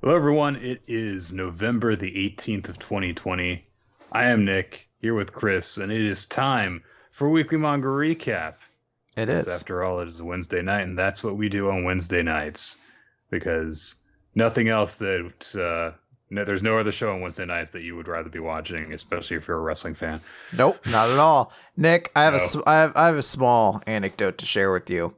Hello, everyone. It is November the 18th of 2020. I am Nick here with Chris, and it is time for weekly manga recap. It is. After all, it is a Wednesday night, and that's what we do on Wednesday nights. Because nothing else that uh, no, there's no other show on Wednesday nights that you would rather be watching, especially if you're a wrestling fan. Nope, not at all. Nick, I have a No. s- I have I have a small anecdote to share with you.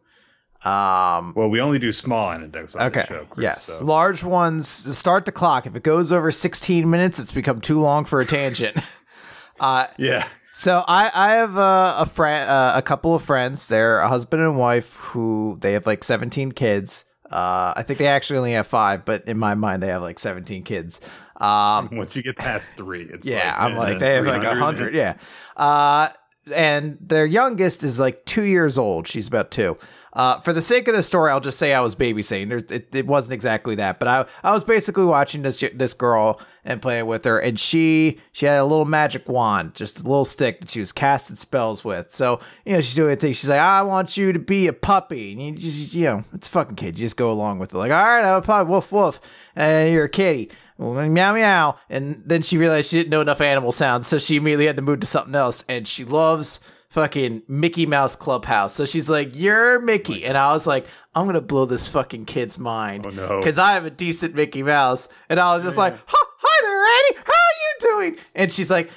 Um Well, we only do small anecdotes on okay. the show. Chris, yes. so- Large ones start the clock. If it goes over 16 minutes, it's become too long for a tangent. uh Yeah. So I I have a, a friend, uh, a couple of friends. They're a husband and wife who they have like seventeen kids. Uh, I think they actually only have five, but in my mind they have like seventeen kids. Um, Once you get past three, it's yeah, like, I'm like they have like a hundred. Yeah, uh, and their youngest is like two years old. She's about two. Uh, for the sake of the story, I'll just say I was babysitting. It, it wasn't exactly that, but I I was basically watching this this girl and playing with her, and she she had a little magic wand, just a little stick that she was casting spells with. So you know she's doing things. She's like, I want you to be a puppy, and you just you know it's a fucking kid. You just go along with it. Like, all right, I'm a puppy, woof woof, and you're a kitty. Meow meow, and then she realized she didn't know enough animal sounds, so she immediately had to move to something else. And she loves fucking Mickey Mouse Clubhouse, so she's like, "You're Mickey," and I was like, "I'm gonna blow this fucking kid's mind Oh, no. because I have a decent Mickey Mouse," and I was just like, "Hi there, Annie, how are you doing?" And she's like,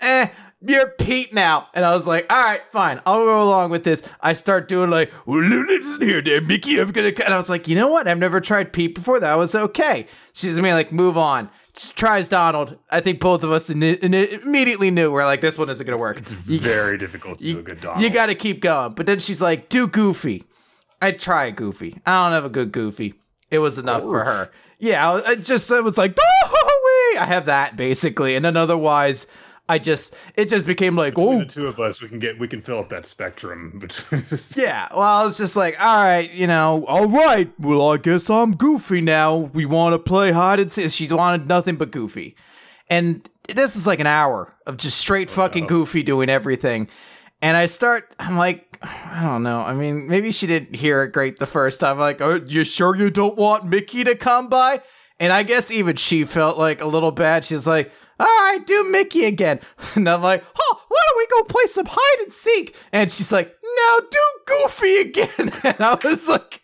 "Eh." You're Pete now, and I was like, "All right, fine, I'll go along with this." I start doing like, well, "Listen here, there, Mickey, I'm gonna," and I was like, "You know what? I've never tried Pete before. That was okay." She's me like, "Move on." Tries Donald. I think both of us in, in, immediately knew we're like, "This one isn't gonna work." It's very difficult to do a good Donald. You got to keep going. But then she's like, do Goofy. I'd try Goofy. I don't have a good Goofy. It was enough for her. Yeah, I, was- I just I was like, oh. I have that basically, and then otherwise, I just it just became like, Between oh, the two of us, we can get we can fill up that spectrum between. yeah. Well, I was just like, all right, you know, all right. Well, I guess I'm Goofy now. We want to play hide and seek. She wanted nothing but Goofy, and this is like an hour of just straight fucking Goofy doing everything. And I start, I'm like, I don't know. I mean, maybe she didn't hear it great the first time. Like, are you sure you don't want Mickey to come by? And I guess even she felt like a little bad. She's like, all right, do Mickey again. And I'm like, huh, why don't we go play some hide and seek? And she's like, no, do Goofy again. And I was like,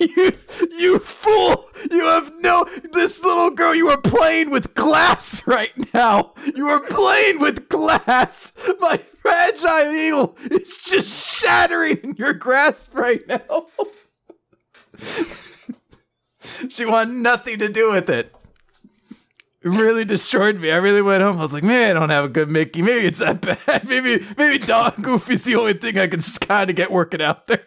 you, you fool. You have no, this little girl, you are playing with glass right now. You are playing with glass. My fragile eagle is just shattering in your grasp right now. she wanted nothing to do with it. It really destroyed me. I really went home. I was like, man, I don't have a good Mickey. Maybe it's that bad. Maybe maybe Don Goofy's the only thing I can kind of get working out there.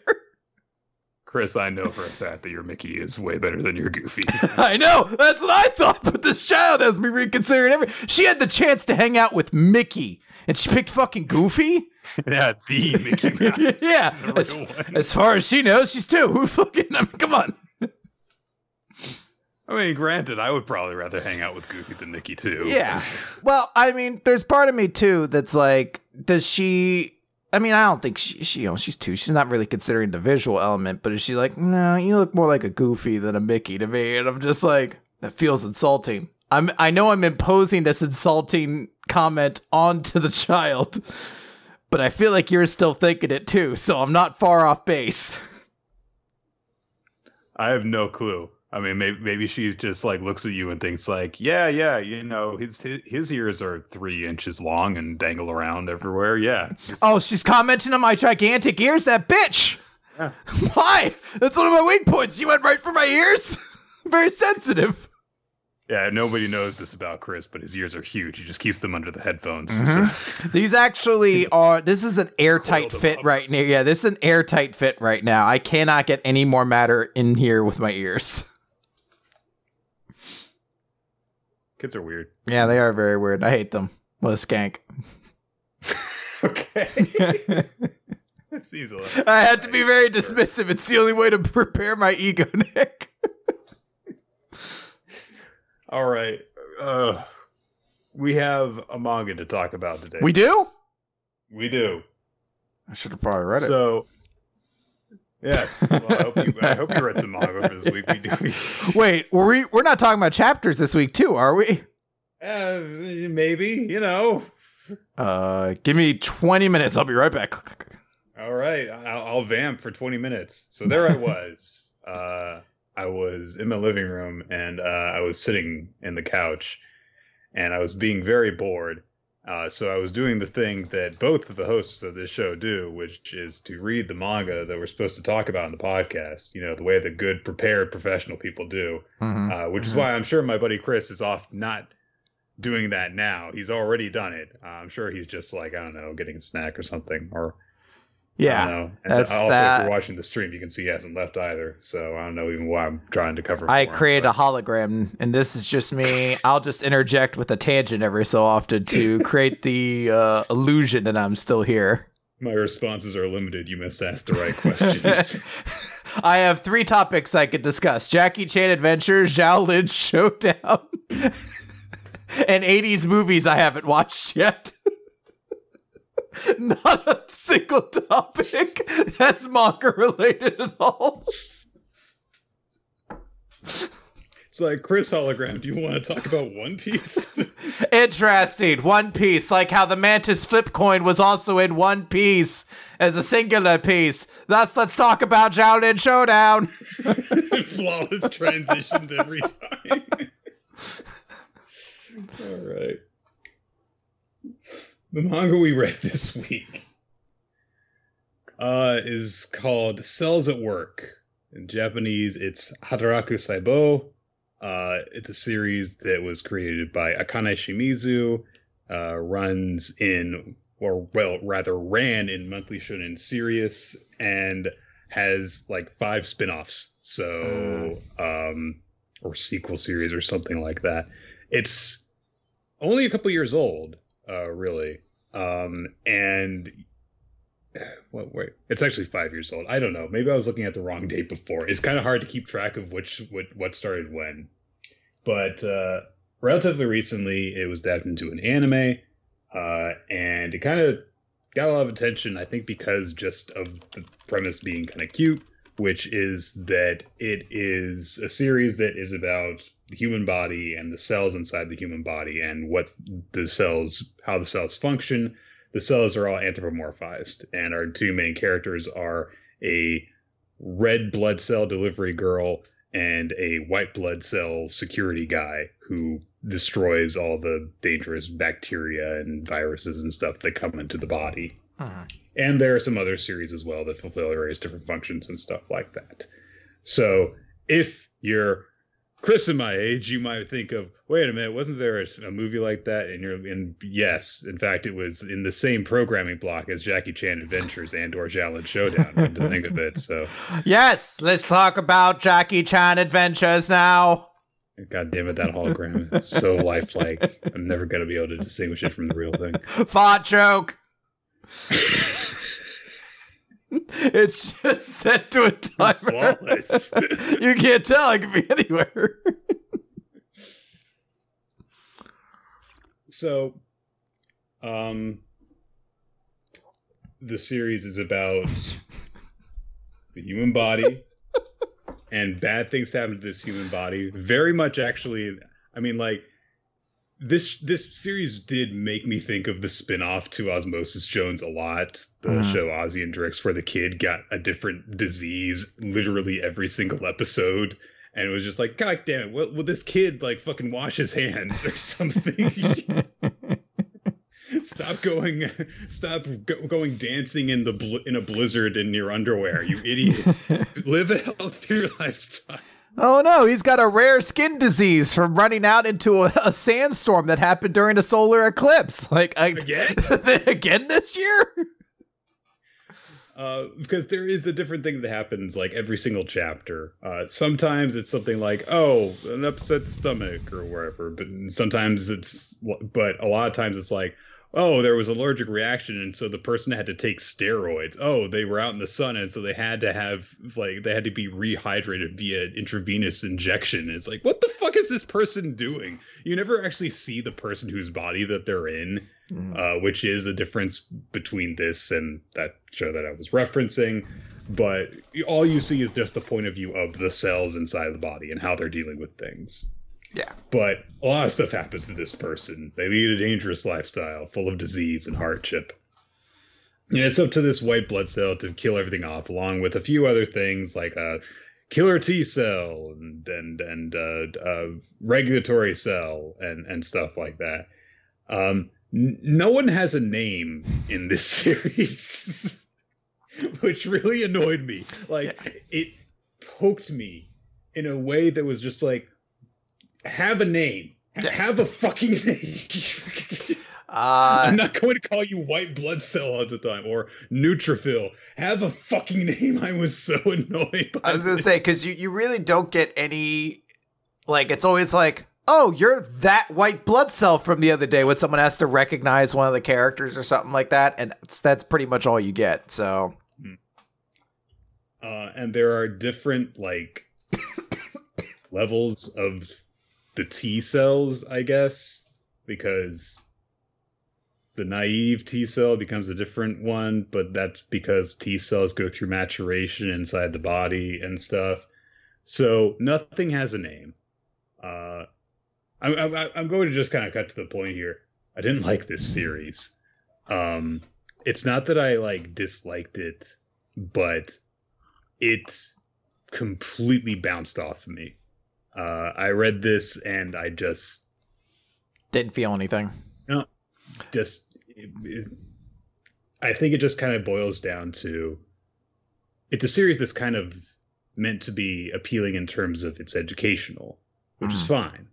Chris, I know for a fact that your Mickey is way better than your Goofy. I know. That's what I thought. But this child has me reconsidering every. She had the chance to hang out with Mickey, and she picked fucking Goofy. yeah, the Mickey Mouse. yeah. As, as far as she knows, she's two. Who fucking? I mean, come on. I mean, granted, I would probably rather hang out with Goofy than Mickey too. Yeah. Well, I mean, there's part of me too that's like, does she? I mean, I don't think she, she, you know, she's two. She's not really considering the visual element, but is she like, no, you look more like a Goofy than a Mickey to me? And I'm just like, that feels insulting. I'm, I know I'm imposing this insulting comment onto the child, but I feel like you're still thinking it too. So I'm not far off base. I have no clue. I mean, maybe maybe she just like looks at you and thinks like, yeah, yeah, you know, his his, his ears are three inches long and dangle around everywhere. Yeah. Oh, she's commenting on my gigantic ears. That bitch. Yeah. Why? That's one of my weak points. You went right for my ears. Very sensitive. Yeah, nobody knows this about Chris, but his ears are huge. He just keeps them under the headphones. Mhm. So- These actually are. This is an airtight fit up. right now. Yeah, this is an airtight fit right now. I cannot get any more matter in here with my ears. Kids are weird. Yeah, they are very weird. I hate them. What a skank. okay. That seems a. I had to be very dismissive. It's the only way to prepare my ego, Nick. All right. Uh, we have a manga to talk about today. We do? We do. I should have probably read it. So Yes. Well, I, hope you, I hope you read some manga for this week. We do. Wait, were we? We're not talking about chapters this week, too, are we? Uh, maybe you know. Uh, give me twenty minutes. I'll be right back. All right, I'll, I'll vamp for twenty minutes. So there I was. uh, I was in my living room and uh, I was sitting in the couch, and I was being very bored. Uh, so I was doing the thing that both of the hosts of this show do, which is to read the manga that we're supposed to talk about in the podcast. You know, the way that good, prepared, professional people do. Mhm. Uh, which is Mhm. why I'm sure my buddy Chris is off not doing that now. He's already done it. Uh, I'm sure he's just like I don't know, getting a snack or something, or Yeah. don't know. And that's also, that. if you're watching the stream, you can see he hasn't left either. So I don't know even why I'm trying to cover. I create a hologram, and this is just me. I'll just interject with a tangent every so often to create the uh, illusion that I'm still here. My responses are limited. You must ask the right questions. I have three topics I could discuss: Jackie Chan Adventures, Shaolin Showdown, and 80s movies I haven't watched yet. Not a single topic that's manga related at all. it's like Chris hologram. Do you want to talk about One Piece? Interesting. One Piece, like how the Mantis flip coin was also in One Piece as a singular piece. Thus, let's talk about Shaolin Showdown. Flawless transitions every time. All right. The manga we read this week uh, is called Cells at Work. In Japanese, it's Hataraku Saibo. Uh, it's a series that was created by Akane Shimizu, uh, runs in, or well, rather ran in Monthly Shonen Sirius, and has like five spin-offs. So, um, or sequel series or something like that. It's only a couple years old, uh, really. Um, and what wait, it's actually five years old. I don't know. Maybe I was looking at the wrong date before. It's kind of hard to keep track of which what what started when. But uh, relatively recently, it was adapted into an anime, uh, and it kind of got a lot of attention. I think because just of the premise being kind of cute, which is that it is a series that is about the human body and the cells inside the human body and what the cells, how the cells function. The cells are all anthropomorphized, and our two main characters are a red blood cell delivery girl and a white blood cell security guy who destroys all the dangerous bacteria and viruses and stuff that come into the body. Uh-huh. And there are some other series as well that fulfill various different functions and stuff like that. So if you're Chris and my age, you might think of, wait a minute, wasn't there a, a movie like that? And you're, and yes, in fact, it was in the same programming block as Jackie Chan Adventures and or Shaolin Showdown. come to think of it, so Yes, let's talk about Jackie Chan Adventures now. God damn it, that hologram is so lifelike. I'm never gonna be able to distinguish it from the real thing. Fart joke. it's just set to a timer. You can't tell. It could be anywhere. so um the series is about the human body and bad things happen to this human body very much actually i mean like this this series did make me think of the spin-off to osmosis jones a lot the Mhm. show ozzy and drix where the kid got a different disease literally every single episode and it was just like god damn it will, will this kid like fucking wash his hands or something Stop going! Stop go, going dancing in the bl- in a blizzard in your underwear, you idiot! Live a healthier lifestyle. Oh no, he's got a rare skin disease from running out into a, a sandstorm that happened during a solar eclipse. Like I, Again? again this year. Uh, because there is a different thing that happens like every single chapter. Uh, sometimes it's something like, oh, an upset stomach or wherever, but sometimes it's, but a lot of times it's like, oh, there was an allergic reaction, and so the person had to take steroids. Oh, they were out in the sun, and so they had to have like they had to be rehydrated via intravenous injection. It's like, what the fuck is this person doing? You never actually see the person whose body that they're in, mm. uh, which is a difference between this and that show that I was referencing. But all you see is just the point of view of the cells inside the body and how they're dealing with things. Yeah. But a lot of stuff happens to this person. They lead a dangerous lifestyle full of disease and hardship. And it's up to this white blood cell to kill everything off, along with a few other things like a killer T cell and and and uh, uh, regulatory cell and and stuff like that. Um, n- no one has a name in this series, which really annoyed me. Like yeah. it poked me in a way that was just like, have a name. Yes. Have a fucking name. uh, I'm not going to call you white blood cell all the time or neutrophil. Have a fucking name. I was so annoyed. I was going to say because you you really don't get any like it's always like oh you're that white blood cell from the other day when someone has to recognize one of the characters or something like that and that's, that's pretty much all you get. So. Hmm. Uh, and there are different like levels of the T cells, I guess, because the naive T cell becomes a different one, but that's because T cells go through maturation inside the body and stuff. So nothing has a name. Uh, I'm, I'm, I'm going to just kind of cut to the point here. I didn't like this series. Um, it's not that I like disliked it, but it completely bounced off of me. Uh, I read this and I just didn't feel anything. No, just it, it, I think it just kind of boils down to it's a series that's kind of meant to be appealing in terms of its educational, which mm. is fine.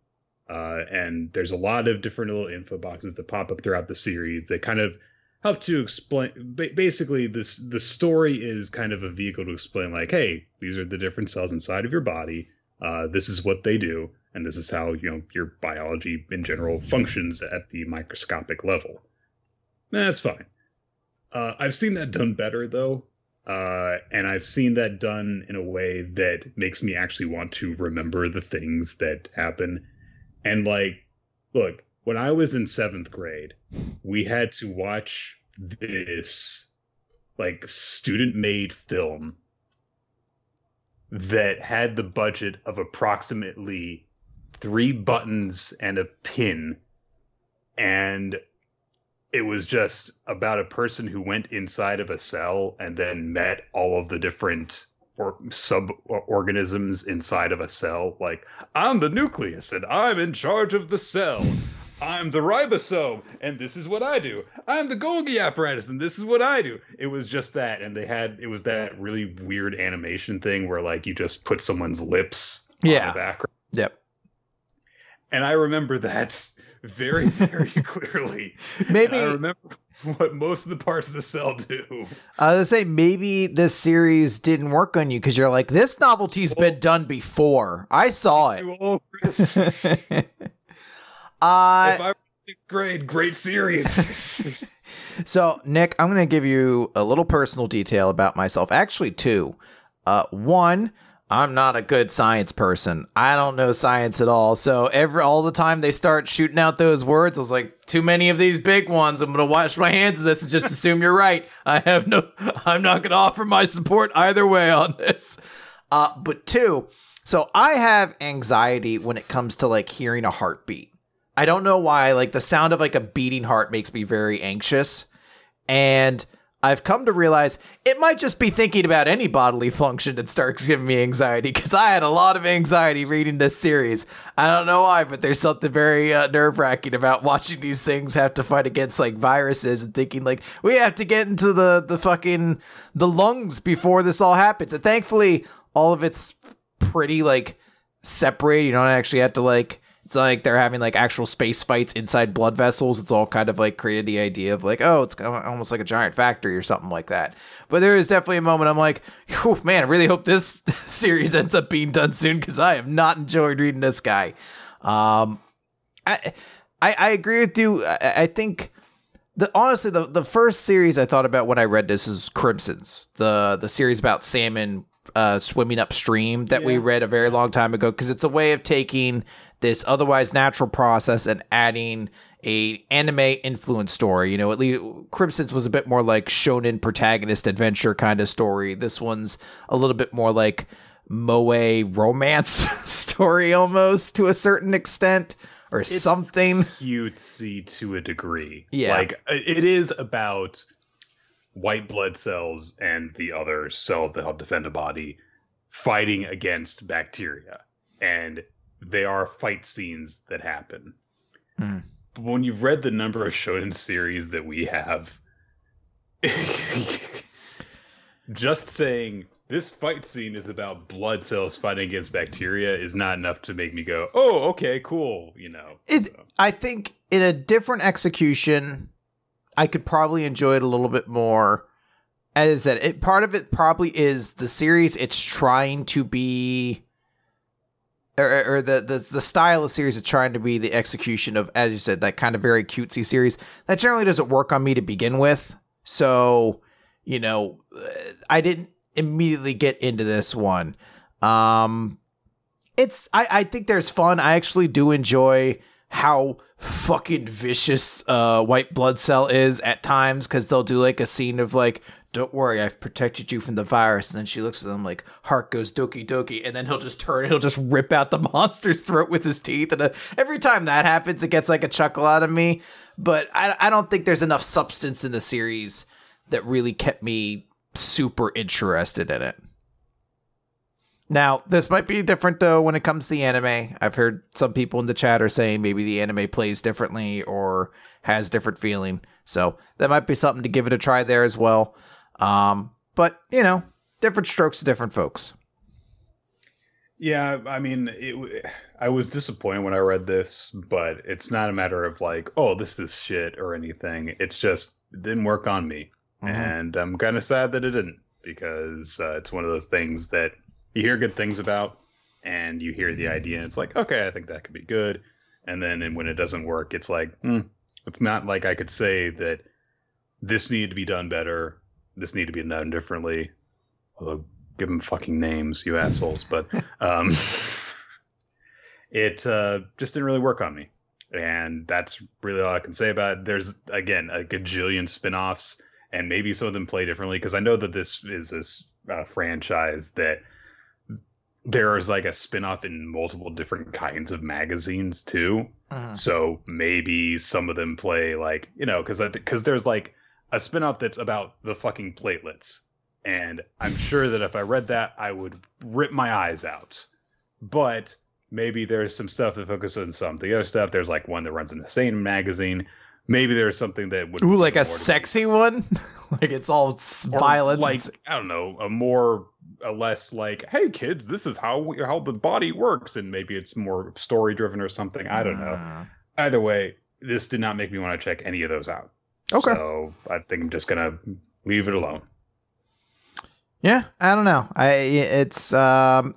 Uh, and there's a lot of different little info boxes that pop up throughout the series that kind of help to explain. Basically, this the story is kind of a vehicle to explain, like, hey, these are the different cells inside of your body uh, this is what they do, and this is how you know your biology in general functions at the microscopic level. That's fine. Uh, I've seen that done better though, uh, and I've seen that done in a way that makes me actually want to remember the things that happen. And like, look, when I was in seventh grade, we had to watch this like student made film that had the budget of approximately three buttons and a pin. And it was just about a person who went inside of a cell and then met all of the different or sub organisms inside of a cell like i'm the nucleus and i'm in charge of the cell I'm the ribosome, and this is what I do. I'm the Golgi apparatus, and this is what I do. It was just that, and they had it was that really weird animation thing where like you just put someone's lips yeah. on the background. Yep. And I remember that very, very clearly. Maybe and I remember what most of the parts of the cell do. I was gonna say maybe this series didn't work on you because you're like, this novelty's oh. been done before. I saw it. Oh, Uh, if I were sixth grade, great series. so, Nick, I'm going to give you a little personal detail about myself. Actually, two. Uh, one, I'm not a good science person. I don't know science at all. So every all the time they start shooting out those words, I was like, too many of these big ones. I'm gonna wash my hands of this and just assume you're right. I have no. I'm not gonna offer my support either way on this. Uh, but two, so I have anxiety when it comes to like hearing a heartbeat. I don't know why. Like the sound of like a beating heart makes me very anxious. And I've come to realize it might just be thinking about any bodily function that starts giving me anxiety because I had a lot of anxiety reading this series. I don't know why, but there's something very uh, nerve wracking about watching these things have to fight against like viruses and thinking like we have to get into the the fucking the lungs before this all happens. And thankfully, all of it's pretty like separate. You don't actually have to like it's like they're having like actual space fights inside blood vessels. It's all kind of like created the idea of like, oh, it's almost like a giant factory or something like that. But there is definitely a moment I'm like, man, I really hope this series ends up being done soon because I have not enjoyed reading this guy. Um, I, I, I agree with you. I, I think the honestly the the first series I thought about when I read this is Crimson's the the series about salmon uh, swimming upstream that we read a very long time ago because it's a way of taking this otherwise natural process and adding a anime influence story. You know, at least Crimson's was a bit more like shonen protagonist adventure kind of story. This one's a little bit more like moe romance story almost to a certain extent or It's something. cutesy to a degree. Yeah. Like uh, it is about white blood cells and the other cells that help defend a body fighting against bacteria. And they are fight scenes that happen. Mm. But when you've read the number of shonen series that we have, just saying this fight scene is about blood cells fighting against bacteria is not enough to make me go, "Oh, okay, cool," you know. It, So. I think in a different execution, I could probably enjoy it a little bit more. As I said, it part of it probably is the series it's trying to be, or, or the, the the style of series it's trying to be the execution of, as you said, that kind of very cutesy series that generally doesn't work on me to begin with. So, you know, uh, I didn't immediately get into this one. Um, it's I, I think there's fun. I actually do enjoy how fucking vicious uh white blood cell is at times because they'll do like a scene of like don't worry i've protected you from the virus and then she looks at him like heart goes doki doki and then he'll just turn he'll just rip out the monster's throat with his teeth and uh, every time that happens it gets like a chuckle out of me but I, I don't think there's enough substance in the series that really kept me super interested in it now, this might be different though when it comes to the anime. I've heard some people in the chat are saying maybe the anime plays differently or has different feeling. So that might be something to give it a try there as well. Um, but you know, different strokes to different folks. Yeah, I mean, it, I was disappointed when I read this, but it's not a matter of like, oh, this is shit or anything. It's just it didn't work on me, Mhm. and I'm kind of sad that it didn't because uh, it's one of those things that you hear good things about, and you hear the idea, and it's like, okay, I think that could be good, and then and when it doesn't work, it's like, hmm, it's not like I could say that this needed to be done better, this needed to be known differently. Although, give them fucking names, you assholes, but um, it uh, just didn't really work on me. And that's really all I can say about it. There's, again, a gajillion spin offs, and maybe some of them play differently because I know that this is this uh, franchise that there is like a spin off in multiple different kinds of magazines too. Mhm. So maybe some of them play like you know because because there's like a spinoff that's about the fucking platelets, and I'm sure that if I read that, I would rip my eyes out. But maybe there's some stuff that focuses on some of the other stuff. There's like one that runs in the same magazine. Maybe there's something that would Ooh, like a sexy one? like it's all Or violence. like I don't know, a more a less like, hey kids, this is how we, how the body works, and maybe it's more story driven or something. I don't know. Mm. Either way, this did not make me want to check any of those out. Okay. So I think I'm just gonna leave it alone. Yeah, I don't know. I it's um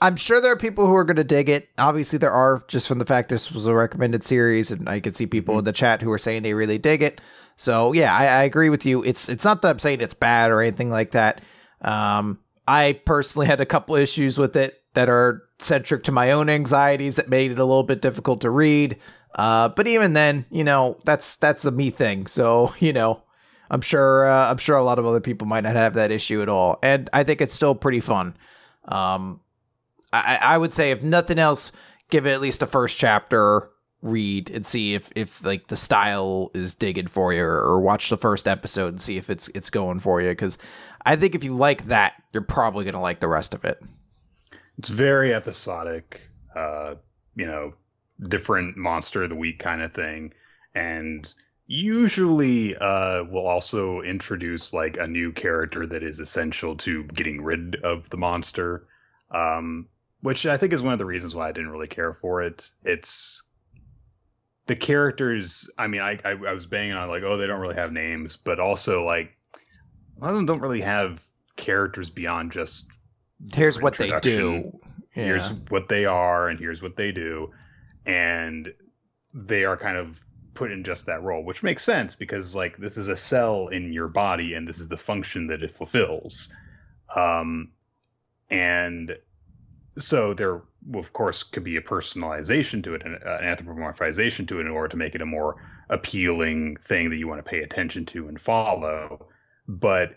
I'm sure there are people who are going to dig it. Obviously there are just from the fact this was a recommended series and I can see people in the chat who are saying they really dig it. So, yeah, I, I agree with you. It's it's not that I'm saying it's bad or anything like that. Um I personally had a couple issues with it that are centric to my own anxieties that made it a little bit difficult to read. Uh, but even then, you know, that's that's a me thing. So, you know, I'm sure uh, I'm sure a lot of other people might not have that issue at all, and I think it's still pretty fun. Um, I, I would say if nothing else, give it at least a first chapter read and see if if like the style is digging for you, or, or watch the first episode and see if it's it's going for you. Because I think if you like that, you're probably gonna like the rest of it. It's very episodic, uh, you know, different monster of the week kind of thing, and usually uh, will also introduce like a new character that is essential to getting rid of the monster, um, which I think is one of the reasons why I didn't really care for it. It's the characters. I mean, I I, I was banging on like, oh, they don't really have names, but also like a lot of them don't really have characters beyond just Here's what they do. Yeah. here's what they are and here's what they do and they are kind of put in just that role, which makes sense because like this is a cell in your body and this is the function that it fulfills. Um, and so there, of course, could be a personalization to it, an, an anthropomorphization to it, in order to make it a more appealing thing that you want to pay attention to and follow. But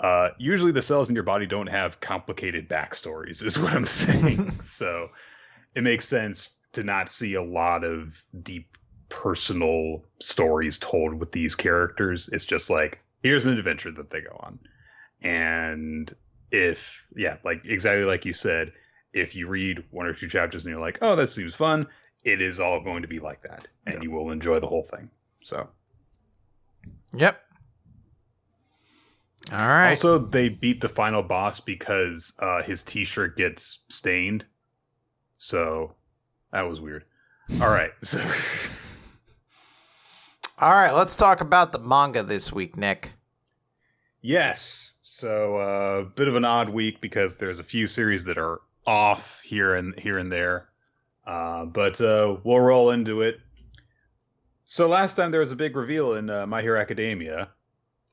uh, usually, the cells in your body don't have complicated backstories, is what I'm saying. so it makes sense to not see a lot of deep personal stories told with these characters. It's just like here's an adventure that they go on, and if yeah, like exactly like you said, if you read one or two chapters and you're like, oh, that seems fun, it is all going to be like that, and yeah. you will enjoy the whole thing. So, yep. All right. Also, they beat the final boss because uh, his T-shirt gets stained. So that was weird. All right. So. All right. Let's talk about the manga this week, Nick. Yes. So a uh, bit of an odd week because there's a few series that are off here and here and there, uh, but uh, we'll roll into it. So last time there was a big reveal in uh, My Hero Academia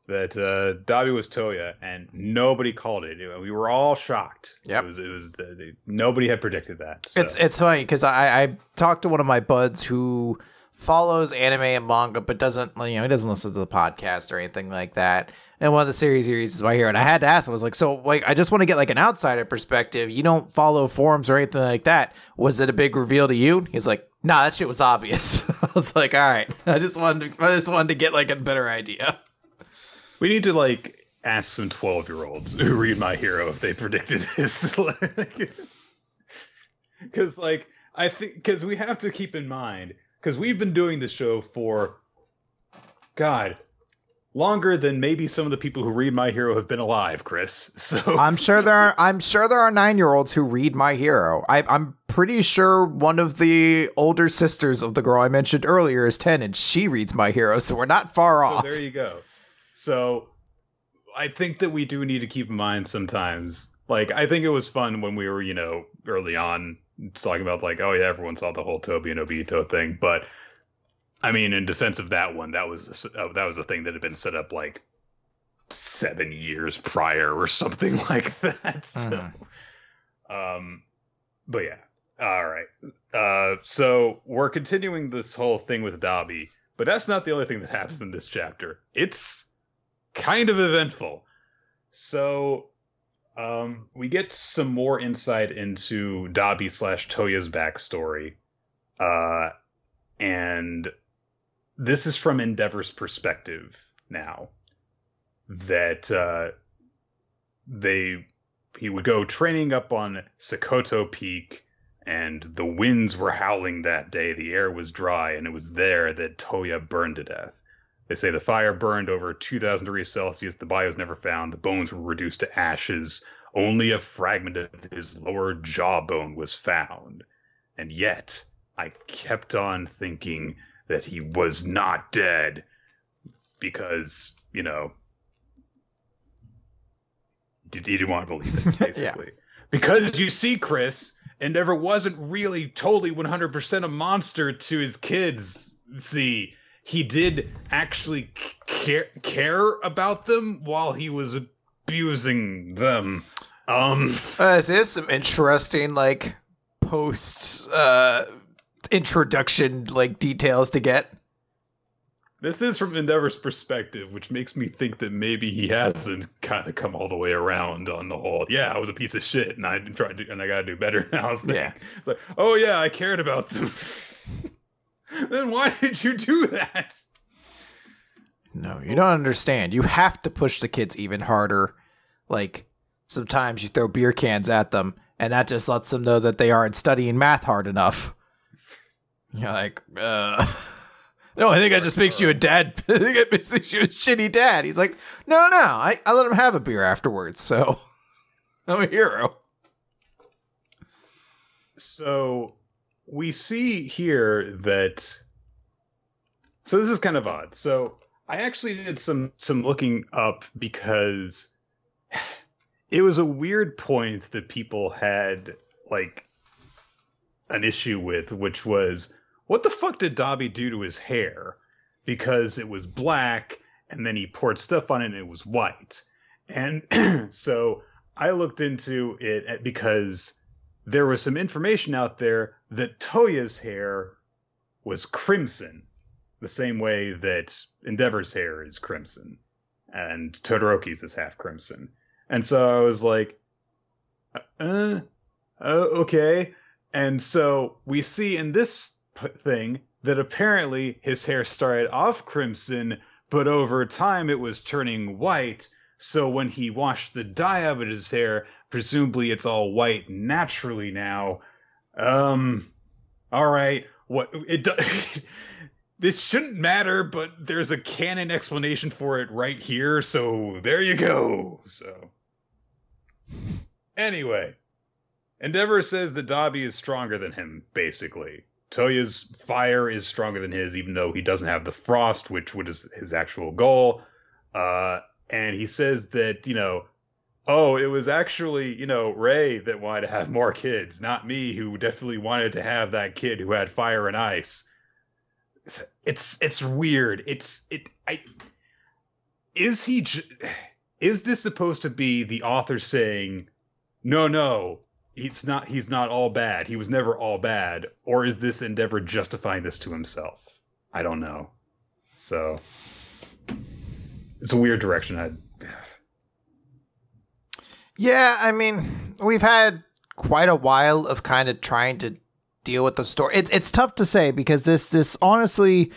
that uh, Dabi was Toya, and nobody called it. We were all shocked. Yeah, it was. It was. Uh, nobody had predicted that. So. It's it's funny because I I talked to one of my buds who follows anime and manga, but doesn't you know he doesn't listen to the podcast or anything like that. And one of the series series is right here, and I had to ask him. I was like, so like I just want to get like an outsider perspective. You don't follow forums or anything like that. Was it a big reveal to you? He's like, nah, that shit was obvious. I was like, all right, I just wanted to, I just wanted to get like a better idea. We need to like ask some twelve year olds who read My Hero if they predicted this. Because like I think because we have to keep in mind because we've been doing this show for God longer than maybe some of the people who read My Hero have been alive, Chris. So I'm sure there are I'm sure there are nine year olds who read My Hero. I, I'm pretty sure one of the older sisters of the girl I mentioned earlier is ten, and she reads My Hero, so we're not far off. there you go. So I think that we do need to keep in mind sometimes. Like I think it was fun when we were, you know, early on talking about like, oh yeah, everyone saw the whole Toby and Obito thing, but I mean, in defense of that one, that was a, uh, that was a thing that had been set up like seven years prior or something like that. So, uh-huh. um, but yeah, all right. Uh, so we're continuing this whole thing with Dabi, but that's not the only thing that happens in this chapter. It's kind of eventful. So um, we get some more insight into Dabi slash Toya's backstory. Uh, and this is from Endeavor's perspective now. That uh, they he would go training up on Sekoto Peak, and the winds were howling that day. The air was dry, and it was there that Toya burned to death. They say the fire burned over 2,000 degrees Celsius. The body was never found. The bones were reduced to ashes. Only a fragment of his lower jawbone was found. And yet, I kept on thinking that he was not dead because, you know, he didn't want to believe it, basically. yeah. Because you see, Chris, Endeavor wasn't really totally 100% a monster to his kids. See, he did actually care care about them while he was abusing them. Um, uh, this is some interesting like post uh introduction like details to get. This is from Endeavor's perspective, which makes me think that maybe he hasn't kind of come all the way around on the whole. Yeah, I was a piece of shit, and I tried to, and I got to do better now. Thing. Yeah, it's like, oh yeah, I cared about them. then why did you do that? No, you don't understand. You have to push the kids even harder. Like sometimes you throw beer cans at them, and that just lets them know that they aren't studying math hard enough. You're like, uh No, I think that just makes you a dad. I think it makes you a shitty dad. He's like, no, no, I, I let him have a beer afterwards, so I'm a hero. So we see here that so this is kind of odd. So I actually did some some looking up because it was a weird point that people had like an issue with, which was what the fuck did Dabi do to his hair? Because it was black and then he poured stuff on it and it was white. And so I looked into it because there was some information out there that Toya's hair was crimson, the same way that Endeavor's hair is crimson, and Todoroki's is half crimson. And so I was like, uh, uh okay. And so we see in this thing that apparently his hair started off crimson, but over time it was turning white. So when he washed the dye out of his hair, presumably it's all white naturally now. Um, all right. What it this shouldn't matter, but there's a canon explanation for it right here. So there you go. So anyway, Endeavor says that Dabi is stronger than him, basically. Toya's fire is stronger than his, even though he doesn't have the frost, which was his actual goal. Uh, and he says that, you know, oh, it was actually, you know, Rei that wanted to have more kids, not me, who definitely wanted to have that kid who had fire and ice. It's it's weird. It's it I is he is this supposed to be the author saying, "No, no, he's not he's not all bad. He was never all bad," or is this Endeavor justifying this to himself? I don't know. So it's a weird direction. I yeah, I mean, we've had quite a while of kind of trying to deal with the story. It, it's tough to say because this this honestly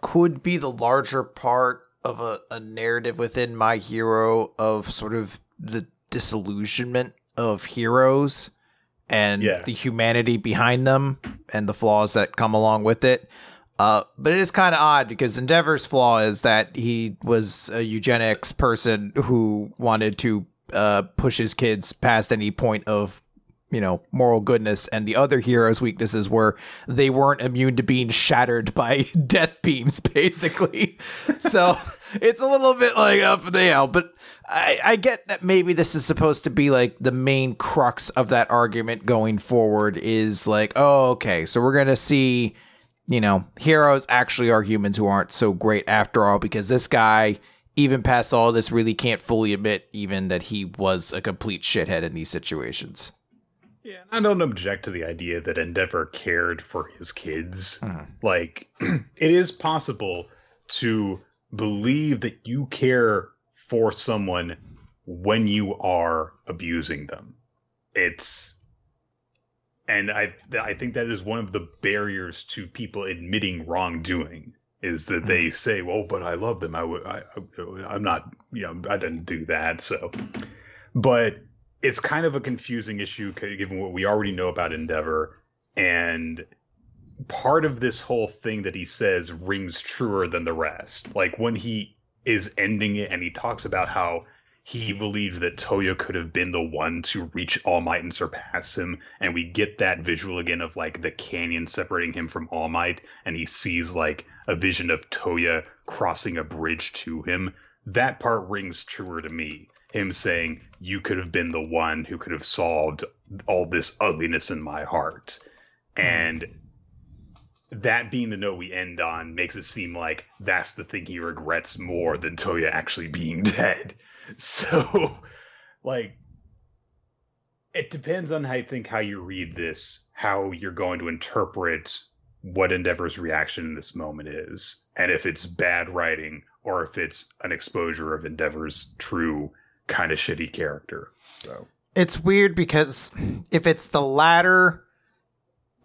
could be the larger part of a, a narrative within my hero of sort of the disillusionment of heroes and yeah. the humanity behind them and the flaws that come along with it. Uh, but it is kind of odd because Endeavor's flaw is that he was a eugenics person who wanted to uh, push kids past any point of you know moral goodness. And the other heroes weaknesses were they weren't immune to being shattered by death beams basically. So it's a little bit like up and down. But I, I get that maybe this is supposed to be like the main crux of that argument going forward is like oh okay so we're gonna see you know heroes actually are humans who aren't so great after all because this guy even past all this, really can't fully admit even that he was a complete shithead in these situations. Yeah, I don't object to the idea that Endeavor cared for his kids. Hmm. Like, it is possible to believe that you care for someone when you are abusing them. It's and I I think that is one of the barriers to people admitting wrongdoing is that they say, "Well, but I love them. I, I, I'm not. You know, I didn't do that." So, but it's kind of a confusing issue given what we already know about Endeavor, and part of this whole thing that he says rings truer than the rest. Like when he is ending it, and he talks about how he believed that Toya could have been the one to reach All Might and surpass him. And we get that visual again of like the canyon separating him from All Might, and he sees like a vision of Toya crossing a bridge to him. That part rings truer to me. Him saying, You could have been the one who could have solved all this ugliness in my heart. Hmm. And that being the note we end on makes it seem like that's the thing he regrets more than Toya actually being dead. So, like, it depends on how you think how you read this, how you're going to interpret what Endeavor's reaction in this moment is, and if it's bad writing or if it's an exposure of Endeavor's true kind of shitty character. So it's weird because if it's the latter,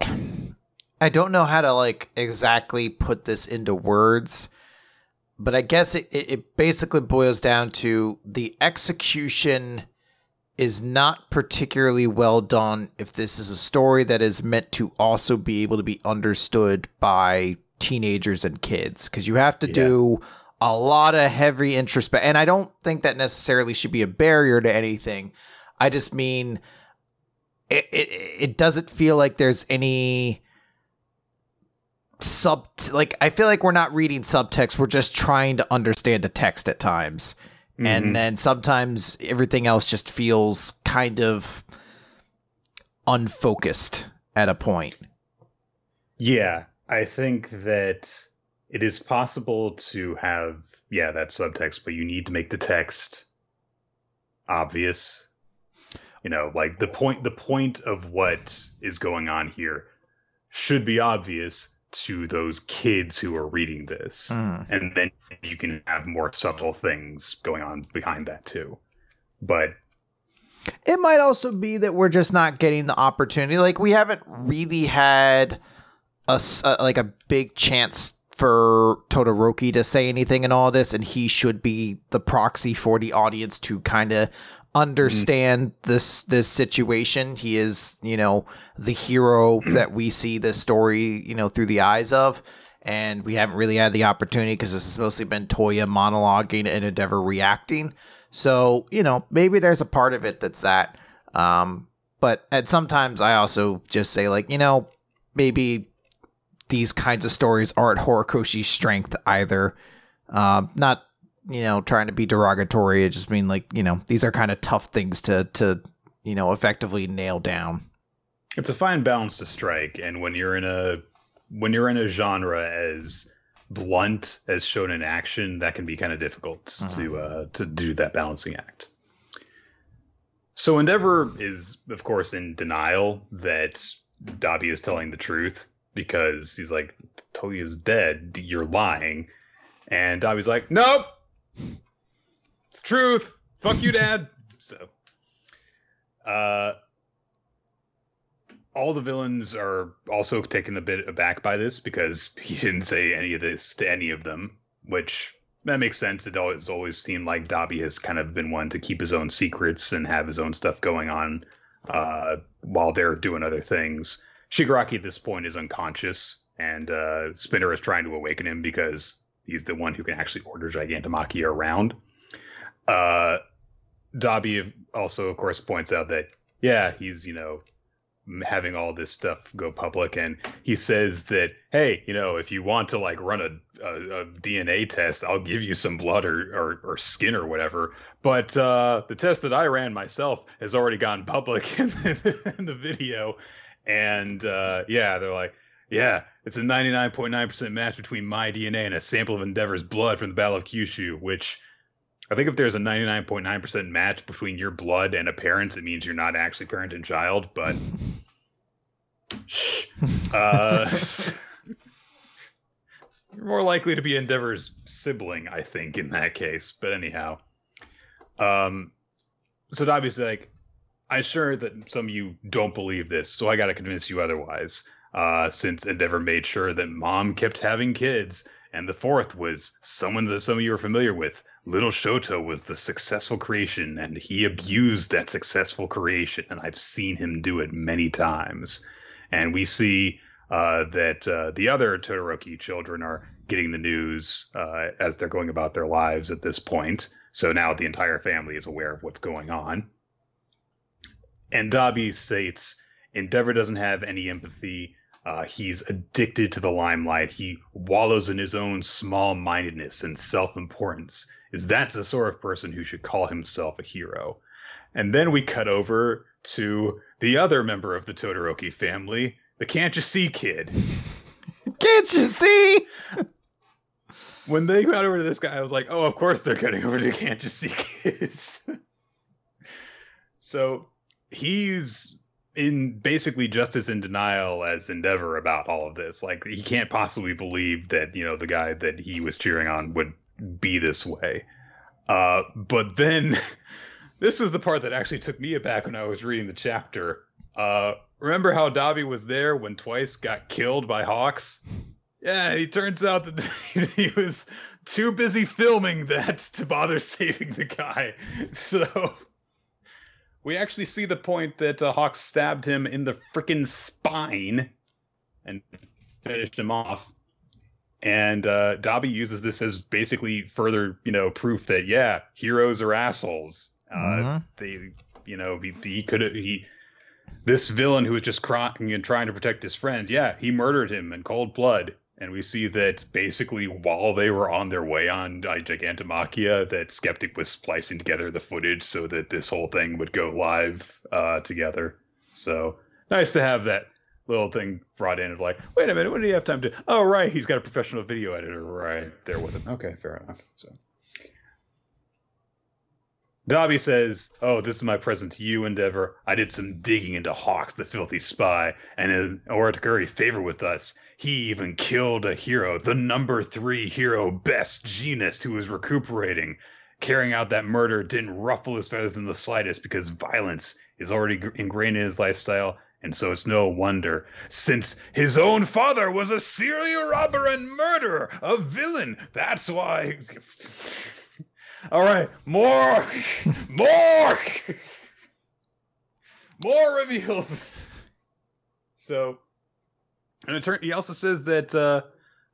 I don't know how to like exactly put this into words but I guess it, it basically boils down to the execution is not particularly well done if this is a story that is meant to also be able to be understood by teenagers and kids because you have to yeah. do a lot of heavy introspect and I don't think that necessarily should be a barrier to anything. I just mean it, it, it doesn't feel like there's any sub like I feel like we're not reading subtext, we're just trying to understand the text at times. Mm-hmm. And then sometimes everything else just feels kind of unfocused at a point. Yeah. I think that it is possible to have yeah that subtext, but you need to make the text obvious. You know, like the point the point of what is going on here should be obvious to those kids who are reading this. Mm. And then you can have more subtle things going on behind that too. But It might also be that we're just not getting the opportunity. Like we haven't really had a like a big chance for Todoroki to say anything in all this, and he should be the proxy for the audience to kind of understand this this situation. He is, you know, the hero that we see this story, you know, through the eyes of. And we haven't really had the opportunity because this has mostly been Toya monologuing and Endeavor reacting. So, you know, maybe there's a part of it that's that. Um, but at sometimes I also just say, like, you know, maybe these kinds of stories aren't Horikoshi's strength either. Um, not, you know, trying to be derogatory. I just mean like, you know, these are kind of tough things to to, you know, effectively nail down. it's a fine balance to strike. And when you're in a when you're in a genre as blunt as shonen action that can be kind of difficult to uh to do that balancing act. So endeavor is of course in denial that Dabi is telling the truth because he's like Toya's dead. You're lying. And Dabi's like nope it's truth fuck you dad so uh all the villains are also taken a bit aback by this because he didn't say any of this to any of them, which that makes sense. It always always seemed like Dabi has kind of been one to keep his own secrets and have his own stuff going on uh, while they're doing other things. Shigaraki at this point is unconscious, and uh, Spinner is trying to awaken him because he's the one who can actually order Gigantomachia around. Uh, Dabi also, of course, points out that yeah, he's you know having all this stuff go public. And he says that hey you know if you want to like run a, a, a dna test i'll give you some blood or, or, or skin or whatever. But uh, the test that i ran myself has already gone public in the, in the video. And uh, yeah they're like yeah it's a 99.9% match between my dna and a sample of endeavor's blood from the battle of kyushu which I think if there's a 99.9% match between your blood and a parent, it means you're not actually parent and child, but shh. Uh, you're more likely to be Endeavor's sibling, I think, in that case. But anyhow, um, so Dabi's like, I'm sure that some of you don't believe this, so I got to convince you otherwise. Uh, since Endeavor made sure that mom kept having kids, and the fourth was someone that some of you are familiar with. Little Shoto was the successful creation, and he abused that successful creation, and I've seen him do it many times. And we see uh, that uh, the other Todoroki children are getting the news uh, as they're going about their lives at this point. So now the entire family is aware of what's going on. And Dabi states Endeavor doesn't have any empathy. Uh, he's addicted to the limelight. He wallows in his own small mindedness and self importance. Is that's the sort of person who should call himself a hero? And then we cut over to the other member of the Todoroki family, the Can't You See kid. Can't you see? When they got over to this guy, I was like, oh, of course they're cutting over to Can't You See kids. so he's in basically just as in denial as Endeavor about all of this. Like he can't possibly believe that you know the guy that he was cheering on would be this way. Uh, but then this was the part that actually took me aback when I was reading the chapter. Uh, remember how Dabi was there when Twice got killed by Hawks? Yeah, it turns out that he was too busy filming that to bother saving the guy. So we actually see the point that uh, Hawks stabbed him in the freaking spine and finished him off. And uh, Dabi uses this as basically further, you know, proof that yeah, heroes are assholes. Uh, Mhm. They, you know, he, he could have he. This villain who was just crying and trying to protect his friends, yeah, he murdered him in cold blood. And we see that basically while they were on their way on uh, Gigantomachia, that Skeptic was splicing together the footage so that this whole thing would go live uh, together. So nice to have that little thing brought in of like, wait a minute, when do you have time to? Oh, right, he's got a professional video editor right there with him. Okay, fair enough. So. Dabi says, "Oh, this is my present to you, Endeavor. I did some digging into Hawks, the filthy spy, and in order to curry favor with us, he even killed a hero, the number three hero, Best Jeanist, who was recuperating. Carrying out that murder didn't ruffle his feathers in the slightest because violence is already ingrained in his lifestyle, and so it's no wonder, since his own father was a serial robber and murderer, a villain. That's why." All right, more, more, more reveals. So, and it turn, he also says that uh,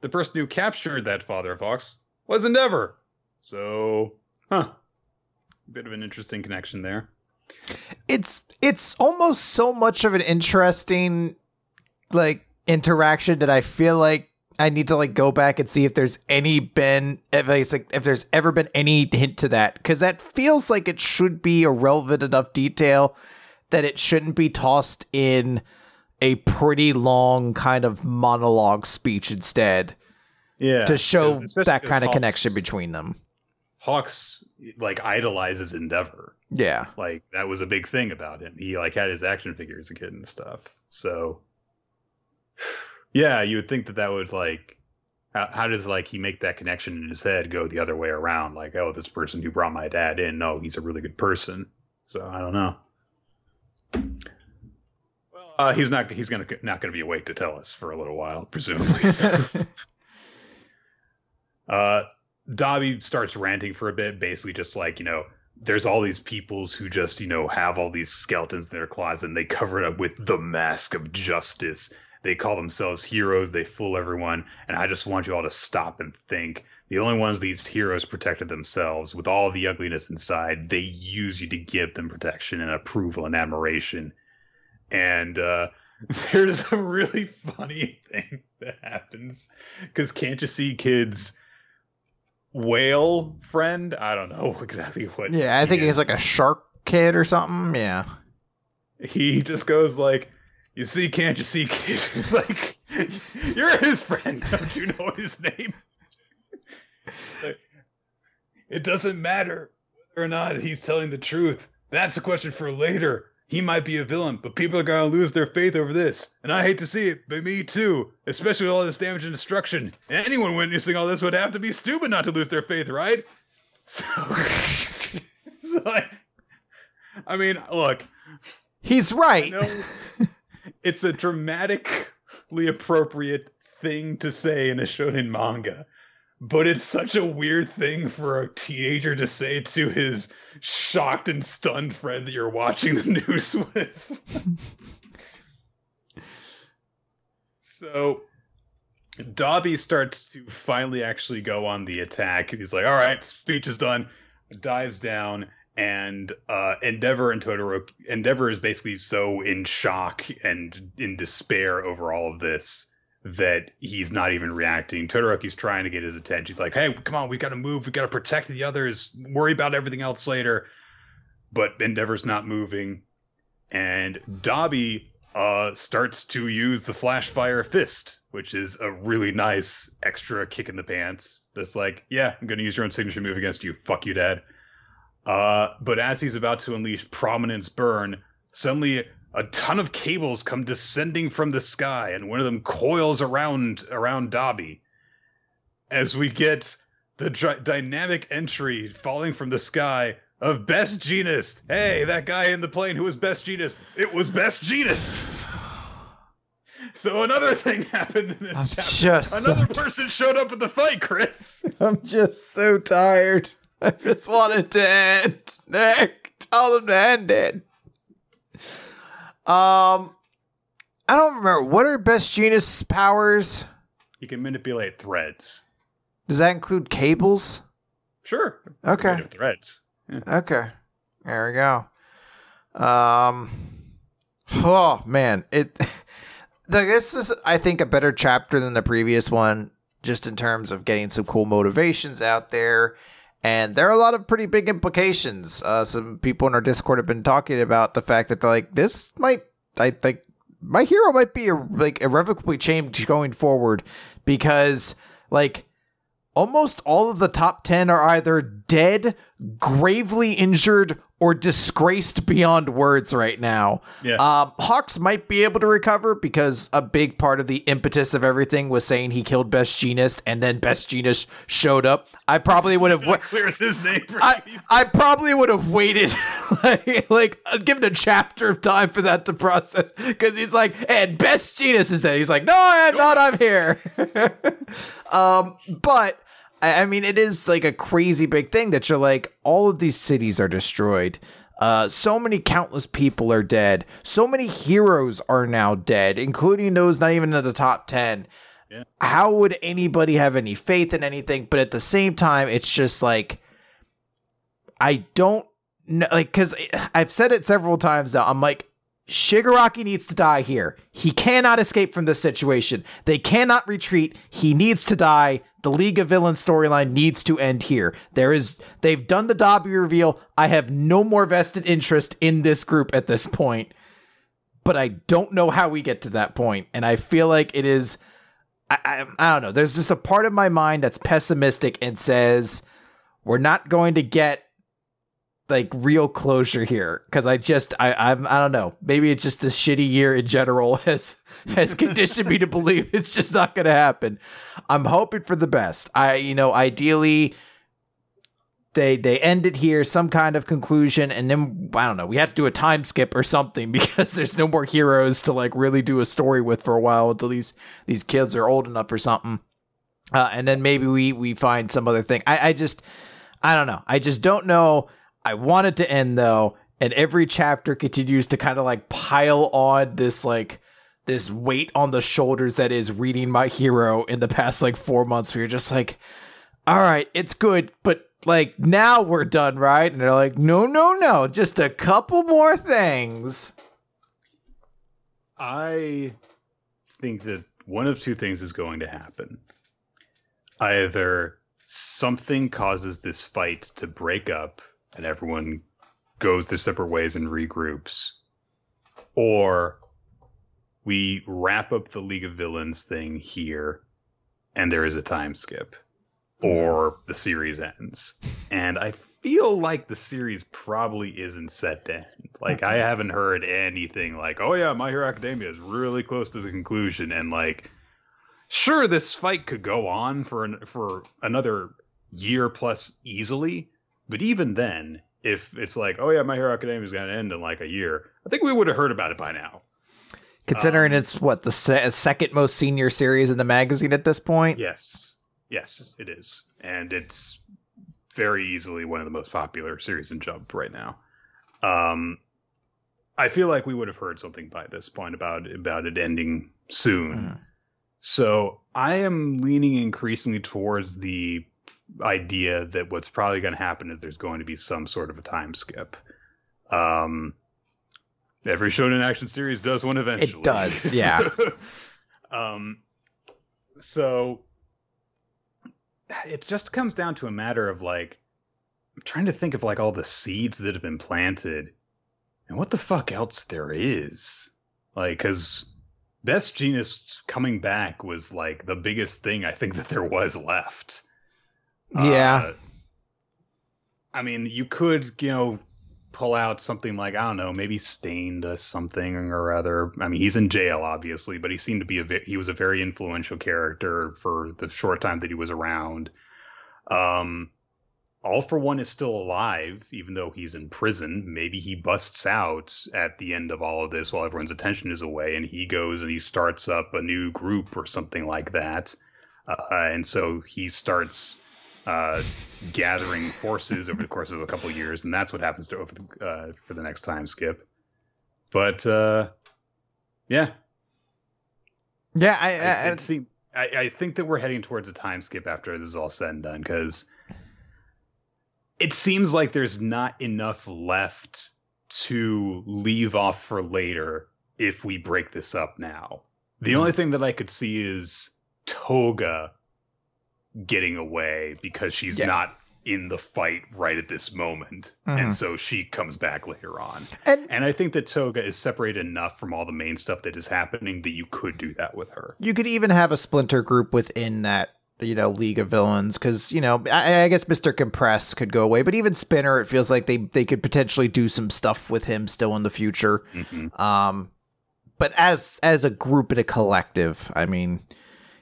the person who captured that father fox was Endeavor. So, huh, bit of an interesting connection there. It's it's almost so much of an interesting like interaction that I feel like I need to like go back and see if there's any been if, like, if there's ever been any hint to that because that feels like it should be a relevant enough detail that it shouldn't be tossed in a pretty long kind of monologue speech instead. Yeah, to show that kind of Hawks, connection between them. Hawks like idolizes Endeavor. Yeah, like that was a big thing about him. He like had his action figures as a kid and stuff. So yeah, you would think that that would like how, how, does like he make that connection in his head go the other way around? Like, oh, this person who brought my dad in, no, he's a really good person. So I don't know. Uh, he's not. He's gonna not gonna be awake to tell us for a little while, presumably. So. uh, Dabi starts ranting for a bit, basically just like you know, there's all these peoples who just you know have all these skeletons in their closet, and they cover it up with the mask of justice they call themselves heroes. They fool everyone. And I just want you all to stop and think. The only ones these heroes protected themselves, with all the ugliness inside, they use you to give them protection and approval and admiration. And uh, there's a really funny thing that happens because can't you see kids? whale friend. I don't know exactly what. Yeah, I think is. he's like a shark kid or something. Yeah. He just goes like, you see, can't you see, kid? like, you're his friend. Don't you know his name? like, it doesn't matter whether or not he's telling the truth. That's a question for later. He might be a villain, but people are going to lose their faith over this. And I hate to see it, but me too. Especially with all this damage and destruction. Anyone witnessing all this would have to be stupid not to lose their faith, right? So, so I, I mean, look. He's right it's a dramatically appropriate thing to say in a shonen manga but it's such a weird thing for a teenager to say to his shocked and stunned friend that you're watching the news with. so Dabi starts to finally actually go on the attack. He's like, all right, speech is done, dives down, and uh, Endeavor and Todoroki Endeavor is basically so in shock and in despair over all of this that he's not even reacting. Todoroki's trying to get his attention. He's like, "Hey, come on, we got to move. We got to protect the others. Worry about everything else later." But Endeavor's not moving, and Dabi uh, starts to use the Flash Fire Fist, which is a really nice extra kick in the pants. Just like, yeah, I'm gonna use your own signature move against you. Fuck you, Dad. Uh, but as he's about to unleash Prominence Burn, suddenly a ton of cables come descending from the sky, and one of them coils around around Dabi. As we get the dr- dynamic entry falling from the sky of Best Jeanist. Hey, that guy in the plane who was Best Jeanist. It was Best Jeanist. so another thing happened in this I'm chapter. Just another so person showed up at the fight, Chris. I'm just so tired. I just wanted to end. Nick, tell them to end it. Um, I don't remember. What are Best Jeanist powers? You can manipulate threads. Does that include cables? Sure. Okay. Threads. Yeah. Okay. There we go. Um. Oh man, it. This is, I think, a better chapter than the previous one, just in terms of getting some cool motivations out there and there are a lot of pretty big implications. Uh, some people in our Discord have been talking about the fact that they're like this might, I think, my hero might be like irrevocably changed going forward because like almost all of the top 10 are either dead, gravely injured, or disgraced beyond words right now. Yeah. Um, Hawks might be able to recover because a big part of the impetus of everything was saying he killed Best Jeanist, and then Best Jeanist showed up. I probably would have. Wa- clears his name. I, I probably would have waited, like, like given a chapter of time for that to process because he's like, and Best Jeanist is dead. He's like, no, I'm not. I'm here. um, but I, I mean, it is like a crazy big thing that you're like, all of these cities are destroyed. Uh, so many countless people are dead. So many heroes are now dead, including those not even in the top 10. Yeah. How would anybody have any faith in anything? But at the same time, it's just like, I don't know, like, because I've said it several times now. I'm like, Shigaraki needs to die here. He cannot escape from this situation. They cannot retreat. He needs to die. The League of Villains storyline needs to end here. There is they've done the Dabi reveal. I have no more vested interest in this group at this point. But I don't know how we get to that point, and I feel like it is. I, I, I don't know. There's just a part of my mind that's pessimistic and says we're not going to get like real closure here because I just I I'm I don't know maybe it's just a shitty year in general has has conditioned me to believe it's just not going to happen. I'm hoping for the best. I you know ideally they they end it here some kind of conclusion and then I don't know we have to do a time skip or something because there's no more heroes to like really do a story with for a while until these these kids are old enough or something. Uh, and then maybe we we find some other thing. I I just I don't know. I just don't know I want it to end though, and every chapter continues to kind of like pile on this like this weight on the shoulders that is reading my hero in the past like four months. You're just like, all right, it's good, but like now we're done, right? And they're like, no, no, no, just a couple more things. I think that one of two things is going to happen. Either something causes this fight to break up and everyone goes their separate ways and regroups, or we wrap up the League of Villains thing here and there is a time skip, or the series ends. And I feel like the series probably isn't set to end. Like, I haven't heard anything like, oh, yeah, My Hero Academia is really close to the conclusion. And, like, sure, this fight could go on for, an, for another year plus easily but even then, if it's like, oh yeah, My Hero Academia is going to end in like a year, I think we would have heard about it by now. Considering um, it's what the se- second most senior series in the magazine at this point. Yes, yes, it is, and it's very easily one of the most popular series in Jump right now. Um, I feel like we would have heard something by this point about about it ending soon. Mm. So I am leaning increasingly towards the idea that what's probably going to happen is there's going to be some sort of a time skip. Um, every shonen action series does one eventually. It does, yeah. um, so it just comes down to a matter of like I'm trying to think of like all the seeds that have been planted and what the fuck else there is. Like, because Best Jeanist coming back was like the biggest thing I think that there was left. Yeah. Uh, I mean, you could, you know, pull out something like I don't know, maybe Stain does something or other. I mean, he's in jail, obviously, but he seemed to be a he was a very influential character for the short time that he was around. Um, All for One is still alive, even though he's in prison. Maybe he busts out at the end of all of this while everyone's attention is away, and he goes and he starts up a new group or something like that. Uh, and so he starts uh, gathering forces over the course of a couple of years, and that's what happens to over the, uh, for the next time skip. But uh, yeah, yeah, I I, I, see, I, I think that we're heading towards a time skip after this is all said and done because it seems like there's not enough left to leave off for later if we break this up now. The mm. only thing that I could see is Toga getting away because she's yeah. not in the fight right at this moment. Mhm. And so she comes back later on. And And I think that Toga is separated enough from all the main stuff that is happening that you could do that with her. you could even have a splinter group within that you know league of villains because you know I, I guess mr compress could go away but even spinner it feels like they they could potentially do some stuff with him still in the future Mhm. um but as as a group and a collective i mean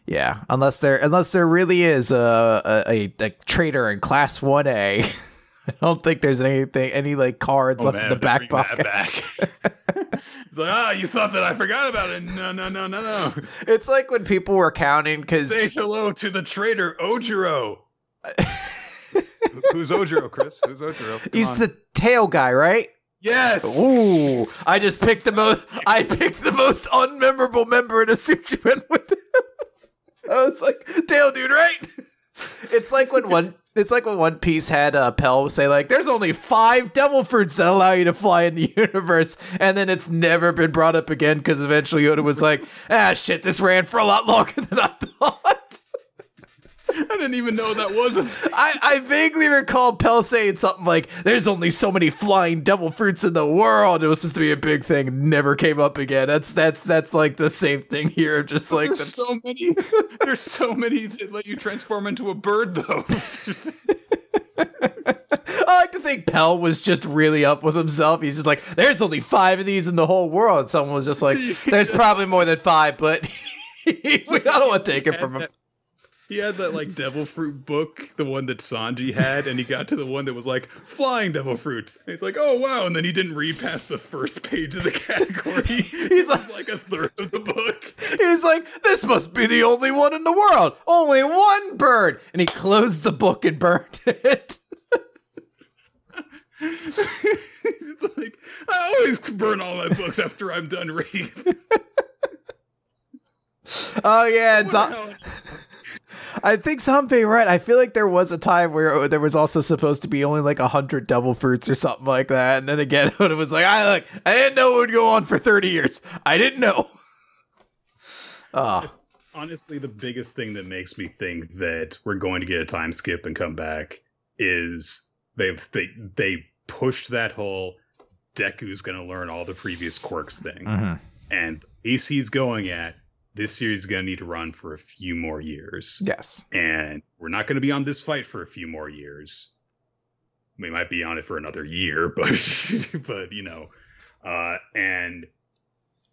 yeah unless there unless there really is a a, a, a traitor in class 1a i don't think there's anything any like cards Oh, left man, in the back pocket back. it's like, ah, you thought that I forgot about it. No, no, no, no, no. it's like when people were counting because Say hello to the traitor, Ojiro. Who's Ojiro, Chris? Who's Ojiro? Come he's on. the tail guy right Yes. Ooh, I just picked the most. I picked the most unmemorable member and assumed you went with him. I was like, "Tail dude, right?" It's like when one. It's like when One Piece had uh, Pell say like, "There's only five devil fruits that allow you to fly in the universe," and then it's never been brought up again because eventually Oda was like, "Ah, shit, this ran for a lot longer than I thought." I didn't even know that wasn't. I, I vaguely recall Pell saying something like, "There's only so many flying devil fruits in the world." It was supposed to be a big thing. Never came up again. That's that's that's like the same thing here. Just like there's the, so many. There's so many that let you transform into a bird, though. I like to think Pell was just really up with himself. He's just like, "There's only five of these in the whole world." Someone was just like, "There's probably more than five, but we don't want to take it from him." He had that like devil fruit book, the one that Sanji had, and he got to the one that was like flying devil fruits. And he's like, oh wow, and then he didn't read past the first page of the category. He's was like a third of the book. He's like, "This must be the only one in the world. Only one bird." And he closed the book and burned it. He's like, I always burn all my books after I'm done reading. Oh yeah, it's What Zo- the hell? I think Zombie right. I feel like there was a time where there was also supposed to be only like a hundred devil fruits or something like that, and then again it was like, I look, I didn't know it would go on for thirty years. I didn't know. Oh, Honestly, the biggest thing that makes me think that we're going to get a time skip and come back is they've they they pushed that whole Deku's going to learn all the previous quirks thing, Mhm. and AC's going at this series is going to need to run for a few more years, yes, and we're not going to be on this fight for a few more years. We might be on it for another year, but but you know, uh, and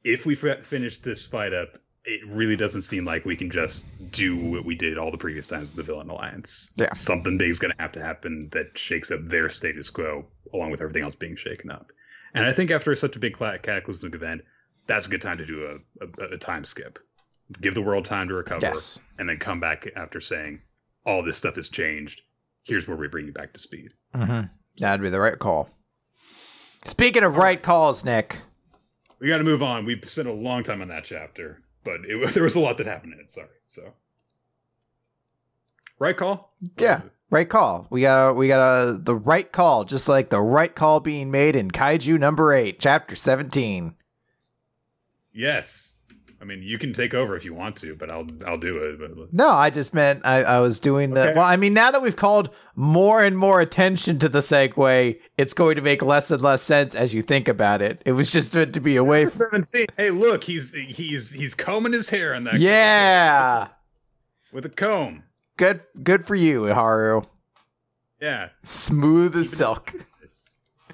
if we f- finish this fight up, it really doesn't seem like we can just do what we did all the previous times with the Villain Alliance. Yeah. something big is going to have to happen that shakes up their status quo, along with everything else being shaken up. And I think after such a big cataclysmic event, that's a good time to do a, a, a time skip. Give the world time to recover yes. and then come back after saying all this stuff has changed. Here's where we bring you back to speed. hmm That'd be the right call. Speaking of right calls, Nick. We got to move on. We spent a long time on that chapter, but it, there was a lot that happened in it. Sorry. So, right call. Yeah. Right call. We got we got a the right call, just like the right call being made in Kaiju number eight, chapter seventeen. Yes. I mean, you can take over if you want to, but I'll I'll do it. But No, I just meant I, I was doing the. Okay. Well, I mean, now that we've called more and more attention to the segue, it's going to make less and less sense as you think about it. It was just meant to be away from. seventeen. Hey, look, he's he's he's combing his hair in that. Yeah, with a comb. good, good for you, Haru. Yeah, Smooth as silk.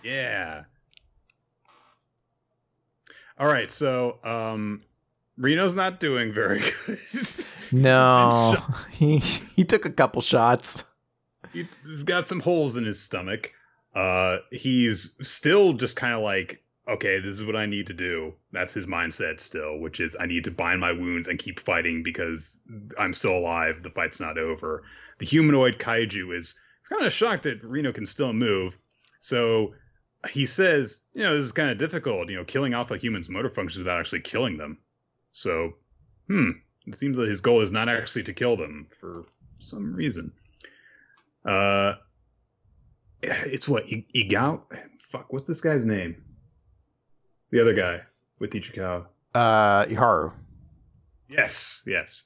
yeah. All right, so um, Reno's not doing very good. No, he he took a couple shots. He- he's got some holes in his stomach. Uh, he's still just kind of like, okay, this is what I need to do. That's his mindset still, which is I need to bind my wounds and keep fighting because I'm still alive. The fight's not over. The humanoid kaiju is kind of shocked that Reno can still move. So he says, you know, this is kind of difficult, you know, killing off a human's motor functions without actually killing them. So, hmm, it seems that his goal is not actually to kill them for some reason. Uh, it's what I- Igao. Fuck, what's this guy's name? The other guy with Ichikawa. Uh, Haru. Yes, yes.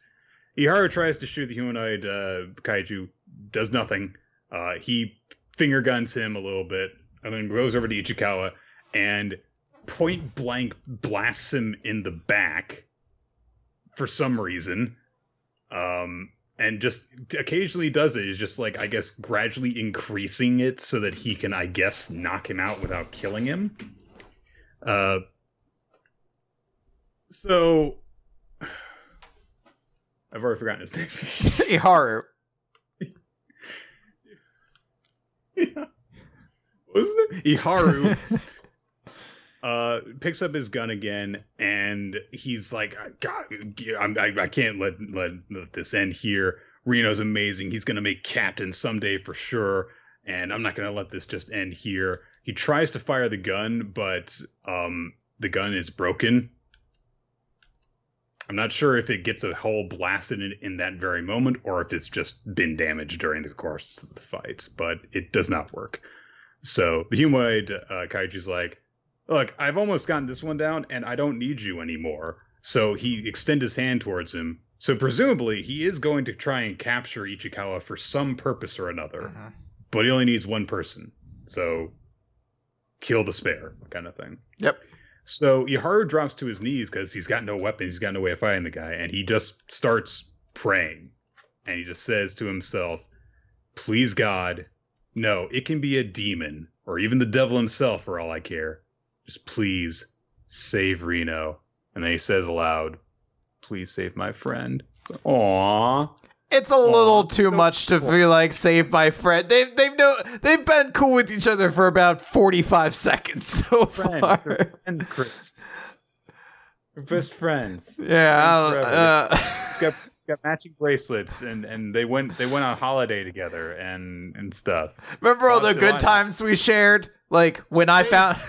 Iharu tries to shoot the humanoid uh, kaiju, does nothing. Uh, he finger guns him a little bit, and then goes over to Ichikawa and point blank blasts him in the back for some reason. Um, and just occasionally does it. He's just like I guess gradually increasing it so that he can I guess knock him out without killing him. Uh, so I've already forgotten his name. Iharu. yeah. What was it? Iharu uh picks up his gun again and he's like god I'm, I, I can't let, let let this end here. Reno's amazing. He's gonna make captain someday for sure and i'm not gonna let this just end here. He tries to fire the gun but um the gun is broken. I'm not sure if it gets a hole blasted in, in that very moment or if it's just been damaged during the course of the fight but it does not work. So the humanoid uh, kaiju's like look, I've almost gotten this one down and I don't need you anymore. So he extends his hand towards him. So presumably he is going to try and capture Ichikawa for some purpose or another. Mhm. But he only needs one person. So kill the spare kind of thing. Yep. So Iharu drops to his knees because he's got no weapons, he's got no way of fighting the guy, and he just starts praying. And he just says to himself, Please God, no, it can be a demon, or even the devil himself for all I care. Just please save Reno. And then he says aloud, Please save my friend. So, Aww. It's a little too so much to be like save my friend. They've they've no they've been cool with each other for about forty five seconds so Friends, far. friends, Chris. We're best friends. Yeah, Friends uh, got got matching bracelets and and they went they went on holiday together and and stuff. remember all the good times we shared? Like when I found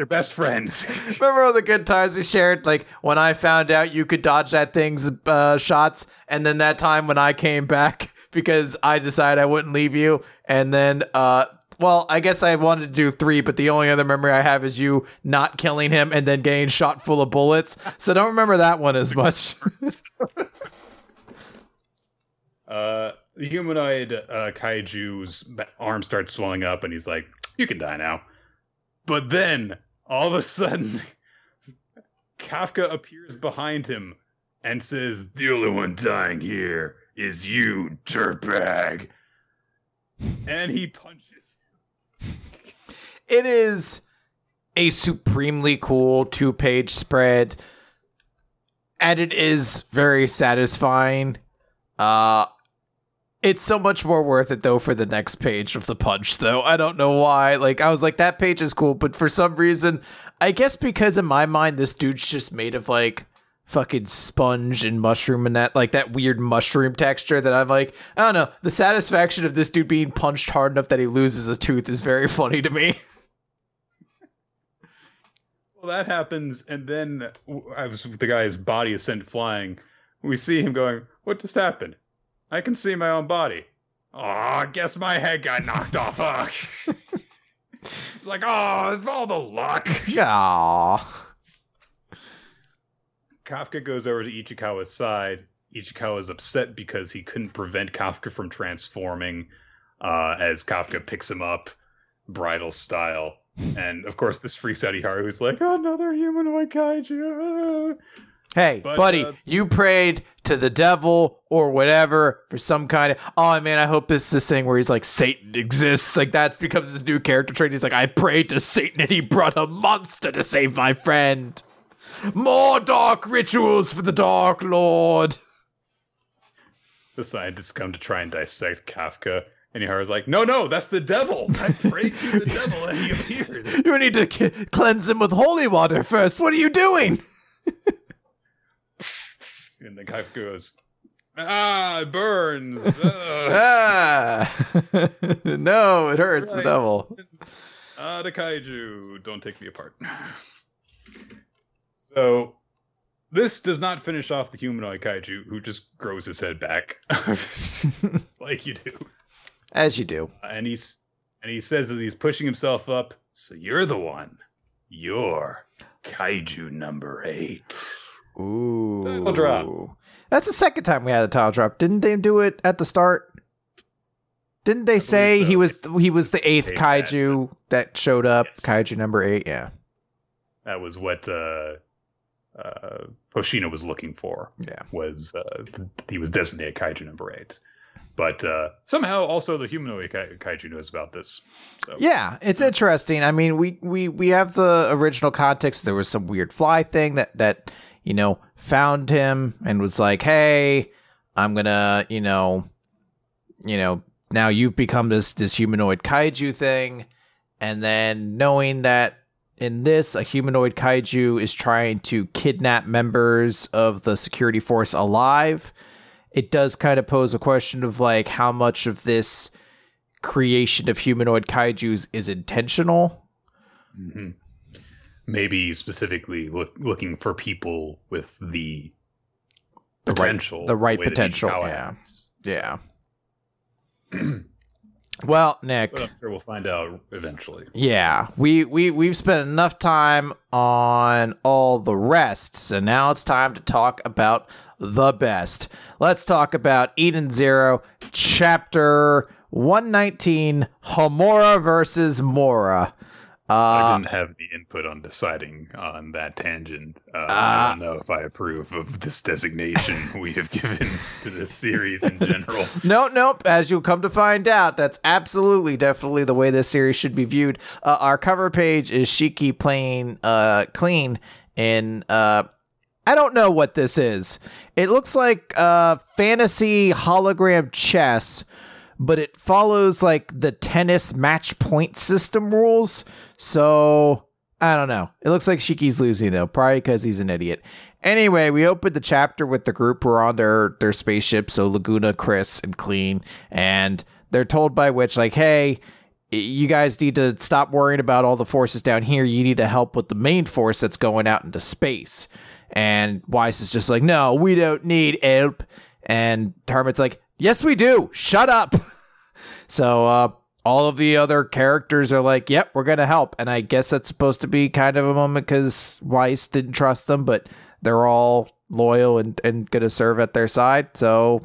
They're best friends. remember all the good times we shared? Like when I found out you could dodge that thing's uh, shots, and then that time when I came back because I decided I wouldn't leave you, and then uh. Well, I guess I wanted to do three, but the only other memory I have is you not killing him and then getting shot full of bullets. So don't remember that one as much. Uh, the humanoid uh, kaiju's arm starts swelling up, and he's like, "You can die now." But then, all of a sudden, Kafka appears behind him and says, "The only one dying here is you, dirtbag." And he punches. Him. It is a supremely cool two page spread and it is very satisfying uh it's so much more worth it though for the next page of the punch though. I don't know why. Like i was like that page is cool but for some reason i guess because in my mind this dude's just made of like fucking sponge and mushroom and that like that weird mushroom texture that i'm like i don't know. The satisfaction of this dude being punched hard enough that he loses a tooth is very funny to me. Well, that happens, and then w- as the guy's body is sent flying, we see him going, "What just happened? I can see my own body. Oh, I guess my head got knocked off. It's like, oh, it's all the luck." Aww. Kafka goes over to Ichikawa's side. Ichikawa is upset because he couldn't prevent Kafka from transforming. Uh, as Kafka picks him up, bridal style. And of course, this freaks out Iharu, who's like, another humanoid kaiju. Hey, But, buddy, uh, you prayed to the devil or whatever for some kind of. Oh man, I hope this is this thing where he's like Satan exists. Like that becomes his new character trait. He's like, I prayed to Satan and he brought a monster to save my friend. More dark rituals for the Dark Lord. the scientists come to try and dissect Kafka, and Iharu's like, "No, no, that's the devil. I prayed to the devil, and he appeared." You need to k- cleanse him with holy water first. What are you doing? And the Kafka goes, "Ah, it burns." Ah, no, it hurts the devil. Ah, the kaiju. Don't take me apart. So, this does not finish off the humanoid kaiju, who just grows his head back, like you do. As you do. and he's and he says as he's pushing himself up, so you're the one. You're kaiju number eight. Ooh. Title drop. That's the second time we had a tile drop. Didn't they do it at the start? Didn't they say so. he was he was the eighth Eighth kaiju that showed up? Yes. Kaiju number eight. Yeah, That was what uh, uh, Hoshina was looking for. yeah. Was uh, th- he was designated kaiju number eight, but uh, somehow also the humanoid kai- kaiju knows about this. So. Yeah, it's interesting. I mean, we we we have the original context. There was some weird fly thing that that you know found him and was like, "Hey, I'm gonna you know, you know, now you've become this this humanoid kaiju thing," and then knowing that in this a humanoid kaiju is trying to kidnap members of the security force alive. It does kind of pose a question of like how much of this creation of humanoid kaijus is intentional. Mhm. Maybe specifically look, looking for people with the The right- potential, the right potential, yeah. Yeah. well, Nick, But I'm sure we'll find out eventually. yeah, we we we've spent enough time on all the rest, so now it's time to talk about the best. Let's talk about Eden Zero, chapter 119, Homura versus Mora. I Uh, didn't have any input on deciding on that tangent. Uh, Ah. I don't know if I approve of this designation we have given to this series in general. No, nope. As you'll come to find out, that's absolutely, definitely the way this series should be viewed. Uh, our cover page is Shiki playing uh, clean in. Uh, I don't know what this is. It looks like uh, fantasy hologram chess, but it follows like the tennis match point system rules. So I don't know. It looks like Shiki's losing though, probably because he's an idiot. Anyway, we opened the chapter with the group who are on their their spaceship, so Laguna, Chris, and Clean, and they're told by Witch like, "Hey, you guys need to stop worrying about all the forces down here. You need to help with the main force that's going out into space." And Weisz is just like, "No, we don't need help." And Hermit's like, "Yes, we do. Shut up." so uh, all of the other characters are like, "Yep, we're gonna help." And I guess that's supposed to be kind of a moment because Weisz didn't trust them, but they're all loyal and and gonna serve at their side. So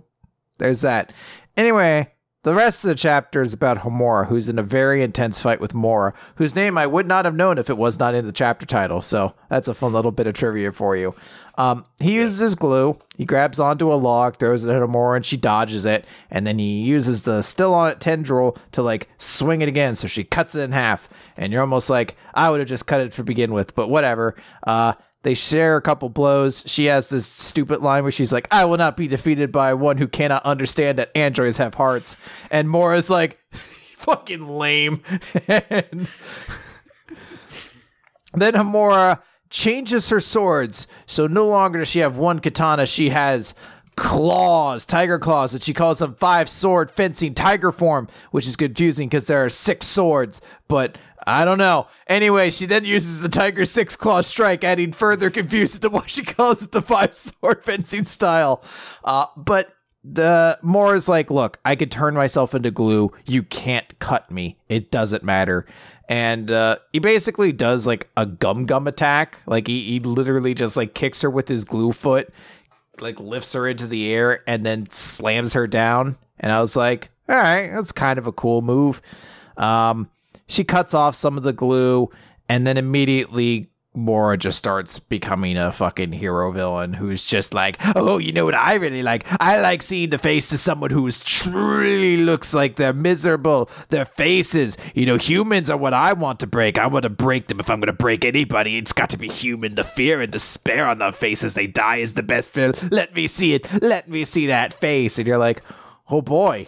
there's that. Anyway, the rest of the chapter is about Homura, who's in a very intense fight with Mora, whose name I would not have known if it was not in the chapter title. So that's a fun little bit of trivia for you. Um, he uses his glue. He grabs onto a log, throws it at Homura, and she dodges it. And then he uses the still on it tendril to like swing it again. So she cuts it in half. And you're almost like, I would have just cut it to begin with, but whatever. Uh, they share a couple blows. She has this stupid line where she's like, I will not be defeated by one who cannot understand that androids have hearts. And Mora's like, fucking lame. and then Homura changes her swords. So no longer does she have one katana, she has claws, tiger claws, and she calls them five sword fencing tiger form, which is confusing because there are six swords, but I don't know. Anyway, she then uses the tiger six claw strike, adding further confusion to why she calls it the five sword fencing style. Uh, but the more is like, look, I could turn myself into glue. You can't cut me. It doesn't matter. And uh, he basically does like a gum gum attack. Like he, he literally just like kicks her with his glue foot, like lifts her into the air and then slams her down. And I was like, all right, that's kind of a cool move. Um, she cuts off some of the glue and then immediately Mora just starts becoming a fucking hero villain who's just like, oh, you know what I really like? I like seeing the face of someone who's truly looks like they're miserable. Their faces, you know, humans are what I want to break. I want to break them if I'm going to break anybody. It's got to be human. The fear and despair on their faces they die is the best feel. Let me see it. Let me see that face. And you're like, oh boy.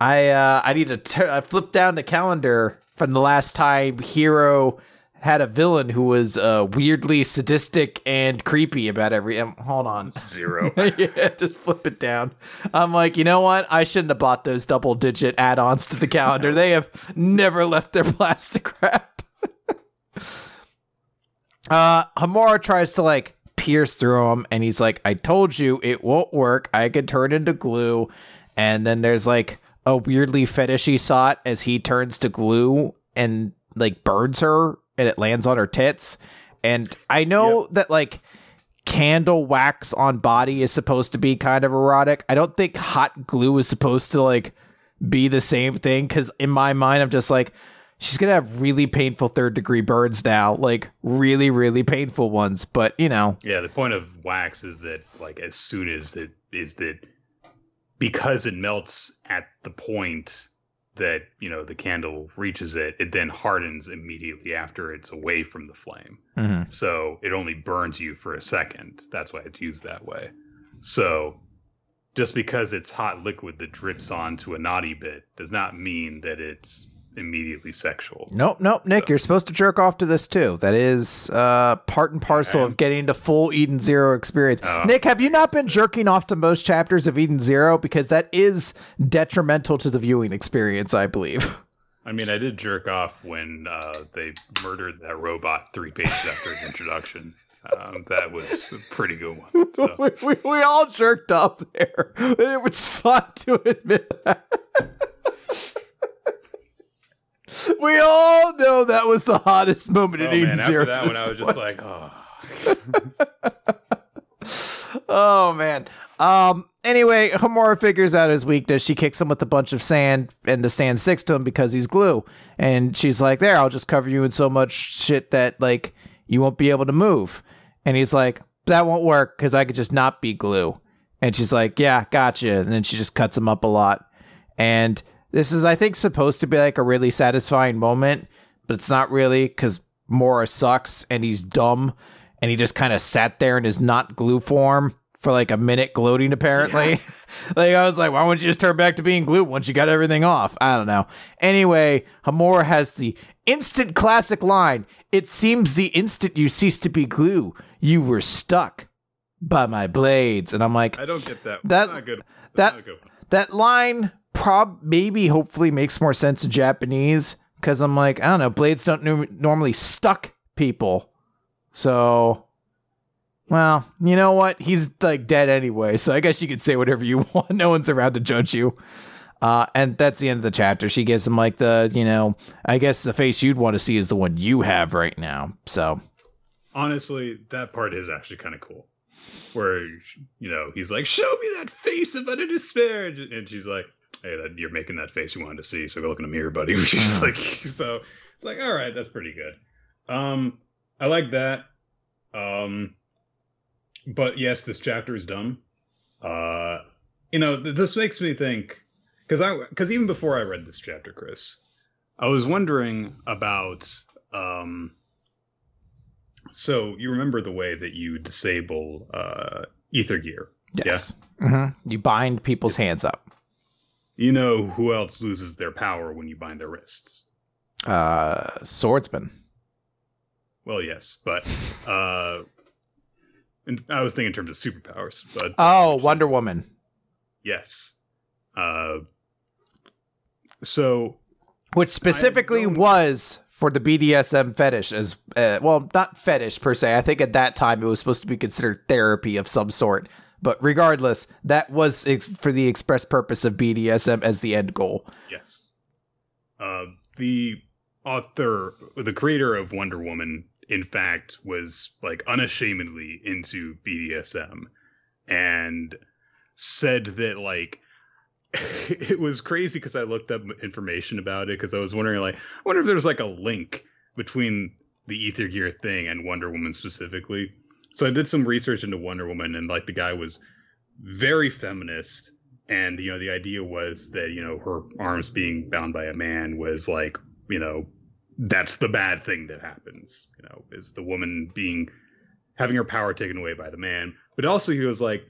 I uh, I need to t- I flip down the calendar from the last time Hero had a villain who was uh, weirdly sadistic and creepy about every. Um, hold on. Zero. yeah, just flip it down. I'm like, you know what? I shouldn't have bought those double digit add ons to the calendar. they have never left their plastic wrap. uh, Homura tries to like pierce through him, and he's like, I told you it won't work. I could turn into glue. And then there's like a weirdly fetishy shot as he turns to glue and like burns her and it lands on her tits. And I know that like candle wax on body is supposed to be kind of erotic. I don't think hot glue is supposed to like be the same thing because in my mind, I'm just like, she's gonna have really painful third degree burns now, like really, really painful ones. But you know, yeah, the point of wax is that like as soon as it is that because it melts at the point that you know the candle reaches it, it then hardens immediately after it's away from the flame. mm-hmm. So it only burns you for a second. That's why it's used that way. So just because it's hot liquid that drips onto a naughty bit does not mean that it's immediately sexual. Nope, nope, Nick, you're supposed to jerk off to this too. That is uh, part and parcel of getting the full Eden Zero experience. Oh, Nick, have you not been jerking off to most chapters of Eden Zero because that is detrimental to the viewing experience, I believe. I mean, I did jerk off when uh, they murdered that robot three pages after its introduction. Um, that was a pretty good one. So. we, we, we all jerked off there. It was fun to admit that. we all know that was the hottest moment Oh, in Eden man, after that one, this I was just like, oh. Oh man. Um. Anyway, Homura figures out his weakness. She kicks him with a bunch of sand and to stand six to him because he's glue. And she's like, "There, I'll just cover you in so much shit that like you won't be able to move." And he's like, "That won't work because I could just not be glue." And she's like, "Yeah, gotcha." And then she just cuts him up a lot. And this is, I think, supposed to be like a really satisfying moment, but it's not really because Mora sucks and he's dumb and he just kind of sat there in his not glue form for like a minute gloating apparently. Like i was like why wouldn't you just turn back to being glue once you got everything off? I don't know. Anyway Homura has the instant classic line it seems the instant you cease to be glue you were stuck by my blades. And i'm like I don't get that. That- That's not good. that- not good that line prob maybe hopefully makes more sense in Japanese because I'm like I don't know blades don't nu- normally stuck people. So well you know what? He's like dead anyway so I guess you could say whatever you want. No one's around to judge you. Uh, and that's the end of the chapter. She gives him like the you know I guess the face you'd want to see is the one you have right now so. Honestly, that part is actually kind of cool. Where you know he's like, "Show me that face of utter despair," and she's like, "Hey, that, you're making that face you wanted to see, so go look in the mirror, buddy." She's like, so it's like, all right, that's pretty good. Um, I like that. Um, but yes, this chapter is dumb. Uh, you know, th- this makes me think because I because even before I read this chapter, Chris, I was wondering about um so you remember the way that you disable uh, ether gear? yes Mhm. you bind people's It's- hands up You know who else loses their power when you bind their wrists? uh swordsman Well, yes, but uh, and I was thinking in terms of superpowers. But oh Wonder Woman yes. Uh, so which specifically was for the BDSM fetish as uh, well, not fetish per se. I think at that time it was supposed to be considered therapy of some sort. But regardless, that was ex- for the express purpose of BDSM as the end goal. Yes. Uh, the author, the creator of Wonder Woman, in fact, was like unashamedly into BDSM and said that, like, it was crazy because I looked up information about it because I was wondering, like, I wonder if there's like a link between the Ether Gear thing and Wonder Woman specifically. So I did some research into Wonder Woman, and like the guy was very feminist and you know the idea was that you know her arms being bound by a man was like you know that's the bad thing that happens you know is the woman being having her power taken away by the man but also he was like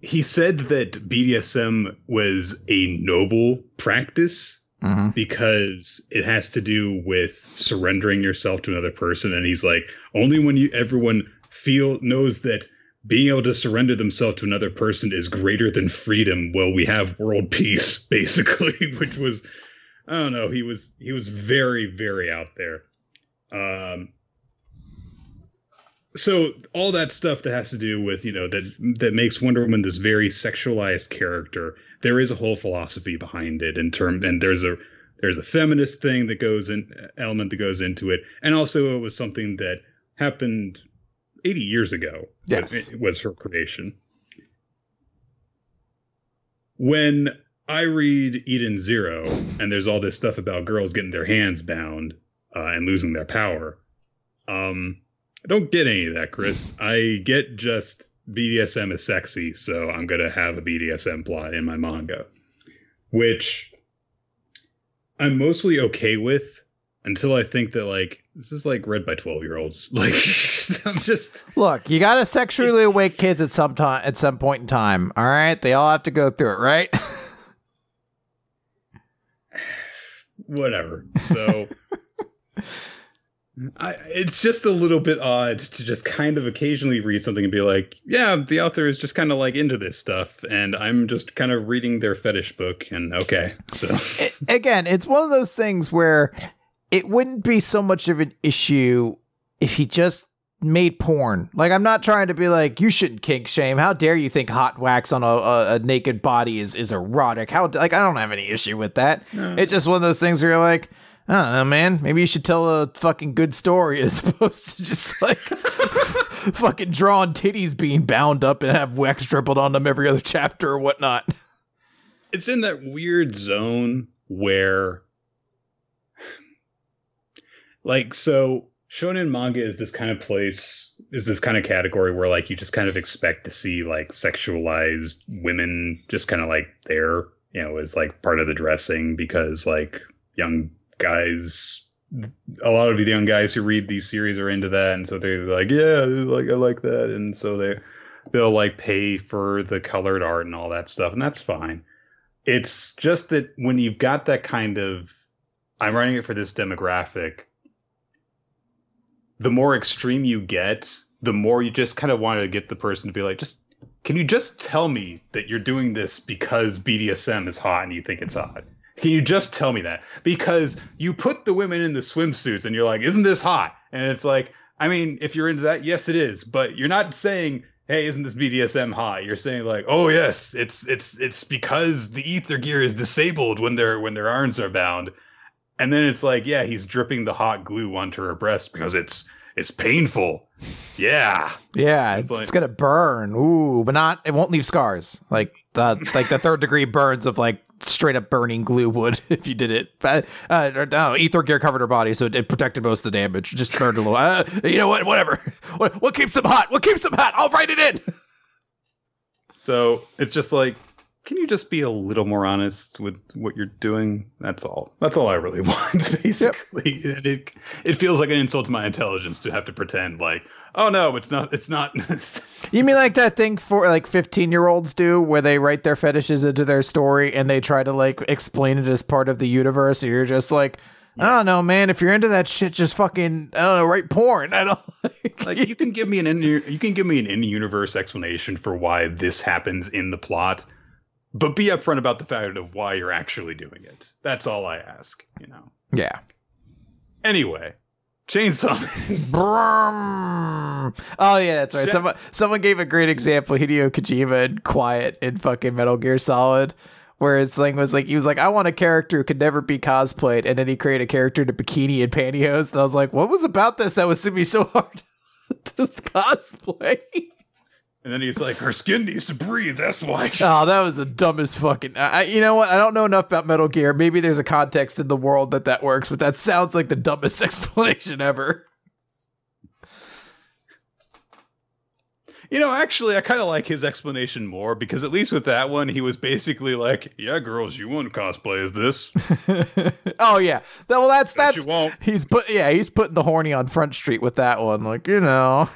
he said that BDSM was a noble practice Mm-hmm. because it has to do with surrendering yourself to another person and he's like only when you everyone feel knows that being able to surrender themselves to another person is greater than freedom. Well, we have world peace basically which was i don't know he was he was very very out there. Um so all that stuff that has to do with you know that that makes wonder woman this very sexualized character there is a whole philosophy behind it in term and there's a there's a feminist thing that goes in element that goes into it. And also it was something that happened 80 years ago Yes. it, was her creation when I read Eden Zero, and there's all this stuff about girls getting their hands bound uh, and losing their power. Um, I don't get any of that, Chris. I get just BDSM is sexy, so I'm gonna have a BDSM plot in my manga, which I'm mostly okay with until I think that like this is like read by 12 year olds. Like I'm just Look, you got to sexually awake kids at some time at some point in time. All right, they all have to go through it, right? whatever. So I, it's just a little bit odd to just kind of occasionally read something and be like, yeah, the author is just kind of like into this stuff, and I'm just kind of reading their fetish book, and okay, so Again, it's one of those things where it wouldn't be so much of an issue if he just made porn. Like, I'm not trying to be like, you shouldn't kink shame. How dare you think hot wax on a, a, a naked body is, is erotic? How, like, I don't have any issue with that. No. It's just one of those things where you're like, I don't know, man. Maybe you should tell a fucking good story as opposed to just like fucking drawing titties being bound up and have wax dribbled on them every other chapter or whatnot. it's in that weird zone where like so shonen manga is this kind of place is this kind of category where like you just kind of expect to see like sexualized women just kind of like there you know as like part of the dressing because like young guys a lot of the young guys who read these series are into that and so they're like yeah like i like that and so they they'll like pay for the colored art and all that stuff and that's fine. It's just that when you've got that kind of i'm writing it for this demographic the more extreme you get the more you just kind of want to get the person to be like just can you just tell me that you're doing this because bdsm is hot and you think it's hot? Can you just tell me that? Because you put the women in the swimsuits and you're like isn't this hot? And it's like i mean if you're into that yes it is but you're not saying hey isn't this bdsm hot? You're saying like oh yes it's it's it's because the ether gear is disabled when their when their arms are bound and then it's like yeah he's dripping the hot glue onto her breast because it's it's painful yeah Yeah, It's like- it's gonna burn. Ooh, but not. It won't leave scars. Like the like the third degree burns of like straight up burning glue would if you did it. But uh, no, ether gear covered her body, so it, it protected most of the damage. Just burned a little. Uh, you know what? Whatever. What what keeps them hot? What keeps them hot? I'll write it in. So it's just like, can you just be a little more honest with what you're doing? That's all. That's all I really want, basically. And it it feels like an insult to my intelligence to have to pretend like, oh no, it's not. It's not. You mean like that thing for like fifteen year olds do, where they write their fetishes into their story and they try to like explain it as part of the universe? And you're just like. I don't know, man. If you're into that shit, just fucking know, write porn. I don't like you can give me an in, you can give me an in universe explanation for why this happens in the plot, but be upfront about the fact of why you're actually doing it. That's all I ask. You know. Yeah. Anyway, Chainsaw. Brum. Oh yeah, that's right. Someone someone gave a great example. Hideo Kojima and Quiet in fucking Metal Gear Solid, where his thing was like he was like, I want a character who could never be cosplayed, and then he created a character in a bikini and pantyhose. And I was like, what was about this that was to be so hard to cosplay? And then he's like, her skin needs to breathe. That's why. Oh, that was the dumbest fucking. I, you know what? I don't know enough about Metal Gear. Maybe there's a context in the world that that works, but that sounds like the dumbest explanation ever. You know, actually, I kind of like his explanation more because at least with that one, he was basically like, "Yeah, girls, you won't cosplay as this. oh yeah. That- Well, that's Bet that's you won't." he's put yeah he's putting the horny on Front Street with that one. Like you know,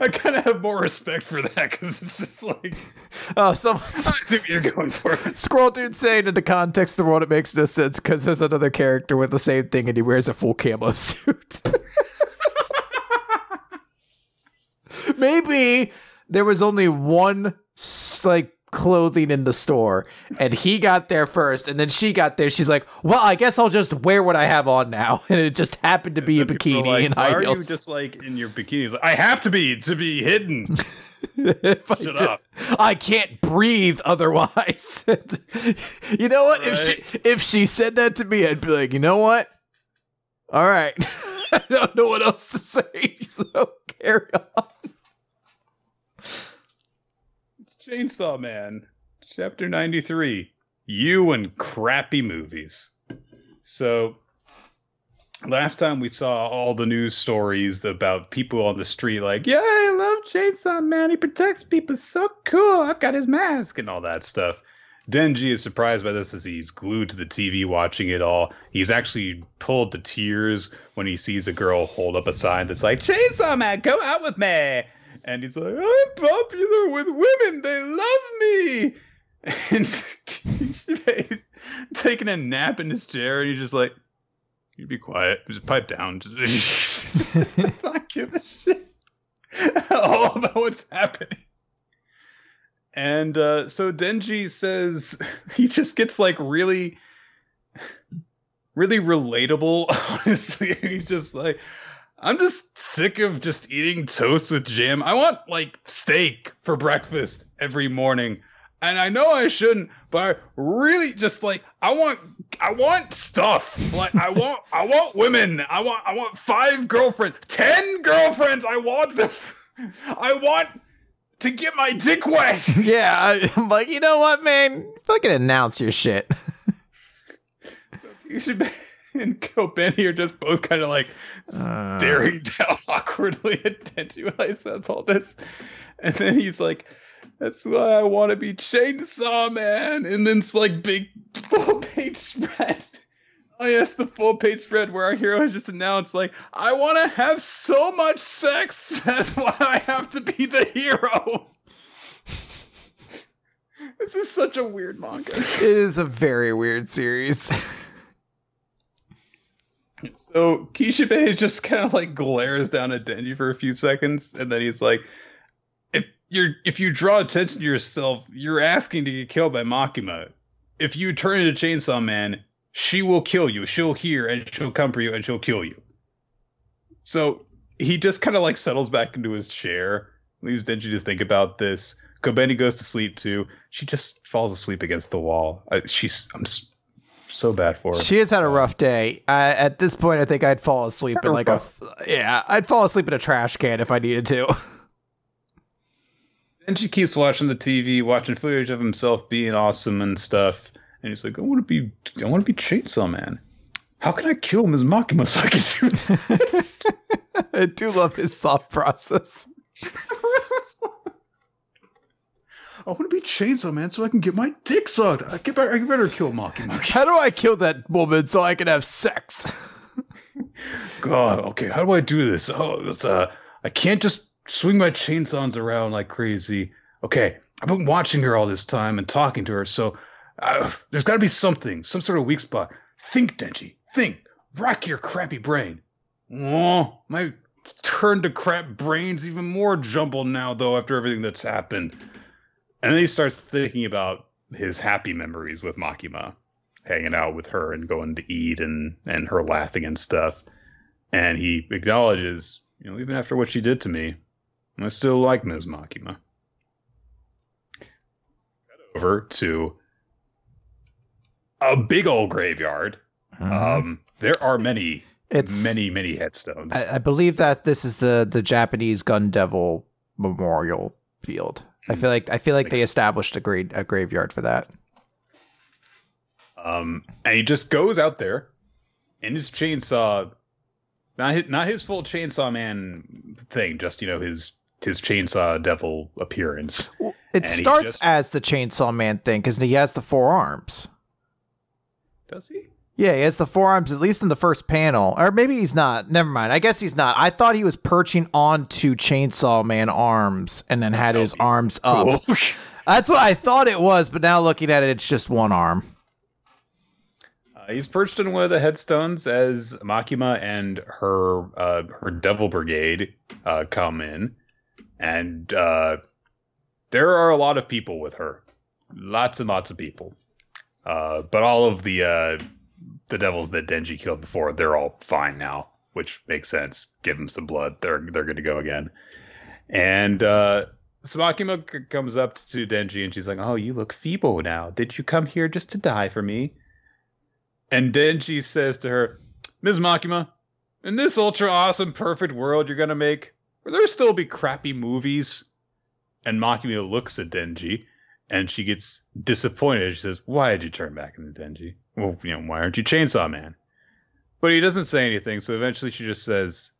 I kind of have more respect for that because it's just like, oh someone I see what you're going for. scroll dude saying in the context of the world it makes no sense because there's another character with the same thing and he wears a full camo suit. Maybe there was only one like clothing in the store and he got there first and then she got there she's like well i guess i'll just wear what i have on now and it just happened to be a And are bikini like, and high are you just like in your bikinis like, I have to be to be hidden. I Shut do- up. I can't breathe otherwise. you know what? If she if she said that to me, I'd be like, you know what? All right. I don't know what else to say. So carry on. It's Chainsaw Man. Chapter 93 You and Crappy Movies. So, last time we saw all the news stories about people on the street, like, yeah, I love Chainsaw Man. He protects people so cool. I've got his mask and all that stuff. Denji is surprised by this as he's glued to the TV watching it all. He's actually pulled to tears when he sees a girl hold up a sign that's like, Chainsaw Man, go out with me. And he's like, I'm popular with women. They love me. And he's taking a nap in his chair, and he's just like, You be quiet. Just pipe down. Just not give a shit all about what's happening. And uh, so Denji says he just gets like really, really relatable. Honestly, he's just like, I'm just sick of just eating toast with jam. I want like steak for breakfast every morning. And I know I shouldn't, but I really just like I want I want stuff. Like I want I want women. I want I want five girlfriends, ten girlfriends. I want them. I want to get my dick wet. yeah, I, am like, you know what, man? Fucking announce your shit. so you should be and Kobeni are just both kind of like uh, staring down awkwardly at Denji while he says all this. And then he's like, That's why I want to be Chainsaw Man. And then it's like big full page spread. Oh yes, the full page spread where our hero has just announced, like, I want to have so much sex. That's why I have to be the hero. this is such a weird manga. It is a very weird series. So Kishibe just kind of like glares down at Denji for a few seconds, and then he's like, "If you're if you draw attention to yourself, you're asking to get killed by Makima. If you turn into Chainsaw Man, she will kill you. She'll hear and she'll come for you and she'll kill you. So he just kind of like settles back into his chair, leaves Denji to think about this. Kobeni goes to sleep too. She just falls asleep against the wall. I, she's I'm so bad for her. She has had a rough day. Uh, at this point, I think I'd fall asleep in like rough. a yeah. I'd fall asleep in a trash can if I needed to. and she keeps watching the TV, watching footage of himself being awesome and stuff. And he's like, I want to be, I want to be Chainsaw Man. How can I kill Ms. Makima so I can do this? I do love his thought process. I want to be Chainsaw Man so I can get my dick sucked. I get better, I better kill Makima. How do I kill that woman so I can have sex? God, okay, how do I do this? Oh, uh, I can't just swing my chainsaws around like crazy. Okay, I've been watching her all this time and talking to her, so uh, there's got to be something, some sort of weak spot. Think, Denji. Think. Rack your crappy brain. Oh, my turn to crap brain's even more jumbled now, though, after everything that's happened. And then he starts thinking about his happy memories with Makima, hanging out with her and going to eat and, and her laughing and stuff. And he acknowledges, you know, even after what she did to me, I still like Ms. Makima. Over to a big old graveyard. Mm-hmm. Um, there are many, it's, many, many headstones. I, I, believe that this is the the Japanese Gun Devil Memorial Field. I feel like I feel like they established a great a graveyard for that. Um, and he just goes out there in his chainsaw, not his, not his full chainsaw man thing, just you know his his chainsaw devil appearance. Well, it and starts just, as the chainsaw man thing because he has the four arms. Does he? Yeah, he has the forearms, at least in the first panel. Or maybe he's not. Never mind. I guess he's not. I thought he was perching onto Chainsaw Man arms and then had his arms up. Cool. That's what I thought it was, but now looking at it, it's just one arm. Uh, he's perched in one of the headstones as Makima and her uh, her Devil Brigade uh, come in, and uh, there are a lot of people with her, lots and lots of people. Uh, but all of the uh, the devils that Denji killed before, they're all fine now, which makes sense. Give them some blood, they're they're good to go again. And uh, Makima comes up to Denji and she's like, "Oh, you look feeble now. Did you come here just to die for me?" And Denji says to her, "Ms. Makima, in this ultra awesome, perfect world you're gonna make, will there still be crappy movies?" And Makima looks at Denji and she gets disappointed. She says, "Why did you turn back into Denji? Well, you know, why aren't you Chainsaw Man?" But he doesn't say anything. So eventually, she just says,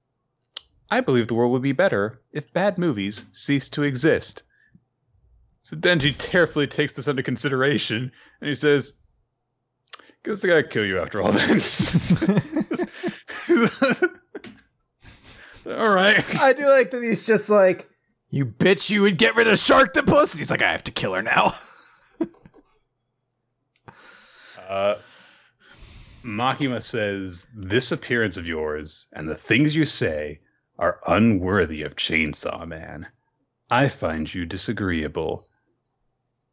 "I believe the world would be better if bad movies ceased to exist." So Denji carefully takes this under consideration, and he says, "Guess I gotta kill you after all." Then. all right. I do like that he's just like, you bitch, you would get rid of Shark Sharktopus? And he's like, I have to kill her now. Uh, Makima says, This appearance of yours and the things you say are unworthy of Chainsaw Man. I find you disagreeable.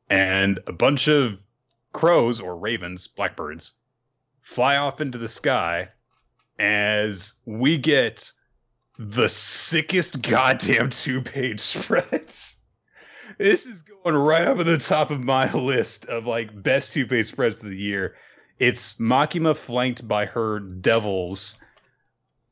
And a bunch of crows or ravens, blackbirds, fly off into the sky as we get the sickest goddamn two page spreads. This is going right up at the top of my list of like best two page spreads of the year. It's Makima flanked by her devils,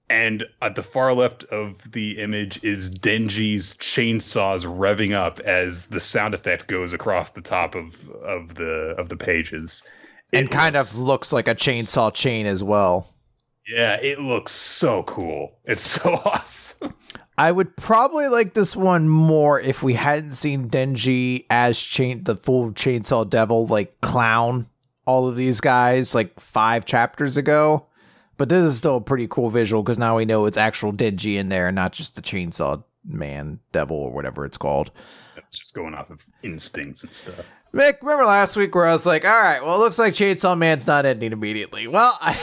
and at the far left of the image is Denji's chainsaws revving up as the sound effect goes across the top of of the of the pages. It and kind of looks like a chainsaw chain as well. Yeah, it looks so cool. It's so awesome. I would probably like this one more if we hadn't seen Denji as chain the full chainsaw devil like clown all of these guys like five chapters ago. But this is still a pretty cool visual because now we know it's actual Denji in there and not just the chainsaw man devil or whatever it's called. It's just going off of instincts and stuff. Mick, remember last week where I was like, all right, well, it looks like Chainsaw Man's not ending immediately. Well, I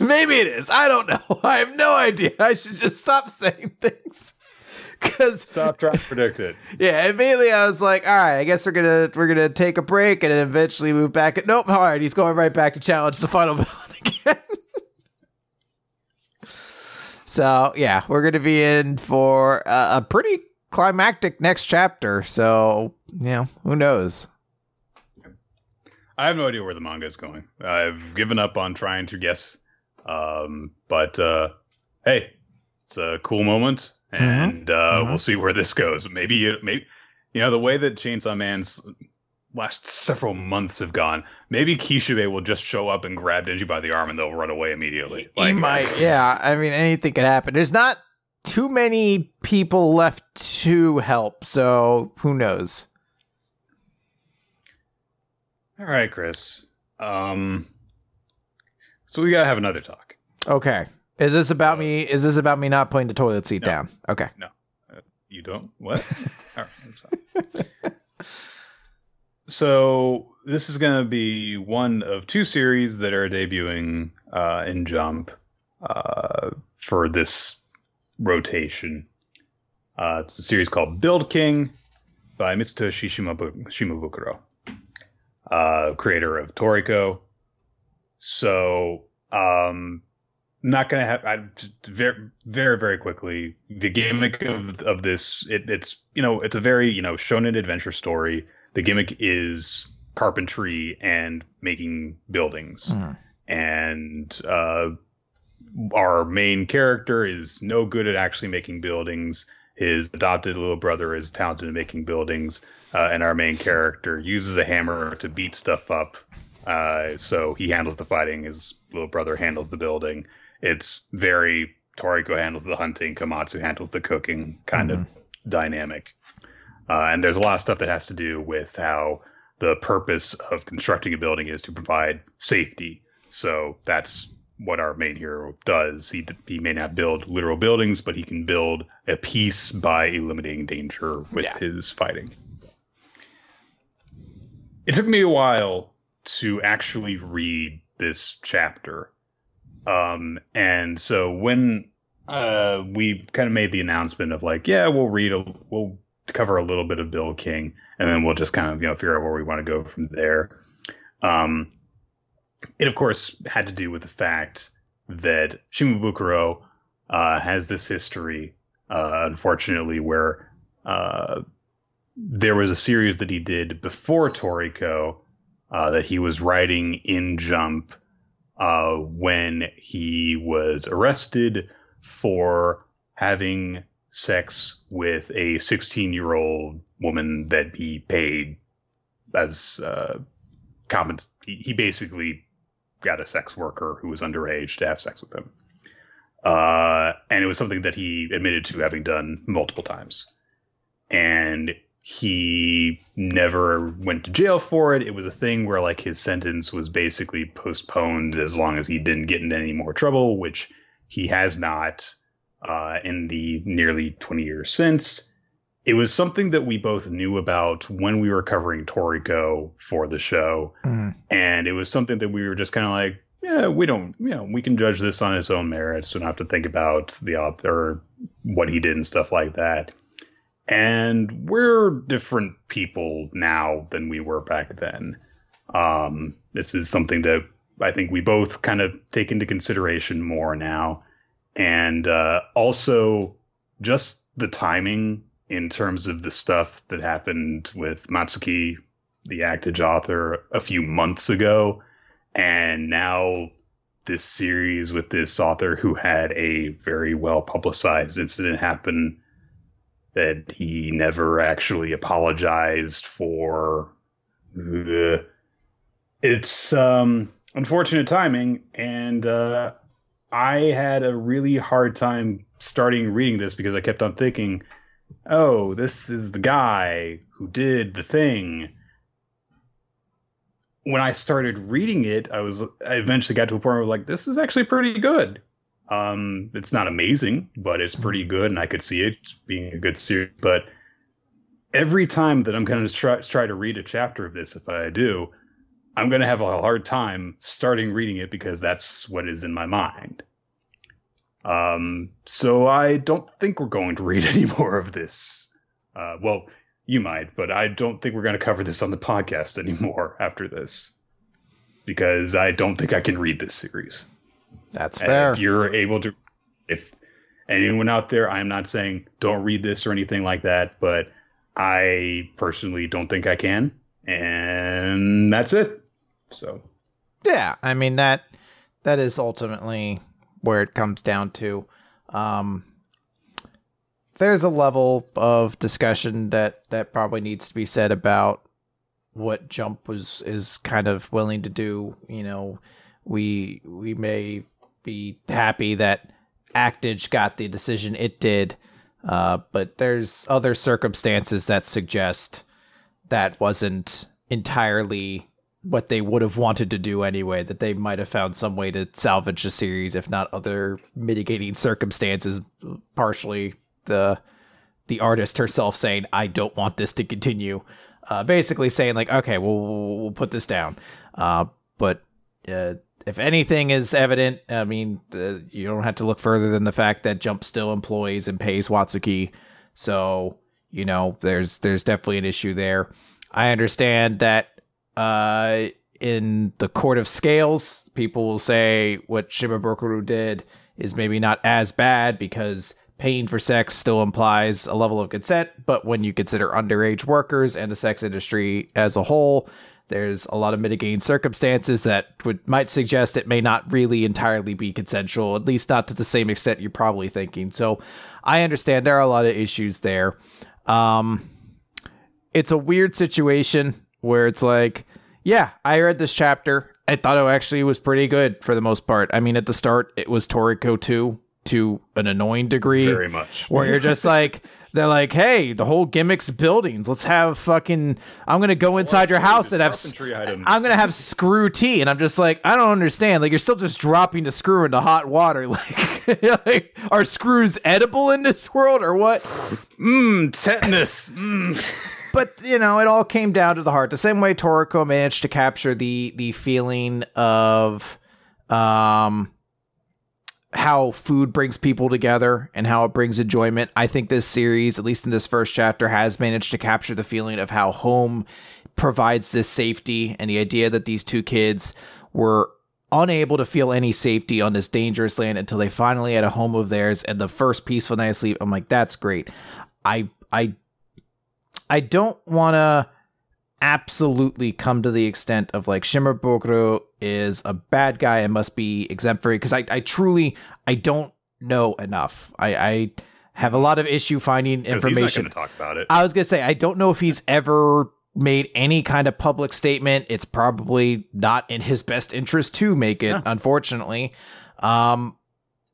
Maybe it is. I don't know. I have no idea. I should just stop saying things. Cause stop trying to predict it. Yeah, immediately I was like, all right, I guess we're gonna we're gonna take a break and then eventually move back. Nope, all right, he's going right back to challenge the final villain again. so yeah, we're gonna be in for a, a pretty climactic next chapter. So you know, who knows? I have no idea where the manga is going. I've given up on trying to guess um, but uh, hey, it's a cool moment, mm-hmm. and mm-hmm. Uh, mm-hmm. we'll see where this goes. Maybe, maybe you know the way that Chainsaw Man's last several months have gone. Maybe Kishibe will just show up and grab Denji by the arm, and they'll run away immediately. Like, he might, yeah. I mean, anything could happen. There's not too many people left to help, so who knows? All right, Chris. Um, so we gotta have another talk. Okay. Is this about so, me? Is this about me not putting the toilet seat no, down? Okay. No, uh, you don't. What? All right. so this is to be one of two series that are debuting uh, in Jump uh, for this rotation. Uh, it's a series called Build King by Mitsutoshi Shimabukuro, uh, creator of Toriko, so, um, not gonna have. I very, very, very quickly. The gimmick of of this, it, it's you know, it's a very you know shonen adventure story. The gimmick is carpentry and making buildings, mm. and uh, our main character is no good at actually making buildings. His adopted little brother is talented at making buildings, uh, and our main character uses a hammer to beat stuff up uh, so he handles the fighting. His little brother handles the building. It's very Toriko handles the hunting. Komatsu handles the cooking kind mm-hmm. of dynamic. Uh, and there's a lot of stuff that has to do with how the purpose of constructing a building is to provide safety. So that's what our main hero does. He he may not build literal buildings, but he can build a peace by eliminating danger with yeah. his fighting. It took me a while to actually read this chapter. Um, and so when uh, we kind of made the announcement of like, yeah, we'll read, a, we'll cover a little bit of Build King, and then we'll just kind of you know figure out where we want to go from there. Um, it of course had to do with the fact that Shimabukuro uh, has this history, uh, unfortunately, where uh, there was a series that he did before Toriko uh, that he was riding in Jump uh, when he was arrested for having sex with a 16 year old woman that he paid as uh, common. He, he basically got a sex worker who was underage to have sex with him. Uh, and it was something that he admitted to having done multiple times. And he never went to jail for it. It was a thing where like his sentence was basically postponed as long as he didn't get into any more trouble, which he has not uh, in the nearly 20 years since. It was something that we both knew about when we were covering Toriko for the show. Mm. And it was something that we were just kind of like, yeah, we don't, you know, we can judge this on its own merits. Don't have to think about the author, what he did and stuff like that. And we're different people now than we were back then. Um, this is something that I think we both kind of take into consideration more now. And uh, also just the timing in terms of the stuff that happened with Matsuki, the Actage author, a few months ago. And now this series with this author who had a very well publicized incident happen that he never actually apologized for. It's um, unfortunate timing, and uh, I had a really hard time starting reading this because I kept on thinking, oh, this is the guy who did the thing. When I started reading it, I was I eventually got to a point where I was like, this is actually pretty good. Um, it's not amazing, but it's pretty good, and I could see it being a good series. But every time that I'm going to try, try to read a chapter of this, if I do, I'm going to have a hard time starting reading it because that's what is in my mind. Um, so I don't think we're going to read any more of this. Uh, well, you might, but I don't think we're going to cover this on the podcast anymore after this because I don't think I can read this series. That's And fair. If you're able to, if anyone out there, I'm not saying don't read this or anything like that, but I personally don't think I can, and that's it. So Yeah, I mean that that is ultimately where it comes down to. Um, there's a level of discussion that that probably needs to be said about what Jump was is kind of willing to do. You know, we we may be happy that Actage got the decision it did, uh, but there's other circumstances that suggest that wasn't entirely what they would have wanted to do anyway that they might have found some way to salvage the series if not other mitigating circumstances partially the the artist herself saying i don't want this to continue uh, basically saying like okay we'll, we'll, put this down uh, but uh, if anything is evident i mean uh, you don't have to look further than the fact that jump still employs and pays watsuki so you know there's there's definitely an issue there i understand that uh, in the court of scales, people will say what Shimabukuro did is maybe not as bad because paying for sex still implies a level of consent. But when you consider underage workers and the sex industry as a whole, there's a lot of mitigating circumstances that would might suggest it may not really entirely be consensual, at least not to the same extent you're probably thinking. So I understand there are a lot of issues there. Um, it's a weird situation where it's like, yeah, I read this chapter. I thought it actually was pretty good for the most part. I mean, at the start, it was Toriko 2 to an annoying degree very much. where you're just like, they're like, hey, the whole gimmick's buildings. Let's have fucking, I'm going to go inside your house and have, s- carpentry items. I'm going to have screw tea. And I'm just like, I don't understand. Like, you're still just dropping the screw into hot water. Like, like are screws edible in this world or what? Mmm, tetanus. Mm. but you know, it all came down to the heart. The same way Toriko managed to capture the the feeling of um how food brings people together and how it brings enjoyment. I think this series, at least in this first chapter, has managed to capture the feeling of how home provides this safety and the idea that these two kids were unable to feel any safety on this dangerous land until they finally had a home of theirs and the first peaceful night of sleep. I'm like, that's great. I I I don't want to absolutely come to the extent of like Shimabukuro is a bad guy and must be exempt for it because I, I truly I don't know enough. I, I have a lot of issue finding 'Cause He's not information. going to talk about it. I was gonna say I don't know if he's ever made any kind of public statement. It's probably not in his best interest to make it, yeah. unfortunately. Um,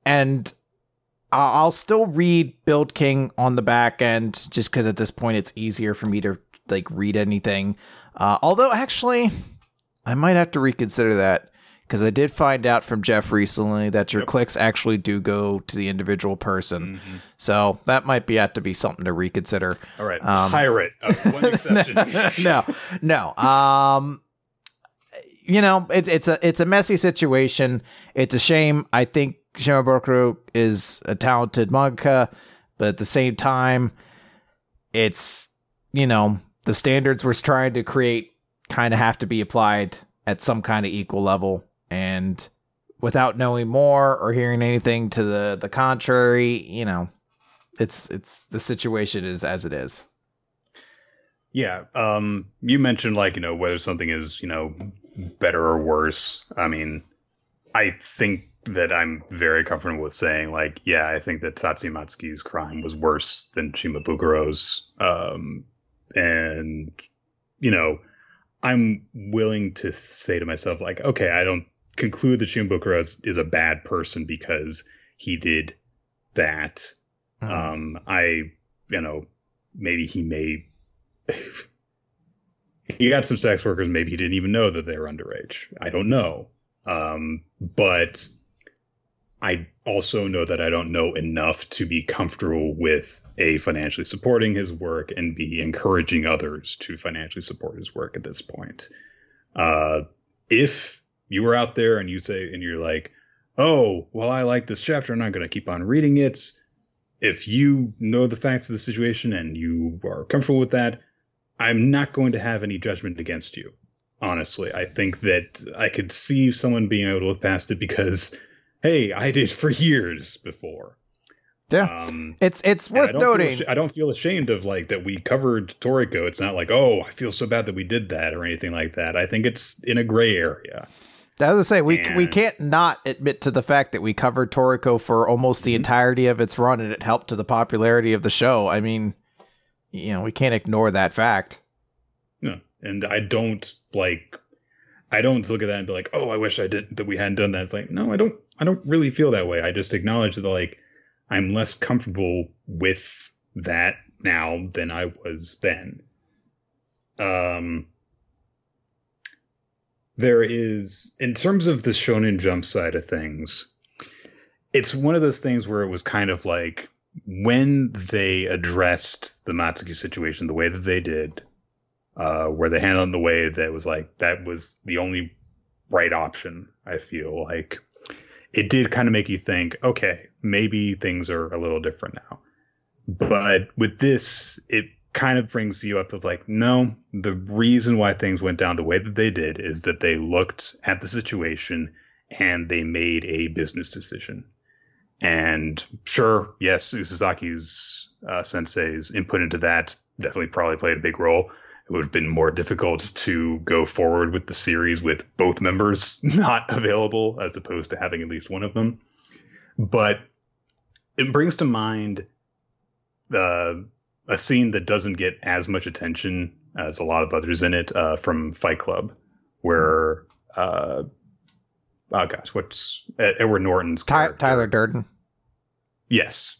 and I'll still read Build King on the back end just because at this point it's easier for me to like read anything. Uh, although actually, I might have to reconsider that because I did find out from Jeff recently that your yep. clicks actually do go to the individual person. Mm-hmm. So that might be have to be something to reconsider. All right, um, pirate. Uh, one exception. no, no. Um, you know, it's it's a it's a messy situation. It's a shame. I think Shimabukuro is a talented mangaka, but at the same time, it's you know the standards we're trying to create kind of have to be applied at some kind of equal level and without knowing more or hearing anything to the the contrary, you know, it's it's the situation is as it is. Yeah, um you mentioned like, you know, whether something is, you know, better or worse. I mean, I think that I'm very comfortable with saying like, yeah, I think that Tatsuya Matsuki's crime was worse than Shimabukuro's um and you know, I'm willing to say to myself like, okay, I don't conclude that Shimabukuro is, is a bad person because he did that. Mm-hmm. Um, I, you know, maybe he may. he got some sex workers. Maybe he didn't even know that they were underage. I don't know. Um, but I also know that I don't know enough to be comfortable with a financially supporting his work and be encouraging others to financially support his work at this point. Uh, if you were out there and you say and you're like oh well i like this chapter i'm not going to keep on reading it. If you know the facts of the situation and you are comfortable with that i'm not going to have any judgment against you honestly. I think that i could see someone being able to look past it because hey i did for years before yeah, um, it's it's worth I noting. I don't feel ashamed of like that we covered Toriko. It's not like oh, I feel so bad that we did that or anything like that. I think it's in a gray area. I was to say we and, we can't not admit to the fact that we covered Toriko for almost the mm-hmm. entirety of its run, and it helped to the popularity of the show. I mean, you know, we can't ignore that fact. No, and I don't like. I don't look at that and be like, "Oh, I wish I did that. We hadn't done that." It's like, no, I don't. I don't really feel that way. I just acknowledge that, like, I'm less comfortable with that now than I was then. Um, there is in terms of the shonen jump side of things it's one of those things where it was kind of like when they addressed the matsuki situation the way that they did uh, where they handled the way that was like that was the only right option i feel like it did kind of make you think okay maybe things are a little different now but with this it kind of brings you up to like, no, the reason why things went down the way that they did is that they looked at the situation and they made a business decision. And sure, yes, Usazaki's uh, sensei's input into that definitely probably played a big role. It would have been more difficult to go forward with the series with both members not available as opposed to having at least one of them. But it brings to mind uh, a scene that doesn't get as much attention as a lot of others in it uh, from Fight Club, where uh, oh gosh, what's Edward Norton's Ty- Tyler Durden? Yes,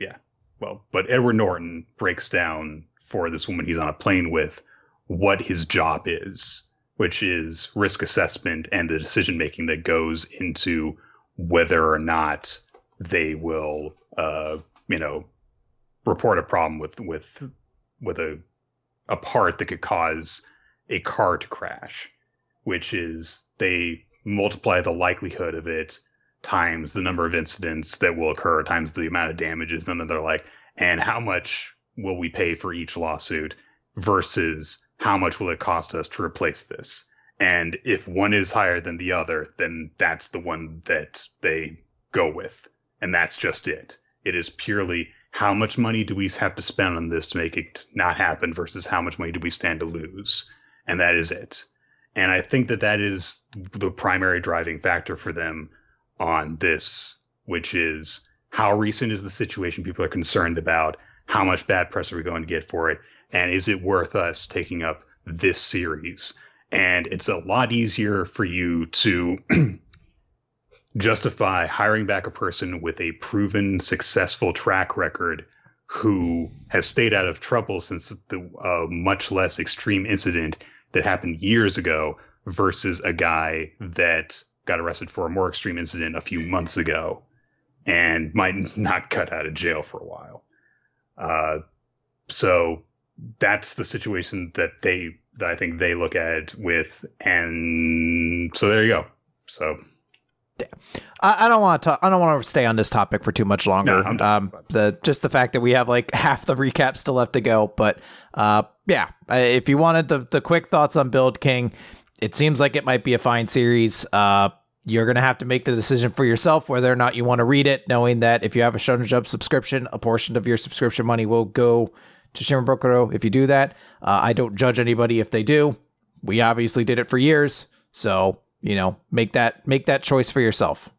yeah. Well, but Edward Norton breaks down for this woman he's on a plane with what his job is, which is risk assessment and the decision making that goes into whether or not they will, uh, you know, report a problem with with with a a part that could cause a car to crash, which is they multiply the likelihood of it times the number of incidents that will occur times the amount of damages and then they're like and how much will we pay for each lawsuit versus how much will it cost us to replace this? And if one is higher than the other then that's the one that they go with. And that's just it. It is purely how much money do we have to spend on this to make it not happen versus how much money do we stand to lose? And that is it. And i think that that is the primary driving factor for them on this which is how recent is the situation people are concerned about? How much bad press are we going to get for it and is it worth us taking up this series. And it's a lot easier for you to justify hiring back a person with a proven successful track record who has stayed out of trouble since the uh, much less extreme incident that happened years ago versus a guy that got arrested for a more extreme incident a few months ago and might not cut out of jail for a while. Uh, so that's the situation that they that I think they look at with, and so there you go. So I, I don't want to. Talk I don't want to stay on this topic for too much longer. No, um, the just the fact that we have like half the recap still left to go, but uh, yeah. If you wanted the the quick thoughts on Build King, it seems like it might be a fine series. Uh, you're going to have to make the decision for yourself whether or not you want to read it, knowing that if you have a Shonen Jump subscription, a portion of your subscription money will go to Shimabukuro if you do that. Uh, I don't judge anybody if they do. We obviously did it for years, so you know, make that make that choice for yourself.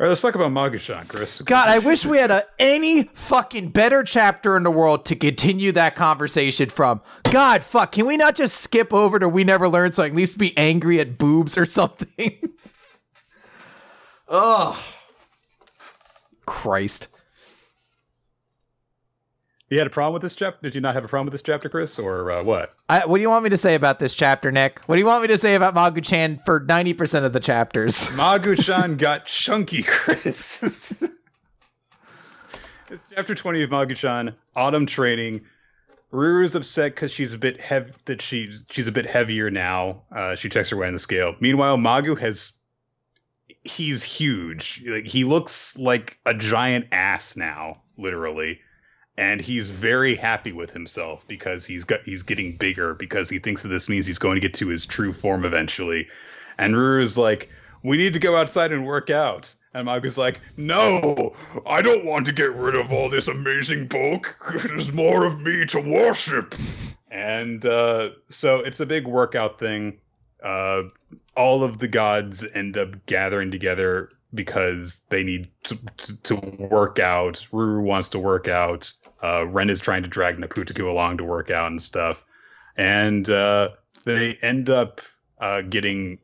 All right, let's talk about Maguchan, Chris. God, I wish we had a any fucking better chapter in the world to continue that conversation from. God, fuck, can we not just skip over to We Never Learned so I at least be angry at boobs or something? Ugh. Christ. You had a problem with this chapter? Did you not have a problem with this chapter, Chris, or uh, what? I, what do you want me to say about this chapter, Nick? What do you want me to say about Magu-chan for ninety percent of the chapters? Magu-chan got chunky, Chris. it's chapter twenty of Magu-chan, Autumn Training. Ruru's upset because she's a bit heavy. That she's she's a bit heavier now. Uh, she checks her way on the scale. Meanwhile, Magu has he's huge. Like he looks like a giant ass now, literally and he's very happy with himself because he's got he's getting bigger because he thinks that this means he's going to get to his true form eventually. And Ruru's like, "We need to go outside and work out." And Magu's like, "No, I don't want to get rid of all this amazing bulk. There's more of me to worship." And uh, so it's a big workout thing. Uh, all of the gods end up gathering together because they need to, to, work out. Ruru wants to work out. Uh, Ren is trying to drag Naputaku along to work out and stuff, and uh, they end up uh, getting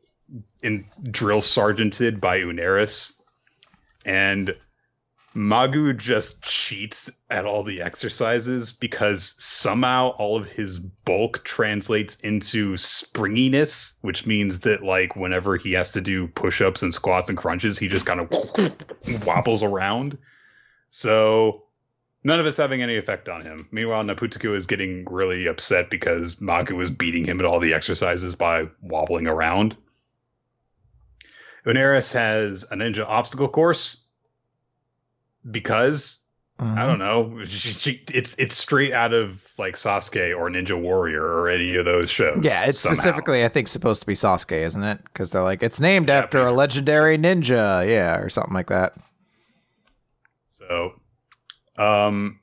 in drill sergeanted by Unaris. and Magu just cheats at all the exercises because somehow all of his bulk translates into springiness, which means that like whenever he has to do push-ups and squats and crunches, he just kind of wobbles around. So none of it's having any effect on him. Meanwhile, Naputaku is getting really upset because Magu is beating him at all the exercises by wobbling around. Unaris has a ninja obstacle course because uh-huh. I don't know. She, she, it's it's straight out of like Sasuke or Ninja Warrior or any of those shows. Yeah, it's somehow. specifically I think supposed to be Sasuke, isn't it? Because they're like it's named yeah, after a legendary ninja, yeah, or something like that. So um,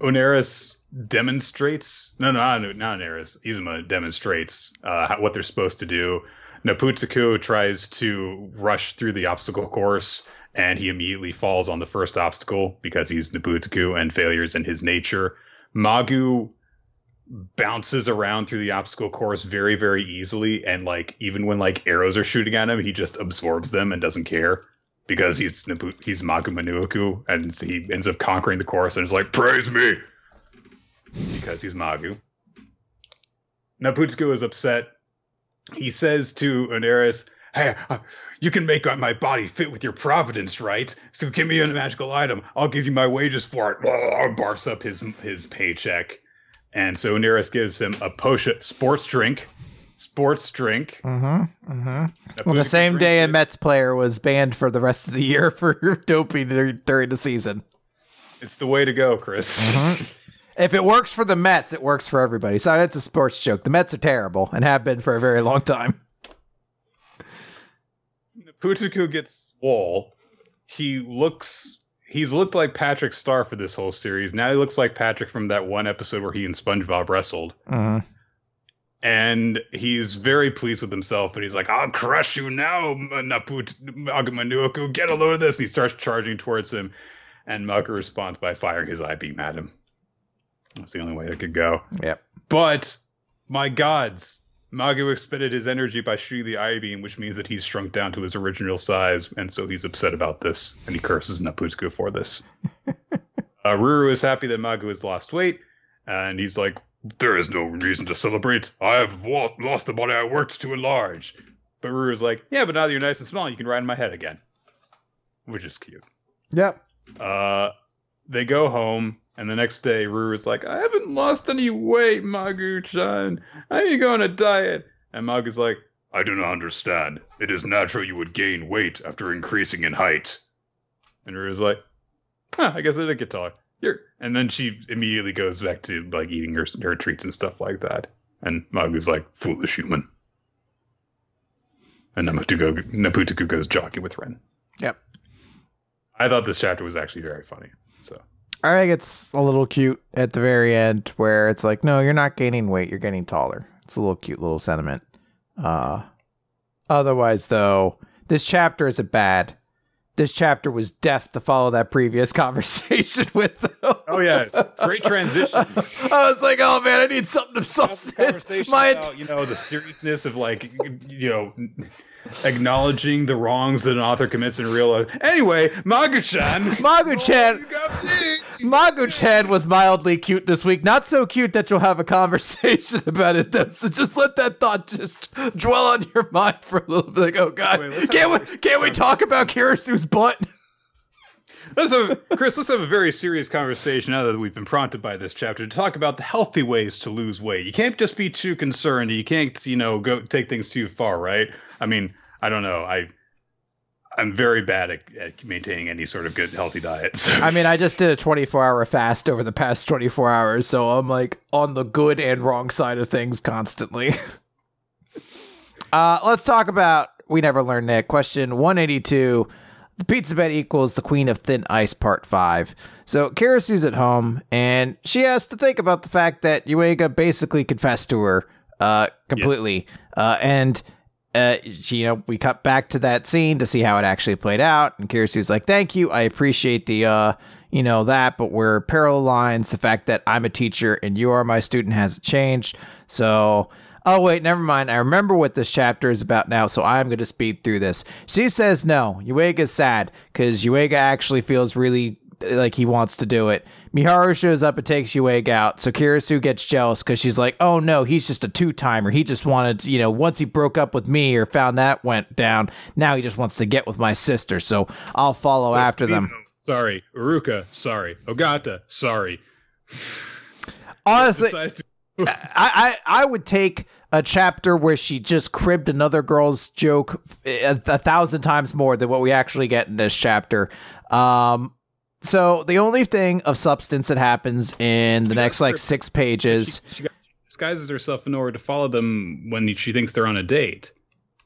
Uneris demonstrates. No, no, not, not Uneris. Izuma demonstrates uh, what they're supposed to do. Naputaku tries to rush through the obstacle course, and he immediately falls on the first obstacle because he's Naputaku and failures in his nature. Magu bounces around through the obstacle course very, very easily, and like even when like arrows are shooting at him, he just absorbs them and doesn't care because he's he's Magu Manuaku, and he ends up conquering the course and is like, "Praise me," because he's Magu. Naputaku is upset. He says to Uneris, "Hey, uh, you can make my body fit with your providence, right? So give me a magical item. I'll give you my wages for it." Blah, barfs up his his paycheck, and so Uneris gives him a potion, sports drink sports drink. Mm-hmm. Mm-hmm. Well, the same day a Mets player was banned for the rest of the year for doping during the season. It's the way to go, Chris. Mm-hmm. if it works for the Mets, it works for everybody. So that's a sports joke. The Mets are terrible and have been for a very long time. Putaku gets swole. He looks he's looked like Patrick Star for this whole series. Now he looks like Patrick from that one episode where he and SpongeBob wrestled. Mm-hmm and he's very pleased with himself and he's like i'll crush you now naput agamanuaku get a load of this and he starts charging towards him and Magu responds by firing his eye beam at him That's the only way it could go. Yep. But my gods, Magu expended his energy by shooting the eye beam, which means that he's shrunk down to his original size, and so he's upset about this, and he curses Naputaku for this. uh, Ruru is happy that Magu has lost weight, and he's like, "There is no reason to celebrate. I have wa- lost the body I worked to enlarge." But Ruru is like, "Yeah, but now that you're nice and small, you can ride in my head again," which is cute. Yep. Uh, they go home, and the next day, Ruru is like, I haven't lost any weight, Magu-chan. I need to go on a diet. And Magu's like, I do not understand. It is natural you would gain weight after increasing in height. And Ruru's like, huh, I guess I did get taller. Here. And then she immediately goes back to like eating her, her treats and stuff like that. And Magu's like, foolish human. And Naputaku, Naputaku goes jogging with Ren. Yep. I thought this chapter was actually very funny. So I think it's a little cute at the very end where it's like, no, you're not gaining weight, you're getting taller. It's a little cute little sentiment. Uh otherwise though, this chapter isn't bad. This chapter was death to follow that previous conversation with though. Oh yeah, great transition. I was like, oh man, I need something of substance. Conversation My about you know the seriousness of like you know acknowledging the wrongs that an author commits in real life. Anyway, Magu-chan. Magu-chan. Oh, you got me. Magu-chan was mildly cute this week. Not so cute that you'll have a conversation about it though. So just let that thought just dwell on your mind for a little bit. Like, oh god, Wait, can't we can't we talk about Kirisu's butt? Let's have, Chris, let's have a very serious conversation now that we've been prompted by this chapter to talk about the healthy ways to lose weight. You can't just be too concerned. You can't, you know, go take things too far, right? I mean, I don't know. I I'm very bad at, at maintaining any sort of good healthy diet. So. I mean, I just did a 24 hour fast over the past 24 hours, so I'm like on the good and wrong side of things constantly. uh, let's talk about We Never Learn Nick. Question 182. The pizza bed equals the Queen of Thin Ice Part 5. So Kirisu's at home, and she has to think about the fact that Yuiga basically confessed to her uh, completely. Uh, and uh, she, you know, we cut back to that scene to see how it actually played out. And Kirisu's like, "Thank you, I appreciate the, uh, you know, that, but we're parallel lines. The fact that I'm a teacher and you are my student hasn't changed. So, oh wait, never mind. I remember what this chapter is about now, so I'm going to speed through this. She says no. Yuiga's sad because Yuiga actually feels really like he wants to do it. Miharu shows up and takes Yuiga out, so Kirisu gets jealous because she's like, "Oh no, he's just a two timer. He just wanted, to, you know, once he broke up with me or found that went down, now he just wants to get with my sister. So I'll follow after them." Sorry, Uruka. Sorry, Ogata. Sorry. Honestly, Decides to- I, I I would take a chapter where she just cribbed another girl's joke a, a thousand times more than what we actually get in this chapter. Um, so the only thing of substance that happens in the She next like her- six pages. She, she disguises herself in order to follow them when she thinks they're on a date,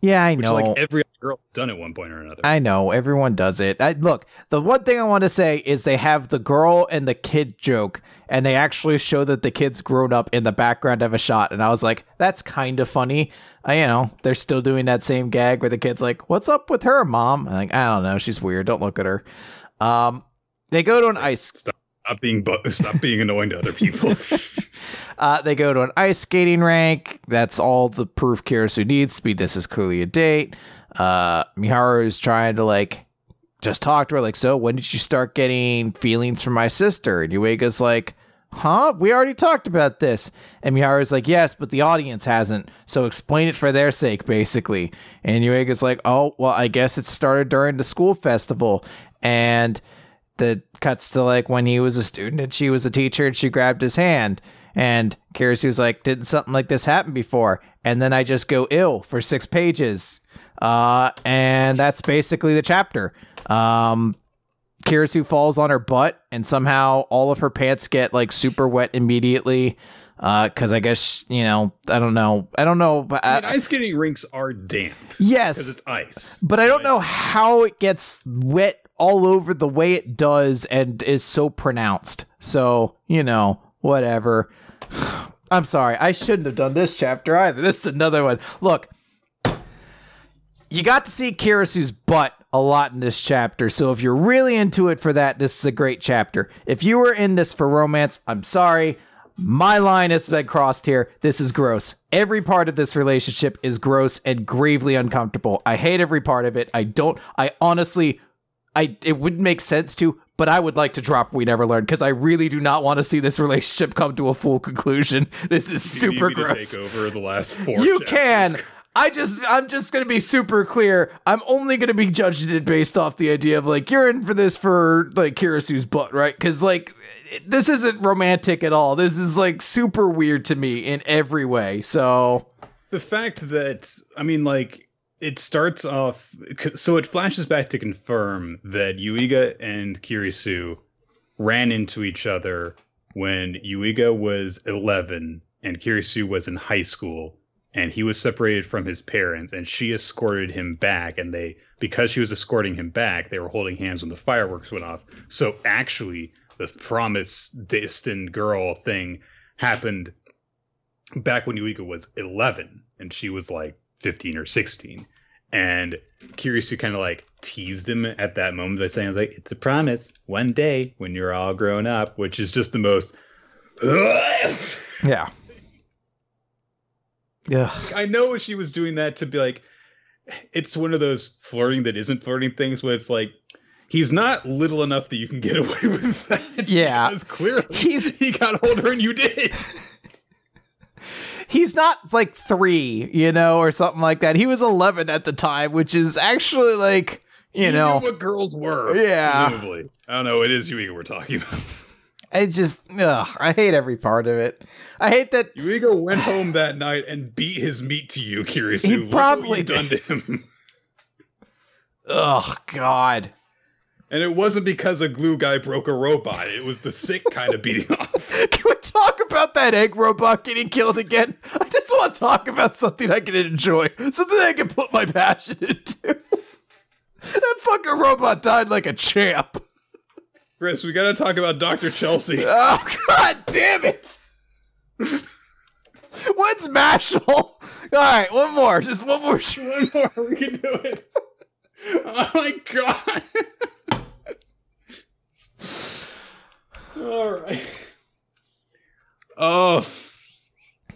yeah, I know. like every other girl done at one point or another. I know everyone does it. I, look, the one thing I want to say is they have the girl and the kid joke, and they actually show that the kid's grown up in the background of a shot. And I was like, that's kind of funny. I, you know, they're still doing that same gag where the kid's like, "What's up with her, mom?" I'm like, I don't know, she's weird. Don't look at her. Um, they go to an ice Stop, stop being bu- stop being annoying to other people. Uh, they go to an ice skating rink. That's all the proof Kirisu needs to be. This is clearly a date. Uh, Miharu is trying to like just talk to her, like, so when did you start getting feelings for my sister? And Yuiga's like, huh? We already talked about this. And Miharu's like, yes, but the audience hasn't. So explain it for their sake, basically. And Yuiga's like, oh, well, I guess it started during the school festival. And the cuts to like when he was a student and she was a teacher and she grabbed his hand. And Kirisu's like, didn't something like this happen before? And then I just go ill for six pages. Uh, and that's basically the chapter. Um, Kirisu falls on her butt, and somehow all of her pants get like super wet immediately. Uh, cause I guess you know, I don't know, I don't know, but I mean, ice skating rinks are damp yes, because it's ice. but I don't know how it gets wet all over the way it does and is so pronounced. So, you know, whatever. I'm sorry. I shouldn't have done this chapter either. This is another one. Look, you got to see Kirisu's butt a lot in this chapter. So if you're really into it for that, this is a great chapter. If you were in this for romance, I'm sorry. my line has been crossed here. This is gross. Every part of this relationship is gross and gravely uncomfortable. I hate every part of it. I don't. I honestly, I it wouldn't make sense to, but I would like to drop We Never Learned because I really do not want to see this relationship come to a full conclusion. This is super gross. take over the last four. You chapters. can. I just, I'm just gonna be super clear. I'm only gonna be judging it based off the idea of like you're in for this for like Kirisu's butt, right? Because like it- this isn't romantic at all. This is like super weird to me in every way. So the fact that I mean, like, it starts off. So it flashes back to confirm that Yuiga and Kirisu ran into each other when Yuiga was 11 and Kirisu was in high school, and he was separated from his parents, and she escorted him back, and they because she was escorting him back, they were holding hands when the fireworks went off. So actually, the promise destined girl thing happened back when Yuiga was 11 and she was like 15 or 16. And Kirisu kind of like teased him at that moment by saying, I was like, it's a promise one day when you're all grown up, which is just the most. yeah, yeah, I know she was doing that to be like, it's one of those flirting that isn't flirting things where it's like, he's not little enough that you can get away with that. Yeah. Because clearly He's- he got older and you did. He's not like three, you know, or something like that. He was 11 at the time, which is actually like, you He know, what girls were. Yeah. Presumably. I don't know. It is Yuiga we're talking about. I just, ugh, I hate every part of it. I hate that Yuiga went home that night and beat his meat to you, Kirisu. He probably done to him. Oh God. And it wasn't because a glue guy broke a robot. It was the sick kind of beating off. Talk about that egg robot getting killed again? I just want to talk about something I can enjoy, something I can put my passion into. that fucking robot died like a champ. Chris, we gotta talk about Dr. Chelsea. Oh God damn it! What's Mashle? All right, one more, just one more. One more, we can do it. Oh my god. Alright. Oh.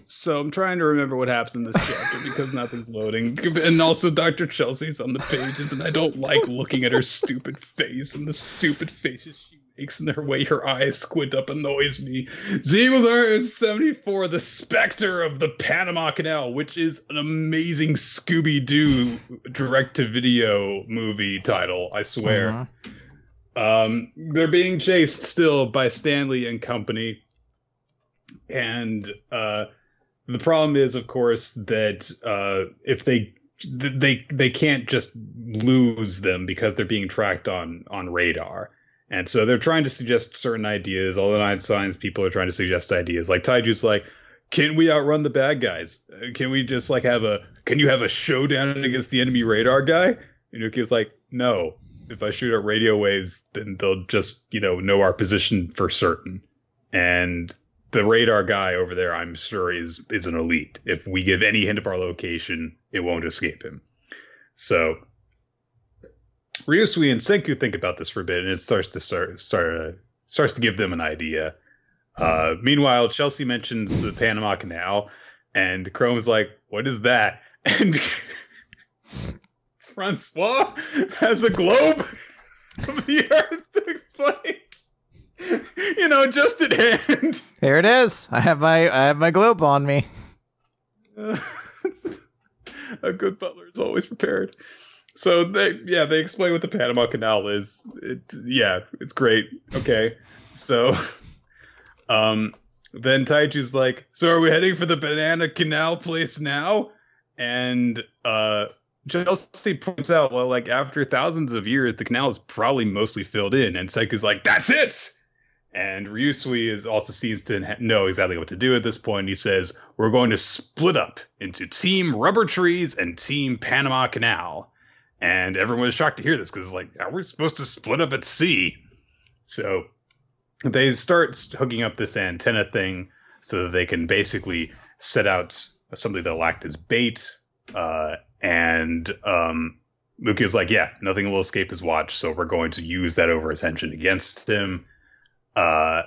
So I'm trying to remember what happens in this chapter because nothing's loading. And also Dr. Chelsea's on the pages and I don't like looking at her stupid face and the stupid faces she makes and the way her eyes squint up annoys me. Z was our 74, The Spectre of the Panama Canal, which is an amazing Scooby Doo direct to video movie title, I swear. Mhm. Um, they're being chased still by Stanley and company. And uh, the problem is, of course, that uh, if they they they can't just lose them because they're being tracked on on radar. And so they're trying to suggest certain ideas. All the nine signs people are trying to suggest ideas. Like Taiju's like, can we outrun the bad guys? Can we just like have a can you have a showdown against the enemy radar guy? And Ukyo's like, no. If I shoot at radio waves, then they'll just, you know, know our position for certain. And the radar guy over there, I'm sure, is is an elite. If we give any hint of our location, it won't escape him. So Ryusui and Senku think about this for a bit, and it starts to start start uh, starts to give them an idea. Uh, meanwhile, Chelsea mentions the Panama Canal, and Chrome's like, "What is that?" And Francois has a globe of the Earth to explain. You know, just at hand. There it is. I have my I have my globe on me. a good butler is always prepared. So they, yeah, they explain what the Panama Canal is. It, yeah, it's great. Okay, so, um, then Taiju's like, "So are we heading for the Banana Canal place now?" And uh, Chelsea points out, "Well, like after thousands of years, the canal is probably mostly filled in." And Senku's like, "That's it." And Ryusui is also seems to know exactly what to do at this point. He says, "We're going to split up into Team Rubber Trees and Team Panama Canal." And everyone was shocked to hear this because it's like, are we supposed to split up at sea? So they start hooking up this antenna thing so that they can basically set out something that'll act as bait. Uh, and um, Ukyo's like, yeah, nothing will escape his watch, so we're going to use that over attention against him. Uh,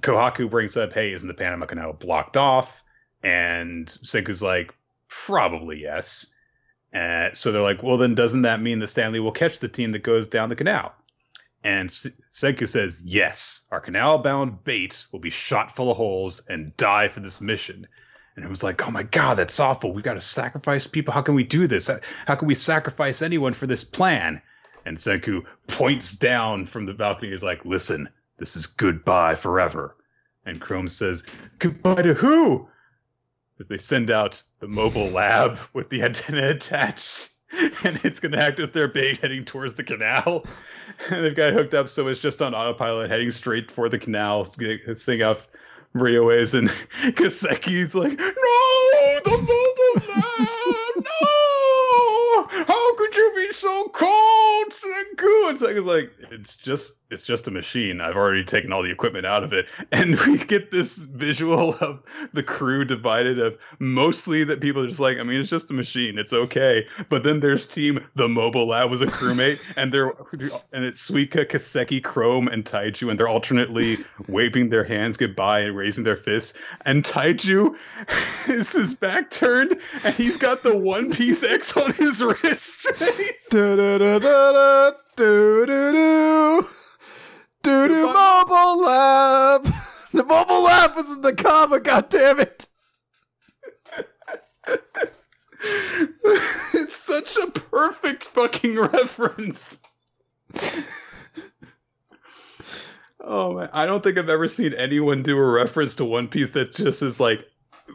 Kohaku brings up, "Hey, isn't the Panama Canal blocked off?" And Senku's like, "Probably yes." And so they're like, "Well, then doesn't that mean that Stanley will catch the team that goes down the canal?" And Senku says, "Yes, our canal-bound bait will be shot full of holes and die for this mission." And it was like, "Oh my god, that's awful. We've got to sacrifice people. How can we do this? How can we sacrifice anyone for this plan?" And Senku points down from the balcony. He's like, "Listen." This is goodbye forever. And Chrome says, Goodbye to who? As they send out the mobile lab with the antenna attached. And it's going to act as their bait heading towards the canal. And they've got it hooked up so it's just on autopilot heading straight for the canal, sing off radio waves. And Kaseki's like, No, the mobile lab, no! How could you be so cold, Senku? And Senku's like, It's just it's just a machine. I've already taken all the equipment out of it. And we get this visual of the crew divided of mostly that people are just like, I mean, it's just a machine. It's okay. But then there's team the mobile lab was a crewmate and they're and it's Suika, Kaseki, Chrome, and Taiju, and they're alternately waving their hands goodbye and raising their fists. And Taiju is his back turned and he's got the one piece X on his wrist. da, do, do, do. Doo doo mobile lab. The mobile lab was in the comic. God damn it! it's such a perfect fucking reference. oh man, I don't think I've ever seen anyone do a reference to One Piece that just is like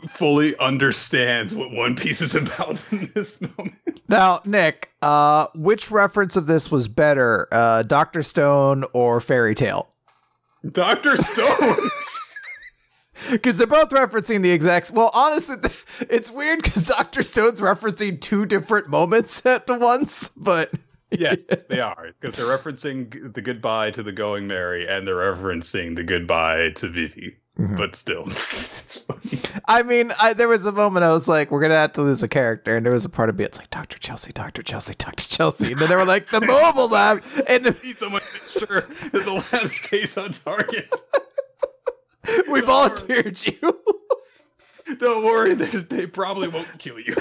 fully understands what One Piece is about in this moment. Now, Nick, uh, which reference of this was better, uh, Doctor Stone or Fairy Tail? Doctor Stone. Because they're both referencing the exact. Well, honestly, it's weird because Doctor Stone's referencing two different moments at once, but. yes, they are because they're referencing the goodbye to the Going Merry and they're referencing the goodbye to Vivi. Mm-hmm. But still, it's funny. I mean, I, there was a moment I was like, "We're gonna have to lose a character," and there was a part of me it's like, "Doctor Chelsea, Doctor Chelsea, Doctor Chelsea," and then they were like, "The mobile lab," and someone to make sure that the lab stays on target. we Don't volunteered worry. you. Don't worry, they probably won't kill you.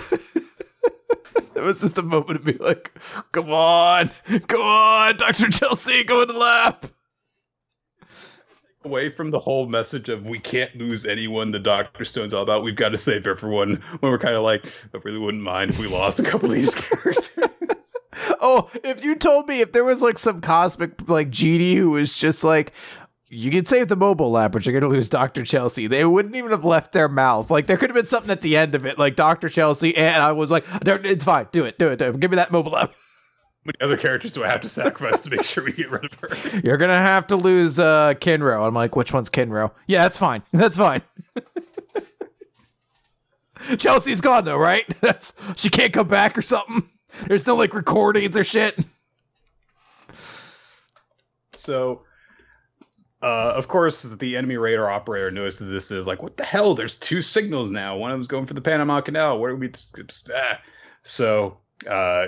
it was just a moment to be like, "Come on, come on, Doctor Chelsea, go in the lab." Away from the whole message of we can't lose anyone the Doctor Stone's all about. We've got to save everyone. When we're kind of like, I really wouldn't mind if we lost a couple of these characters. oh, if you told me if there was like some cosmic like genie who was just like, you can save the mobile lab, but you're gonna lose Dr. Chelsea. They wouldn't even have left their mouth. Like there could have been something at the end of it, like Dr. Chelsea, and I was like, it's fine, do it, do it, do it. Give me that mobile lab many other characters do I have to sacrifice to make sure we get rid of her? You're gonna have to lose uh, Kinro. I'm like, which one's Kinro? Yeah, that's fine. That's fine. Chelsea's gone though, right? That's she can't come back or something. There's no like recordings or shit. So, uh, of course, the enemy radar operator notices this is like, what the hell? There's two signals now. One of them's going for the Panama Canal. Where are we? Ah. So, uh,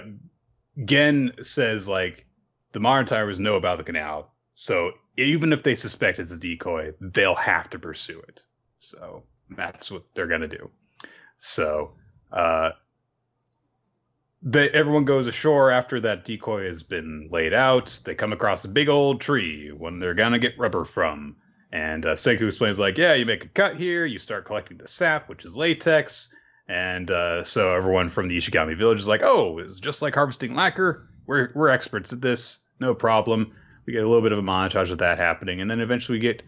Gen says like the Marinetyrers know about the canal, so even if they suspect it's a decoy, they'll have to pursue it. So that's what they're gonna do. So uh, they, everyone goes ashore after that decoy has been laid out. They come across a big old tree when they're gonna get rubber from. And uh, Senku explains like, yeah, you make a cut here, you start collecting the sap, which is latex, and uh, so everyone from the Ishigami village is like, "Oh, it's just like harvesting lacquer. We're we're experts at this. No problem." We get a little bit of a montage of that happening, and then eventually we get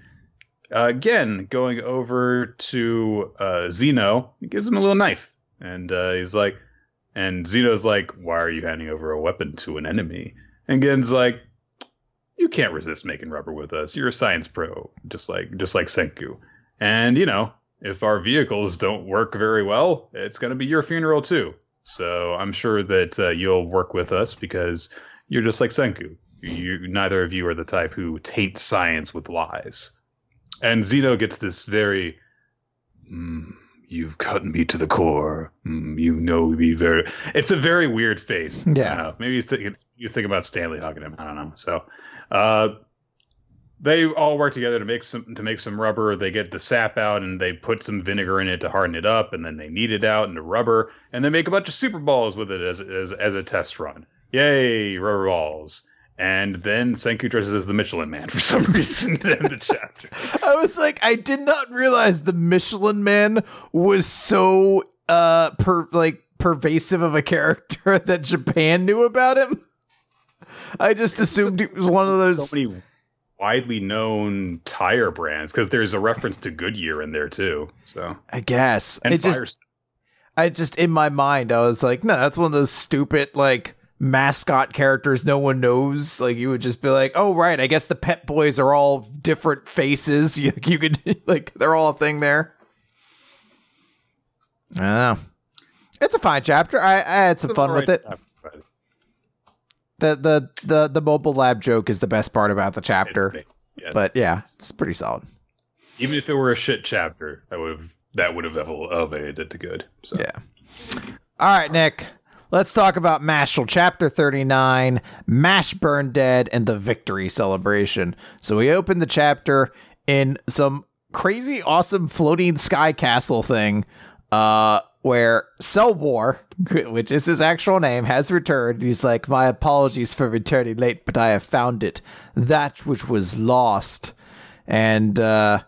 uh, again going over to uh, Zeno. He gives him a little knife, and uh, he's like, and Zeno's like, "Why are you handing over a weapon to an enemy?" And Gen's like, "You can't resist making rubber with us. You're a science pro, just like just like Senku." And you know, if our vehicles don't work very well, it's going to be your funeral too. So I'm sure that uh, you'll work with us because you're just like Senku. You, neither of you are the type who taint science with lies. And Zeno gets this very, mm, you've cut me to the core. Mm, you know me very. It's a very weird face. Yeah. Maybe he's thinking, you think about Stanley hugging him. I don't know. So, uh, they all work together to make some to make some rubber. They get the sap out and they put some vinegar in it to harden it up, and then they knead it out into rubber, and they make a bunch of super balls with it as as, as a test run. Yay, rubber balls! And then Senku dresses as the Michelin Man for some reason in the chapter. I was like, I did not realize the Michelin Man was so uh per like pervasive of a character that Japan knew about him. I just assumed he was one of those. So many widely known tire brands because there's a reference to Goodyear in there too. So I guess and it just, I just in my mind, I was like, no, that's one of those stupid like mascot characters no one knows. Like you would just be like, oh right, I guess the Pep Boys are all different faces. You, you could like they're all a thing there. I don't know. It's a fine chapter. I, I had some It's fun with it. chapter, The the the the mobile lab joke is the best part about the chapter. But yeah, it's pretty solid. even if it were a shit chapter, that would have that would have ele- elevated it to good. So Yeah. All right, Nick. Let's talk about Mashle Chapter 39, Mash Burnedead, and the Victory Celebration. So we open the chapter in some crazy, awesome floating sky castle thing, uh, where Cell War, which is his actual name, has returned. He's like, My apologies for returning late, but I have found it. That which was lost. And, uh,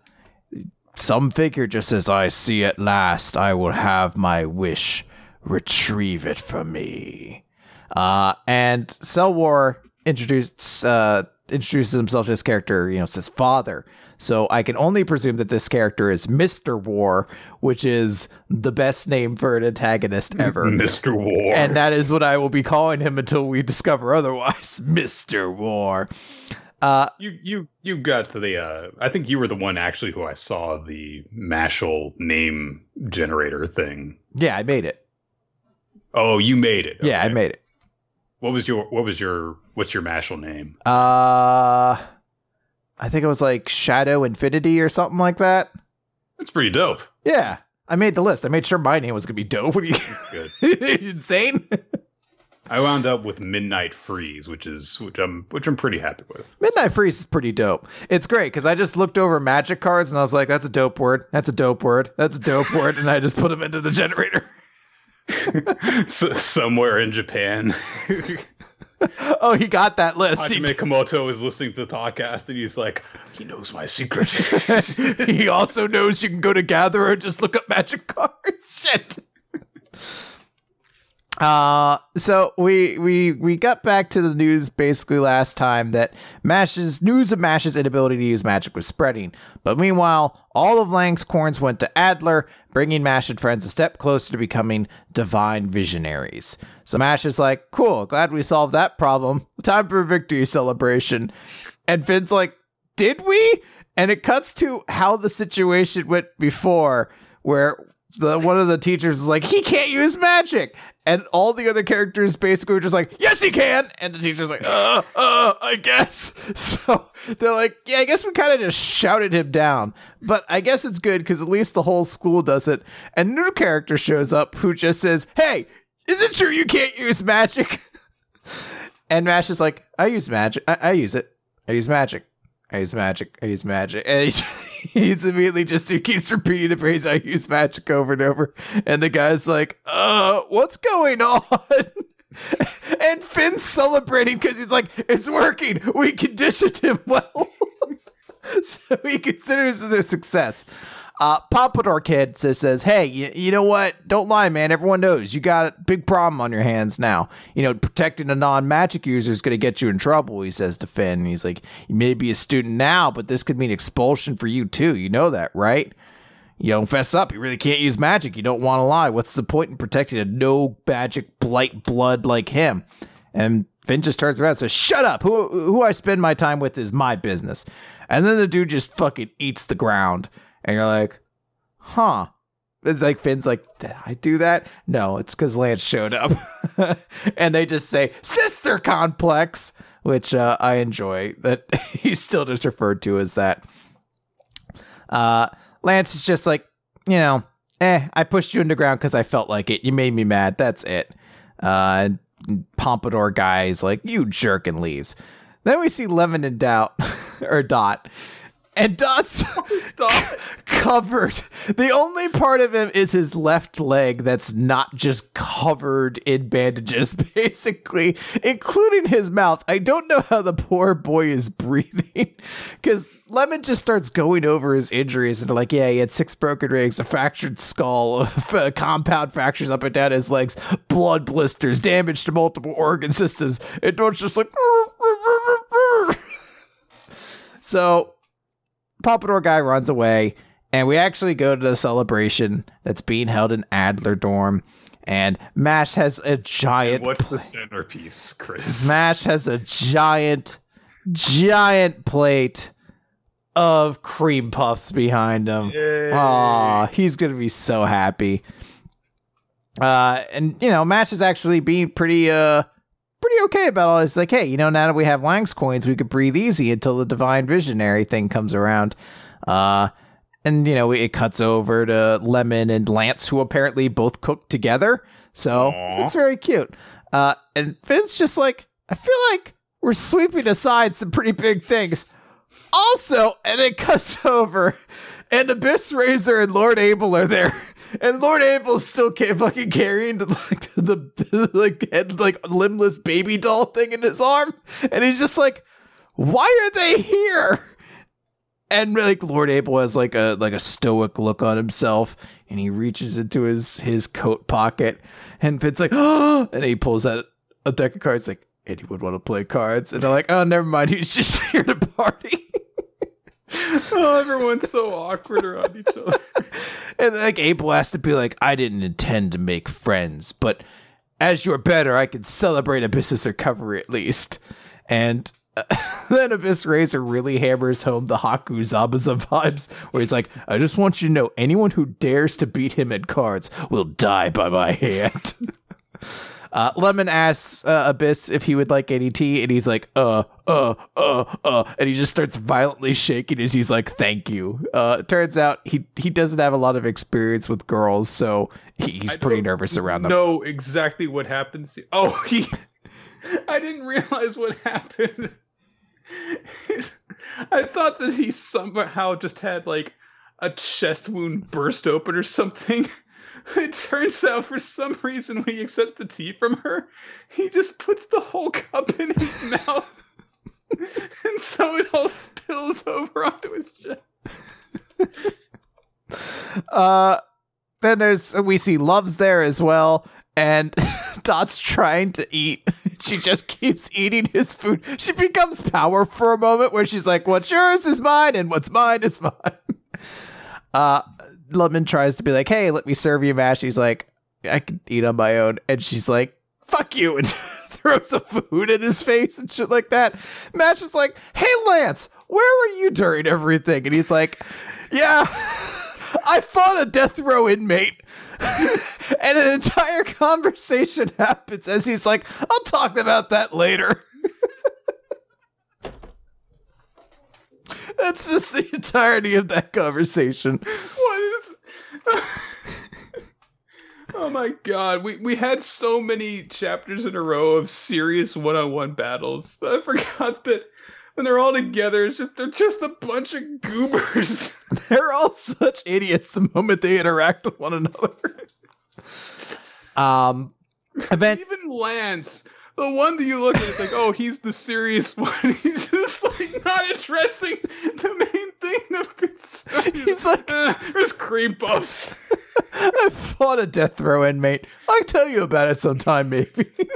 some figure just says, I see at last, I will have my wish. Retrieve it from me. Uh, and Cell War introduced, uh, introduces himself to his character, you know, says father. So I can only presume that this character is Mr. War, which is the best name for an antagonist ever. Mr. War. And that is what I will be calling him until we discover otherwise. Mr. War. you you you got to the uh I think you were the one actually who I saw the Mashle name generator thing. Yeah, I made it. Oh, you made it. Yeah, I made it. What was your what was your what's your Mashle name? Uh, I think it was like Shadow Infinity or something like that. That's pretty dope. Yeah, I made the list. I made sure my name was gonna be dope. What are you Good. insane? I wound up with Midnight Freeze, which is which I'm which I'm pretty happy with. Midnight Freeze is pretty dope. It's great because I just looked over magic cards and I was like, "That's a dope word. That's a dope word. That's a dope word," and I just put them into the generator. so, somewhere in Japan, oh, he got that list. He, Hajime Komoto is listening to the podcast and he's like, he knows my secret. he also knows you can go to Gatherer and just look up magic cards. Shit. Uh, so we we we got back to the news basically last time that Mash's news of Mash's inability to use magic was spreading. But meanwhile, all of Lang's corns went to Adler, bringing Mash and friends a step closer to becoming divine visionaries. So Mash is like, "Cool, glad we solved that problem. Time for a victory celebration." And Finn's like, "Did we?" And it cuts to how the situation went before, where the one of the teachers is like, he can't use magic. And all the other characters basically were just like, yes, he can. And the teacher's like, uh, uh, I guess. So they're like, yeah, I guess we kind of just shouted him down. But I guess it's good because at least the whole school does it. And new character shows up who just says, hey, is it true you can't use magic? And Mash is like, I use magic. I, I use it. I use magic. I use magic. I use magic. And he, he's immediately just he keeps repeating the phrase I use magic over and over. And the guy's like, uh, what's going on? and Finn's celebrating because he's like, it's working. We conditioned him well. so he considers it a success. Uh, Pompadour Kid says, says Hey, you, you know what? Don't lie, man. Everyone knows you got a big problem on your hands now. You know, protecting a non magic user is going to get you in trouble, he says to Finn. And he's like, You may be a student now, but this could mean expulsion for you too. You know that, right? You don't fess up. You really can't use magic. You don't want to lie. What's the point in protecting a no magic blight blood like him? And Finn just turns around and says, Shut up. Who, who I spend my time with is my business. And then the dude just fucking eats the ground. And you're like, Huh. It's like Finn's like, Did I do that? No, it's because Lance showed up. and they just say, Sister Complex, which uh, I enjoy that he's still just referred to as that. Uh, Lance is just like, you know, eh, I pushed you underground because I felt like it. You made me mad. That's it. Uh, Pompadour guy is like, you jerk and leaves. Then we see Lemon and Doubt or Dot. And Dot's Dot. covered. The only part of him is his left leg that's not just covered in bandages, basically, including his mouth. I don't know how the poor boy is breathing because Lemon just starts going over his injuries and like, yeah, he had six broken ribs, a fractured skull, compound fractures up and down his legs, blood blisters, damage to multiple organ systems. And Dort's just like, so Pompadour guy runs away, and we actually go to the celebration that's being held in Adler Dorm. And Mash has a giant. And what's the centerpiece, Chris? Mash has a giant, giant plate of cream puffs behind him. Yay. Aw, he's gonna be so happy. Uh, and you know, Mash is actually being pretty uh pretty okay about all this. Like, hey, you know, now that we have Lang's coins, we could breathe easy until the Divine Visionary thing comes around. Uh, and you know, it cuts over to Lemon and Lance, who apparently both cook together. So Aw. it's very cute. Uh, and Finn's just like, I feel like we're sweeping aside some pretty big things. Also, and it cuts over, and Abyss Razor and Lord Abel are there. And Lord Abel's still ca- fucking carrying the, like the, the like head like limbless baby doll thing in his arm, and he's just like, "Why are they here?" And like Lord Abel has like a like a stoic look on himself, and he reaches into his his coat pocket, and Finn's like, "Oh!" And he pulls out a deck of cards, like, "Anyone want to play cards?" And they're like, "Oh, never mind. He's just here to party." Oh, everyone's so awkward around each other. And like Abel has to be like, I didn't intend to make friends, but as you're better, I can celebrate Abyss's recovery at least. And uh, then Abyss Razor really hammers home the Haku Zabuza vibes, where he's like, I just want you to know anyone who dares to beat him at cards will die by my hand. Uh, Lemon asks uh, Abyss if he would like any tea, and he's like, uh, uh, uh, uh, and he just starts violently shaking as he's like, thank you. Uh, it turns out he he doesn't have a lot of experience with girls, so he, he's I pretty nervous around them. Know exactly what happens. Oh, he. I didn't realize what happened. I thought that he somehow just had like a chest wound burst open or something. It turns out for some reason when he accepts the tea from her, he just puts the whole cup in his mouth. and so it all spills over onto his chest. Uh, then there's we see Love's there as well, and Dot's trying to eat. She just keeps eating his food. She becomes power for a moment where she's like, "What's yours is mine, and what's mine is mine." Uh, Lemon tries to be like, "Hey, let me serve you mash." He's like, "I can eat on my own," and she's like, "Fuck you!" and throws some food in his face and shit like that. Mash is like, "Hey, Lance, where were you during everything?" And he's like, "Yeah." I fought a death row inmate. and an entire conversation happens as he's like, I'll talk about that later. That's just the entirety of that conversation. What is? oh my god, we we had so many chapters in a row of serious one-on-one battles. I forgot that when they're all together, it's just they're just a bunch of goobers. They're all such idiots the moment they interact with one another. Um, event Even Lance, the one that you look at, it's like, oh, he's the serious one. He's just not addressing the main thing of concern. He's like- "Eh, there's cream puffs. I fought a death row inmate. I'll tell you about it sometime, maybe.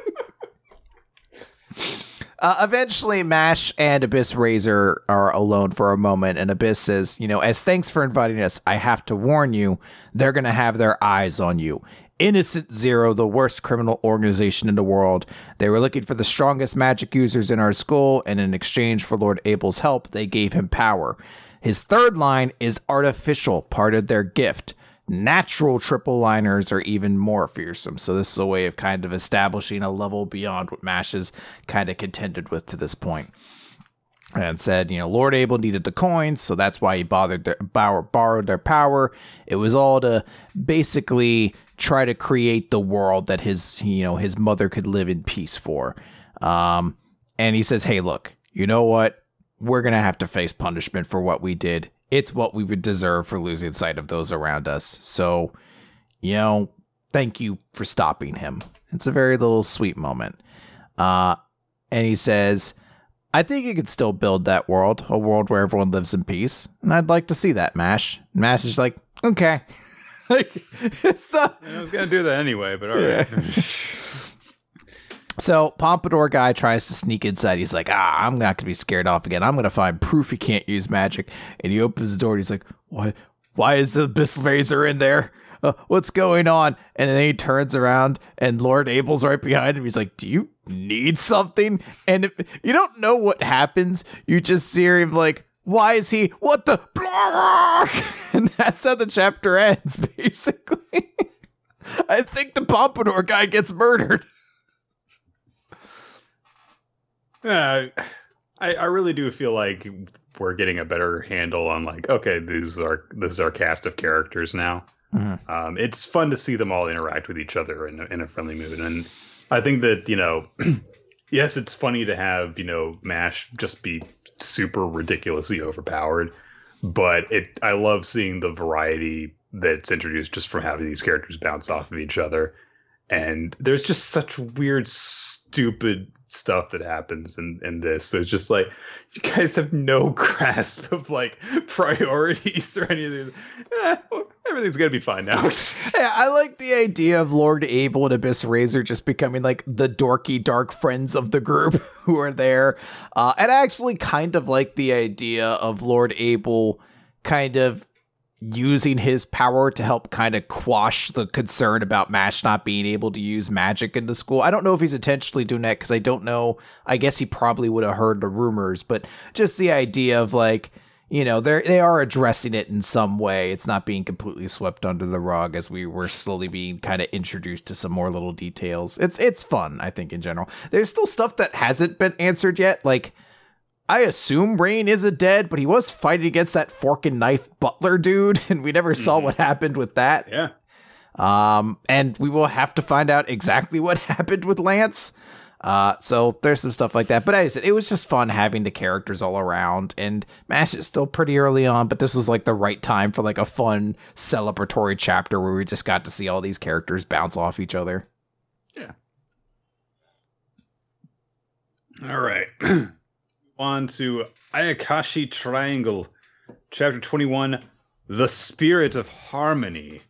uh, eventually, Mash and Abyss Razor are alone for a moment, and Abyss says, You know, as thanks for inviting us, I have to warn you, they're going to have their eyes on you. Innocent Zero, the worst criminal organization in the world. They were looking for the strongest magic users in our school, and in exchange for Lord Abel's help, they gave him power. His third line is artificial, part of their gift. Natural triple liners are even more fearsome. So this is a way of kind of establishing a level beyond what Mash has kind of contended with to this point. And said, you know, Lord Abel needed the coins, so that's why he bothered borrowed their power. It was all to basically try to create the world that his, you know, his mother could live in peace for. Um, and he says, hey, look, you know what? We're to have to face punishment for what we did. It's what we would deserve for losing sight of those around us. So, you know, thank you for stopping him. It's a very little sweet moment. Uh, and he says, I think you could still build that world, a world where everyone lives in peace. And I'd like to see that, Mash. Mash is like, okay. like, it's not. I was going to do that anyway, but all right. Yeah. so, Pompadour guy tries to sneak inside. He's like, ah, I'm not going to be scared off again. I'm going to find proof he can't use magic. And he opens the door and he's like, why, why is the Abyss Razor in there? Uh, what's going on? And then he turns around and Lord Abel's right behind him. He's like, do you need something? And if, you don't know what happens. You just hear him like, why is he, what the, and that's how the chapter ends, basically. I think the Pompadour guy gets murdered. Yeah, I, I really do feel like we're getting a better handle on like, okay, these are this is our cast of characters now. Mm-hmm. Um, it's fun to see them all interact with each other in in a friendly mood, and I think that you know, yes, it's funny to have you know Mash just be super ridiculously overpowered, but it I love seeing the variety that's introduced just from having these characters bounce off of each other. And there's just such weird stupid stuff that happens in in this. So it's just like you guys have no grasp of like priorities or anything. Eh, everything's gonna be fine now yeah i like the idea of lord abel and abyss razor just becoming like the dorky dark friends of the group who are there uh and i actually kind of like the idea of lord abel kind of using his power to help kind of quash the concern about Mash not being able to use magic in the school. I don't know if he's intentionally doing that because I don't know. I guess he probably would have heard the rumors, but just the idea of like, you know, they they are addressing it in some way. It's not being completely swept under the rug as we were slowly being kind of introduced to some more little details. It's it's fun, I think in general. There's still stuff that hasn't been answered yet, like I assume Rain is a dead, but he was fighting against that fork and knife butler dude, and we never saw mm-hmm. what happened with that. Yeah. Um, and we will have to find out exactly what happened with Lance. Uh, so there's some stuff like that. But I said it was just fun having the characters all around. And Mash is still pretty early on, but this was like the right time for like a fun celebratory chapter where we just got to see all these characters bounce off each other. Yeah. All right. on to Ayakashi Triangle, chapter 21, The Spirit of Harmony.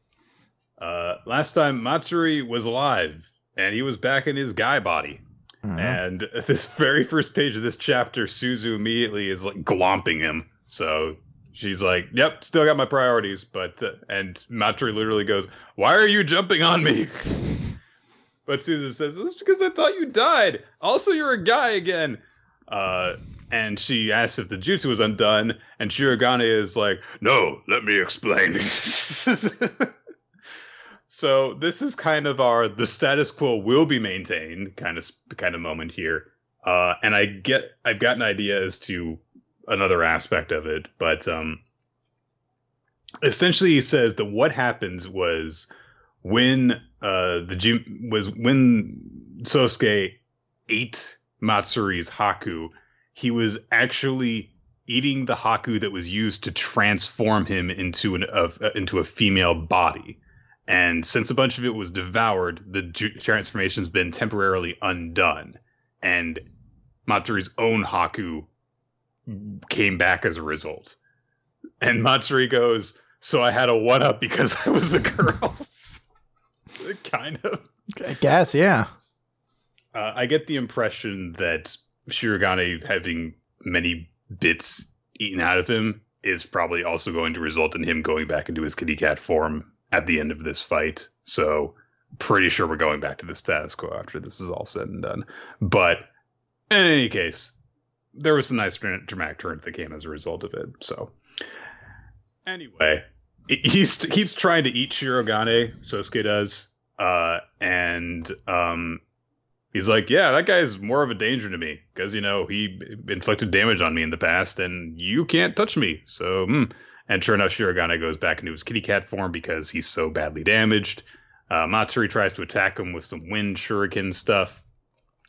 Uh, last time Matsuri was alive, and he was back in his guy body. Mm-hmm. And this very first page of this chapter, Suzu immediately is like glomping him. So she's like, "Yep, still got my priorities." But uh, and Matsuri literally goes, "Why are you jumping on me?" but Suzu says, "It's because I thought you died. Also, you're a guy again." Uh, and she asks if the jutsu was undone, and Shirogane is like, "No, let me explain." so this is kind of our the status quo will be maintained kind of kind of moment here, uh, and I get I've got an idea as to another aspect of it, but um, essentially he says that what happens was when uh, the was when Sosuke ate Matsuri's Haku he was actually eating the haku that was used to transform him into an uh, into a female body. And since a bunch of it was devoured, the transformation's been temporarily undone. And Matsuri's own haku came back as a result. And Matsuri goes, "So I had a one up because I was a girl." kind of. I guess, yeah. Uh, I get the impression that Shirogane having many bits eaten out of him is probably also going to result in him going back into his kitty cat form at the end of this fight. So pretty sure we're going back to the status quo after this is all said and done. But in any case, there was a nice dramatic turn that came as a result of it. So anyway, he keeps trying to eat Shirogane, Sosuke does. Uh, and um, he's like, yeah, that guy's more of a danger to me because you know he inflicted damage on me in the past, and you can't touch me. So, mm. And sure enough, Shirogane goes back into his kitty cat form because he's so badly damaged. Uh, Matsuri tries to attack him with some wind shuriken stuff,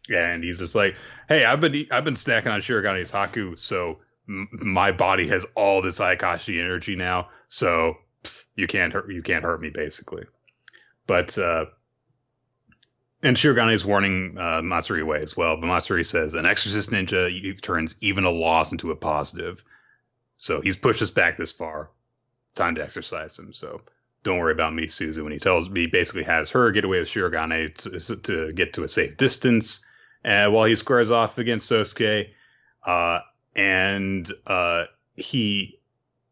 and he's just like, "Hey, I've been I've been stacking on Shirogane's Haku, so m- my body has all this Ayakashi energy now, so pff, you can't hurt you can't hurt me basically." But uh, and Shirogane is warning uh, Matsuri away as well. But Matsuri says, "An exorcist ninja turns even a loss into a positive." So he's pushed us back this far. Time to exercise him. So don't worry about me, Suzu. When he tells me, basically has her get away with Shirogane to, to get to a safe distance, uh, while he squares off against Sosuke, uh, and uh, he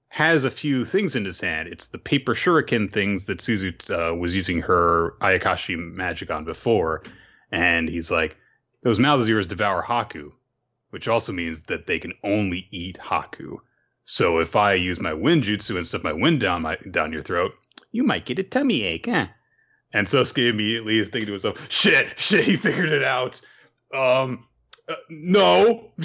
has a few things in his hand. It's the paper shuriken things that Suzu uh, was using her Ayakashi magic on before, and he's like, "Those mouths of yours devour Haku," which also means that they can only eat Haku. So if I use my wind jutsu and stuff my wind down my down your throat, you might get a tummy ache, huh? And Sosuke immediately is thinking to himself, "Shit, shit, he figured it out." Um, uh, no. they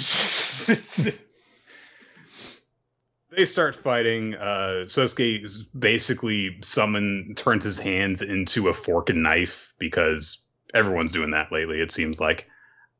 start fighting. Uh, Sosuke basically summon turns his hands into a fork and knife because everyone's doing that lately. It seems like.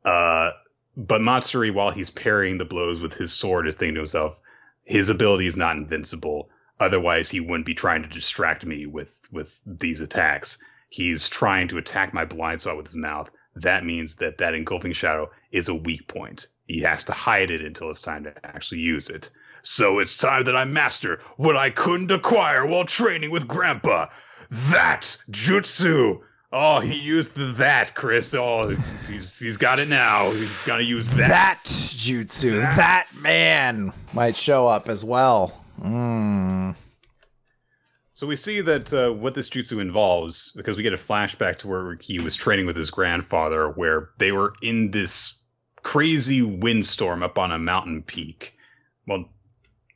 Uh, but Matsuri, while he's parrying the blows with his sword, is thinking to himself, his ability is not invincible. Otherwise, he wouldn't be trying to distract me with with these attacks. He's trying to attack my blind spot with his mouth. That means that that engulfing shadow is a weak point. He has to hide it until it's time to actually use it. So it's time that I master what I couldn't acquire while training with Grandpa. That jutsu. Oh, he used the that, Chris. Oh, he's he's got it now. He's gonna use that. That jutsu. That, that man might show up as well. Mm. So we see that uh, what this jutsu involves, because we get a flashback to where he was training with his grandfather, where they were in this crazy windstorm up on a mountain peak. Well,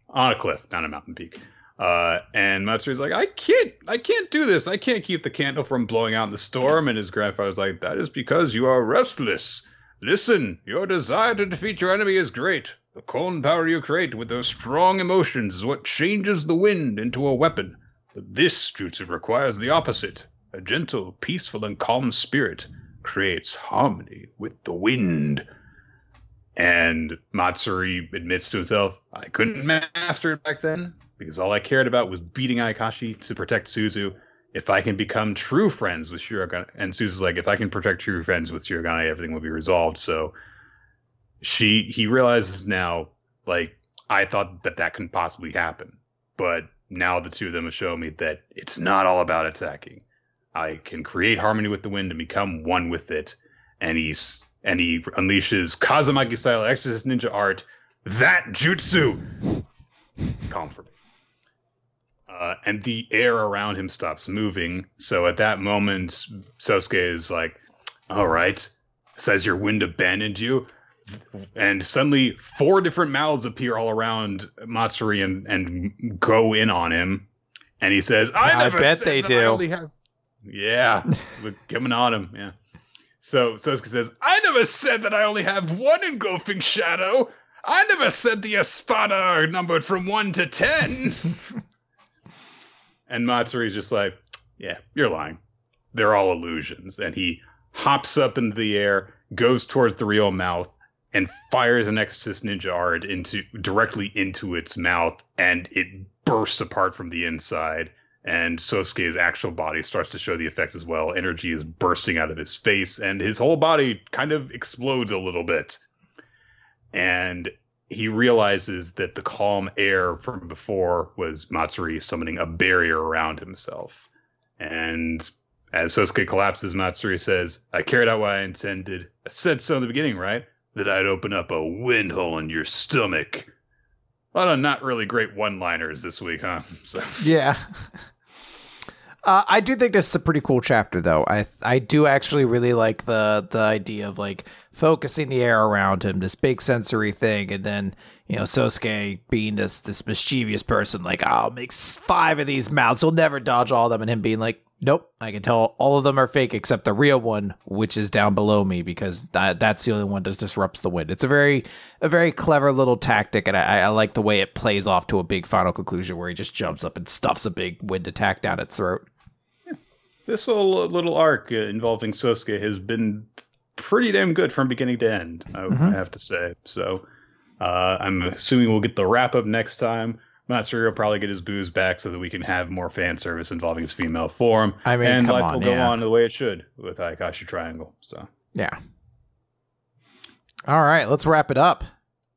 on a cliff, not a mountain peak. Uh, and Matsuri's like, I can't, I can't do this. I can't keep the candle from blowing out in the storm. And his grandfather's like, that is because you are restless. Listen, your desire to defeat your enemy is great. The calm power you create with those strong emotions is what changes the wind into a weapon. But this jutsu requires the opposite. A gentle, peaceful, and calm spirit creates harmony with the wind. And Matsuri admits to himself, I couldn't master it back then because all I cared about was beating Ayakashi to protect Suzu. If I can become true friends with Shirogane, and Suzu's like, if I can protect true friends with Shirogane, everything will be resolved. So she, he realizes now, like, I thought that that couldn't possibly happen, but now the two of them have shown me that it's not all about attacking. I can create harmony with the wind and become one with it. And he's and he unleashes Kazamaki style exorcist ninja art. That jutsu. Calm for me. Uh, and the air around him stops moving. So at that moment, Sosuke is like, "All right," says your wind abandoned you, and suddenly four different mouths appear all around Matsuri and, and go in on him. And he says, "I, I bet they do." Have... Yeah, coming on him. Yeah. So Sosuke says, I never said that I only have one engulfing shadow. I never said the Espada are numbered from one to ten. and Matsuri's just like, Yeah, you're lying. They're all illusions. And he hops up into the air, goes towards the real mouth, and fires an Exorcist Ninja art into directly into its mouth, and it bursts apart from the inside and Sosuke's actual body starts to show the effects as well. Energy is bursting out of his face, and his whole body kind of explodes a little bit. And he realizes that the calm air from before was Matsuri summoning a barrier around himself. And as Sosuke collapses, Matsuri says, I carried out what I intended. I said so in the beginning, right? That I'd open up a wind hole in your stomach. A lot of not really great one liners this week, huh? So. Yeah. Uh, I do think this is a pretty cool chapter, though. I I do actually really like the the idea of like focusing the air around him, this big sensory thing, and then you know Sosuke being this this mischievous person, like I'll make five of these mouths, you'll never dodge all of them, and him being like, nope, I can tell all of them are fake except the real one, which is down below me because that, that's the only one that disrupts the wind. It's a very a very clever little tactic, and I, I like the way it plays off to a big final conclusion where he just jumps up and stuffs a big wind attack down its throat this whole little arc involving Sosuke has been pretty damn good from beginning to end. I, Mhm. I have to say. So uh, I'm assuming we'll get the wrap up next time. I'm not sure he'll probably get his booze back so that we can have more fan service involving his female form. I mean, and come life on, will go on the way it should with Ayakashi Triangle. So Yeah. All right, let's wrap it up.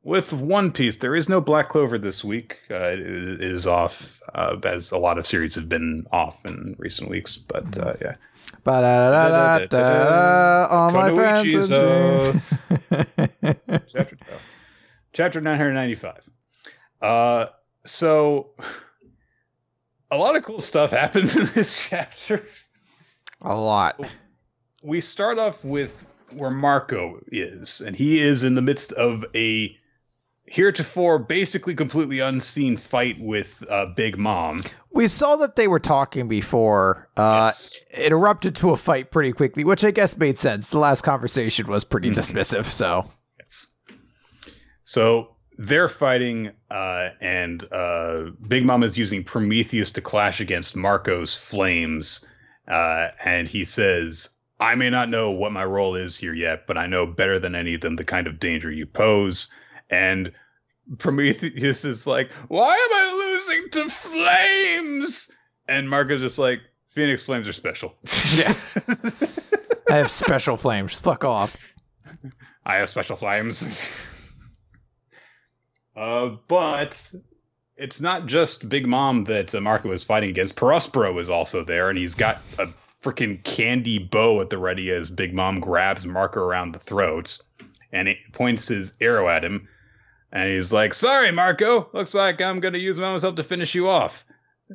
With One Piece, there is no Black Clover this week. Uh, it, it is off, uh, as a lot of series have been off in recent weeks. But uh, yeah, Ba-da-da-da-da, All my friends. And- chapter oh, chapter 995 uh so a lot of cool stuff happens in this chapter A lot. we start off with where marco is and he is in the midst of a heretofore basically completely unseen fight with uh, big mom We saw that they were talking before. Uh, Yes. It erupted to a fight pretty quickly, which I guess made sense. The last conversation was pretty Mhm. dismissive, so. Yes. So they're fighting, uh, and uh, Big Mom is using Prometheus to clash against Marco's flames. Uh, and he says, I may not know what my role is here yet, but I know better than any of them the kind of danger you pose. And Prometheus is like, Why am I losing to flames? And Marco's just like, Phoenix flames are special. Yeah. I have special flames. Fuck off. I have special flames. uh, but it's not just Big Mom that uh, Marco is fighting against. Perospero is also there, and he's got a freaking candy bow at the ready as Big Mom grabs Marco around the throat and it points his arrow at him. And he's like, Sorry, Marco. Looks like I'm going to use myself to finish you off.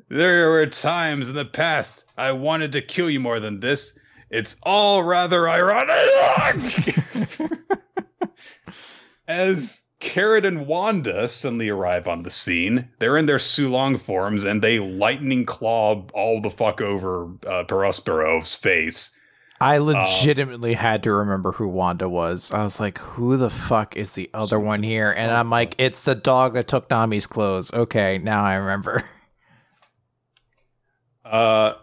There were times in the past I wanted to kill you more than this. It's all rather ironic. As Carrot and Wanda suddenly arrive on the scene, they're in their Sulong forms and they lightning claw all the fuck over uh, Perospero's face. I legitimately had to remember who Wanda was. I was like, who the fuck is the other one here? And I'm like, it's the dog that took Nami's clothes. Okay, now I remember. Uh,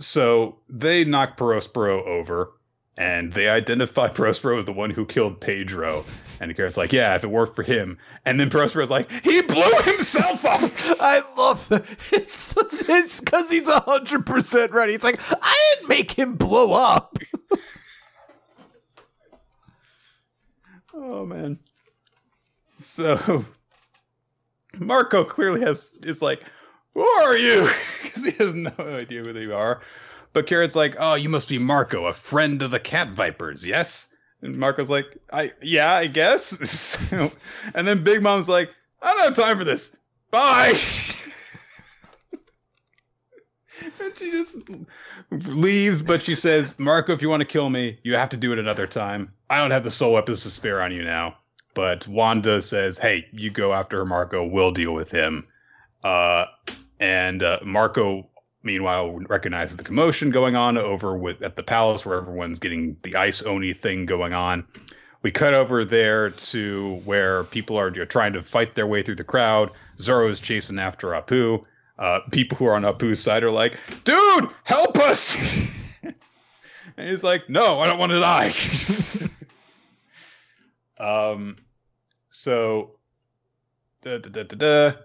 so they knock Perospero over and they identify Perospero as the one who killed Pedro. And Carrot's like, yeah, if it weren't for him. And then Prospero's like, he blew himself up. I love that. It's such, it's because he's hundred percent ready. It's like I didn't make him blow up. Oh man. So Marco clearly has is like, who are you? Because he has no idea who they are. But Carrot's like, oh, you must be Marco, a friend of the cat vipers, yes? And Marco's like, I yeah, I guess. And then Big Mom's like, I don't have time for this. Bye. and she just leaves, but she says, Marco, if you want to kill me, you have to do it another time. I don't have the soul weapons to spare on you now. But Wanda says, hey, you go after Marco. We'll deal with him. Uh, and uh, Marco, meanwhile, recognizes the commotion going on over with at the palace where everyone's getting the ice oni thing going on. We cut over there to where people are you trying to fight their way through the crowd. Zoro is chasing after Apu. Uh, people who are on Apu's side are like, dude, help us! and he's like, no, I don't want to die. um, so, da, da, da, da, da.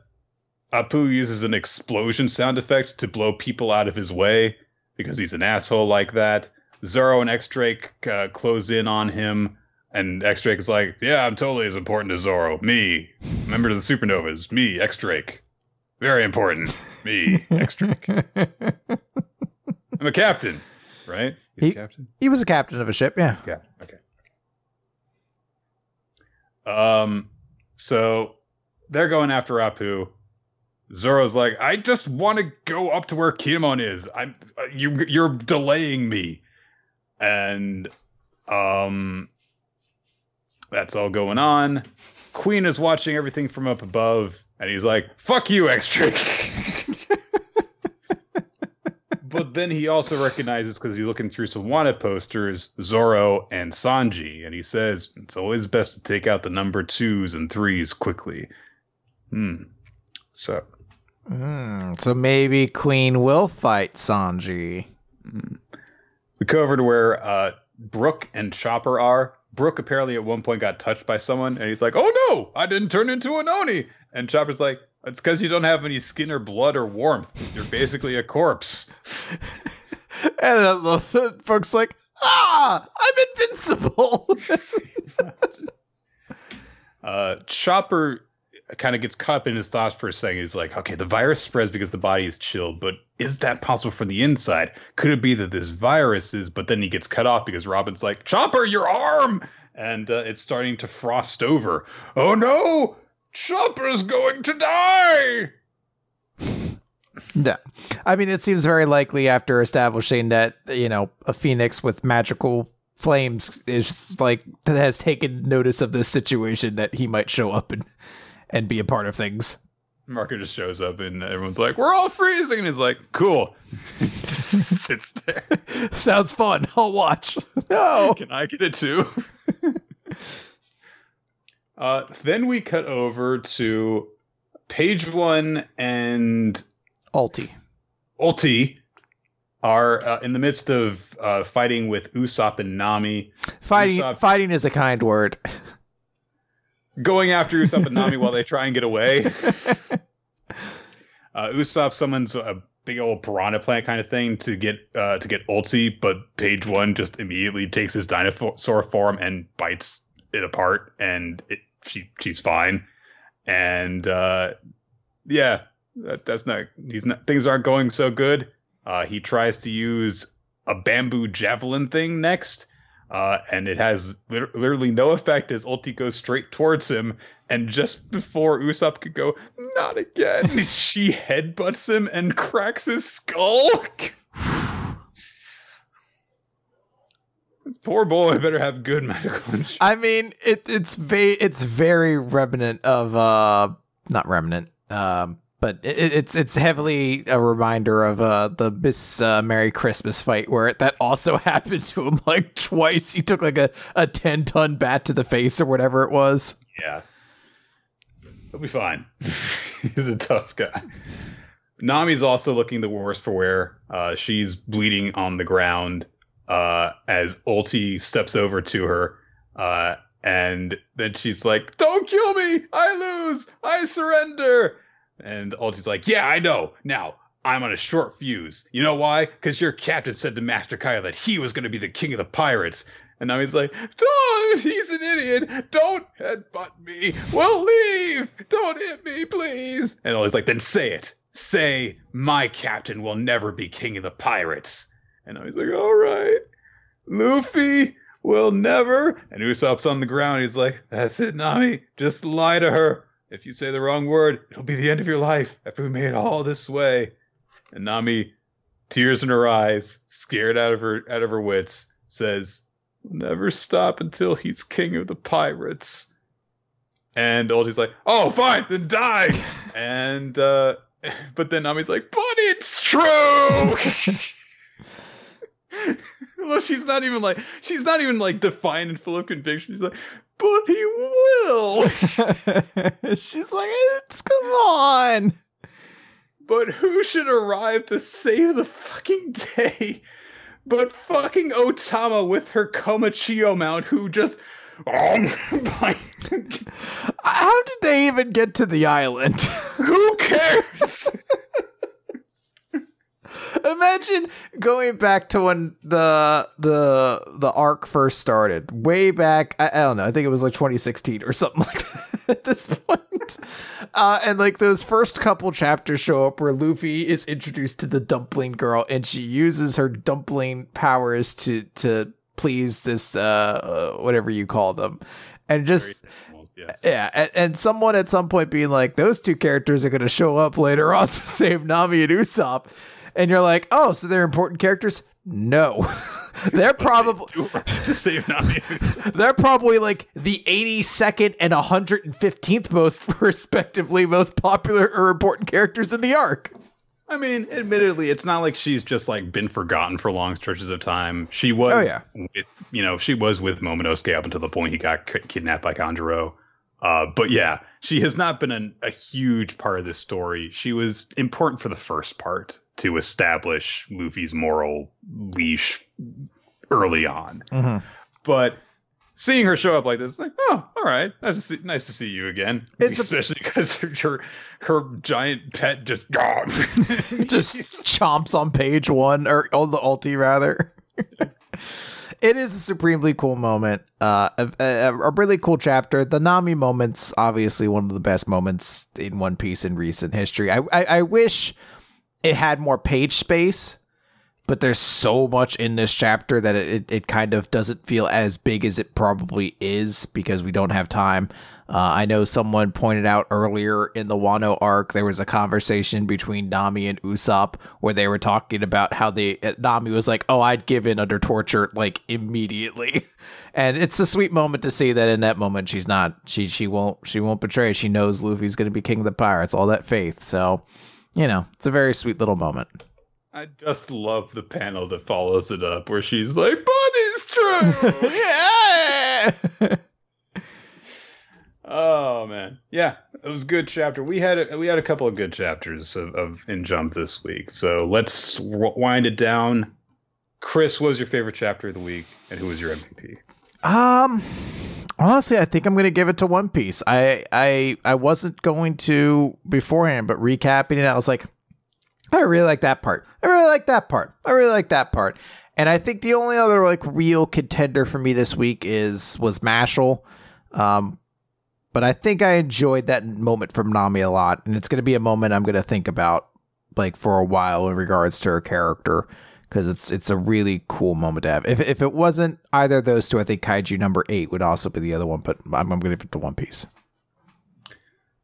Apu uses an explosion sound effect to blow people out of his way because he's an asshole like that. Zoro and X Drake uh, close in on him, and X Drake is like, "Yeah, I'm totally as important as Zoro. Me, member of the Supernovas. Me, X Drake, very important. Me, X Drake. I'm a captain, right? He's He- a captain. he was a captain of a ship. Yeah. Captain. Okay. Um. So they're going after Apu. Zoro's like, I just want to go up to where Kin'emon is. I'm uh, you. You're delaying me, and um, that's all going on. Queen is watching everything from up above, and he's like, "Fuck you, X-Drake." but then he also recognizes because he's looking through some wanted posters, Zoro and Sanji, and he says it's always best to take out the number twos and threes quickly. Hmm. So Hmm, so maybe Queen will fight Sanji. we covered where uh, Brook and Chopper are. Brook apparently at one point got touched by someone, and he's like, "Oh no, I didn't turn into an oni." And Chopper's like, "It's because you don't have any skin or blood or warmth. You're basically a corpse." and I love it. Like, "Ah, I'm invincible." uh, Chopper kind of gets caught up in his thoughts for a second. He's like, okay, the virus spreads because the body is chilled, but is that possible from the inside? Could it be that this virus is? But then he gets cut off because Robin's like, Chopper, your arm! And uh, it's starting to frost over. Oh no! Chopper's going to die! No. I mean, it seems very likely after establishing that, you know, a phoenix with magical flames is like, has taken notice of this situation that he might show up and and be a part of things. Marco just shows up and everyone's like, "We're all freezing," and he's like, "Cool." just sits there. Sounds fun. I'll watch. No, can I get it too? uh, then we cut over to page one and Ulti. Ulti are uh, in the midst of uh, fighting with Usopp and Nami. Fighting, Usopp, fighting is a kind word going after Usopp and Nami while they try and get away. Uh, Usopp summons a big old piranha plant kind of thing to get uh, to get ulti, but Page One just immediately takes his dinosaur form and bites it apart, and it, she she's fine. And uh, yeah, that, that's not he's not things aren't going so good. Uh, he tries to use a bamboo javelin thing next, uh, and it has literally no effect as Ulti goes straight towards him. And just before Usopp could go, not again, she headbutts him and cracks his skull. this poor boy better have good medical insurance. I mean, it, it's va- it's very remnant of uh, not remnant, um, but it, it's it's heavily a reminder of uh, the Miss uh, Merry Christmas fight where that also happened to him like twice. He took like a, a ten ton bat to the face or whatever it was. Yeah, he'll be fine. He's a tough guy. Nami's also looking the worse for wear. Uh, she's bleeding on the ground uh, as Ulti steps over to her. Uh, and then she's like, Don't kill me! I lose! I surrender! And Ulti's like, yeah, I know. Now, I'm on a short fuse. You know why? Because your captain said to Master Kaido that he was going to be the king of the pirates. And now he's like, don't, he's an idiot. Don't headbutt me. We'll leave. Don't hit me, please. And Ulti's like, then say it. Say, my captain will never be king of the pirates. And now he's like, all right. Luffy will never. And Usopp's on the ground. He's like, that's it, Nami. Just lie to her. If you say the wrong word, it'll be the end of your life after we made it all this way. And Nami, tears in her eyes, scared out of her out of her wits, says, Never stop until he's king of the pirates. And Ulti's like, Oh, fine, then die. and uh but then Nami's like, But it's true. well, she's not even like she's not even like defiant and full of conviction. She's like, but he will. She's like, it's come on. But who should arrive to save the fucking day? But fucking Otama with her Komachiyo mount, who just. Um, How did they even get to the island? who cares? Imagine going back to when the the the arc first started, way back. I, I, don't know. I think it was like 2016 or something like that at this point. Uh, and like those first couple chapters show up where Luffy is introduced to the dumpling girl, and she uses her dumpling powers to to please this uh, uh whatever you call them, and just. Yes. Yeah, and, and, someone at some point being like, those two characters are going to show up later on to save Nami and Usopp and you're like, oh, so they're important characters? No. they're probably to save they're probably like the 82nd and 115th most respectively most popular or important characters in the arc. I mean, admittedly, it's not like she's just like been forgotten for long stretches of time. She was oh, yeah. with, you know, she was with Momonosuke up until the point he got kidnapped by Kanjuro. Uh, but yeah, she has not been an, a huge part of this story. She was important for the first part to establish Luffy's moral leash early on. Mhm. But seeing her show up like this, like, oh, all right, nice to see, nice to see you again. It's a- Especially because her, her her giant pet just gone. just chomps on page one or on the ulti rather. it is a supremely cool moment. Uh, a, a, a really cool chapter. The Nami moments, obviously one of the best moments in One Piece in recent history. I, I, I wish it had more page space, but there's so much in this chapter that it, it, kind of doesn't feel as big as it probably is because we don't have time. Uh, I know someone pointed out earlier in the Wano arc there was a conversation between Nami and Usopp where they were talking about how they uh, Nami was like, "Oh, I'd give in under torture like immediately," and it's a sweet moment to see that in that moment she's not she she won't she won't betray. She knows Luffy's going to be king of the pirates. All that faith. So, you know, it's a very sweet little moment. I just love the panel that follows it up where she's like, "But it's true." yeah. Oh man, yeah, it was a good chapter. We had a, we had a couple of good chapters of, of in Jump this week. So let's w- wind it down. Chris, what was your favorite chapter of the week, and who was your MVP? Um, honestly, I think I'm going to give it to One Piece. I I I wasn't going to beforehand, but recapping it, I was like, I really like that part. I really like that part. I really like that part. And I think the only other like real contender for me this week is was Mashle. Um, but I think I enjoyed that moment from Nami a lot, and it's going to be a moment I'm going to think about like for a while in regards to her character because it's it's a really cool moment to have. If if it wasn't either of those two, I think Kaiju number eight would also be the other one. But I'm, I'm going to give it to One Piece.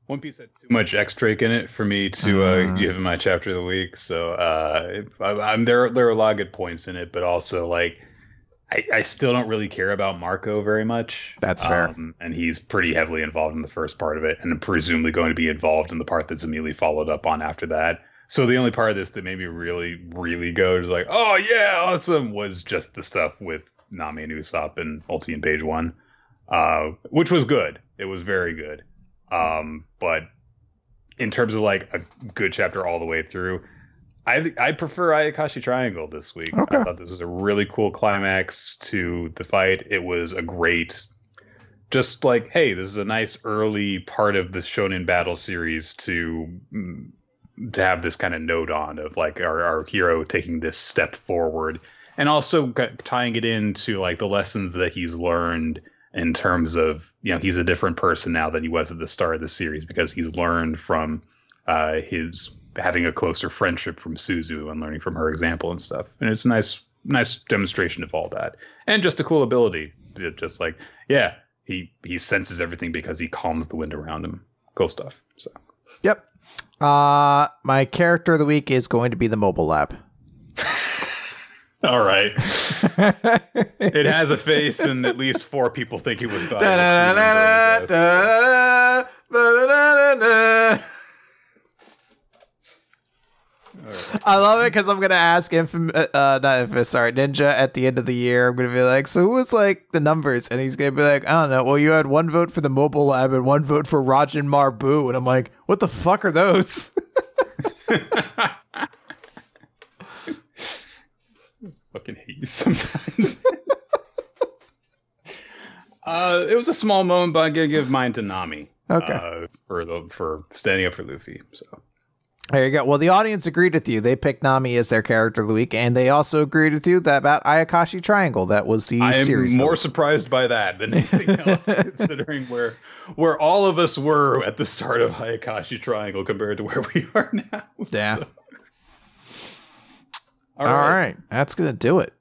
One Piece had too much X Drake in it for me to uh, give it my chapter of the week. So uh, I, I'm there. There are a lot of good points in it, but also like I, I still don't really care about Marco very much. That's fair. Um, and he's pretty heavily involved in the first part of it, and presumably going to be involved in the part that's immediately followed up on after that. So the only part of this that made me really, really go to like, oh yeah, awesome, was just the stuff with Nami and Usopp and Ulti and Page One, uh, which was good. It was very good. Um, but in terms of like a good chapter all the way through, I I prefer Ayakashi Triangle this week. Okay. I thought this was a really cool climax to the fight. It was a great, just like hey, this is a nice early part of the Shonen Battle series to mm, to have this kind of note on of like our our hero taking this step forward, and also tying it into like the lessons that he's learned in terms of you know he's a different person now than he was at the start of the series because he's learned from uh, his having a closer friendship from Suzu and learning from her example and stuff. And it's a nice, nice demonstration of all that, and just a cool ability. Just like, yeah, he he senses everything because he calms the wind around him. Cool stuff. So Yep. Uh, my character of the week is going to be the mobile lab. all right, it has a face, and at least four people think it was. I love it because I'm gonna ask Infam, uh, uh, not Infamous, sorry, Ninja at the end of the year. I'm gonna be like, so who was like the numbers? And he's gonna be like, I don't know. Well, you had one vote for the mobile lab and one vote for Rajan Marbu, and I'm like, what the fuck are those? fucking hate you sometimes. uh, it was a small moment, but I'm gonna give mine to Nami. Okay. Uh, for the for standing up for Luffy. So There you go. Well, the audience agreed with you. They picked Nami as their character of the week, and they also agreed with you that about Ayakashi Triangle. That was the I am series. more surprised by that than anything else, considering where where all of us were at the start of Ayakashi Triangle compared to where we are now. yeah. All All right. right. That's gonna do it.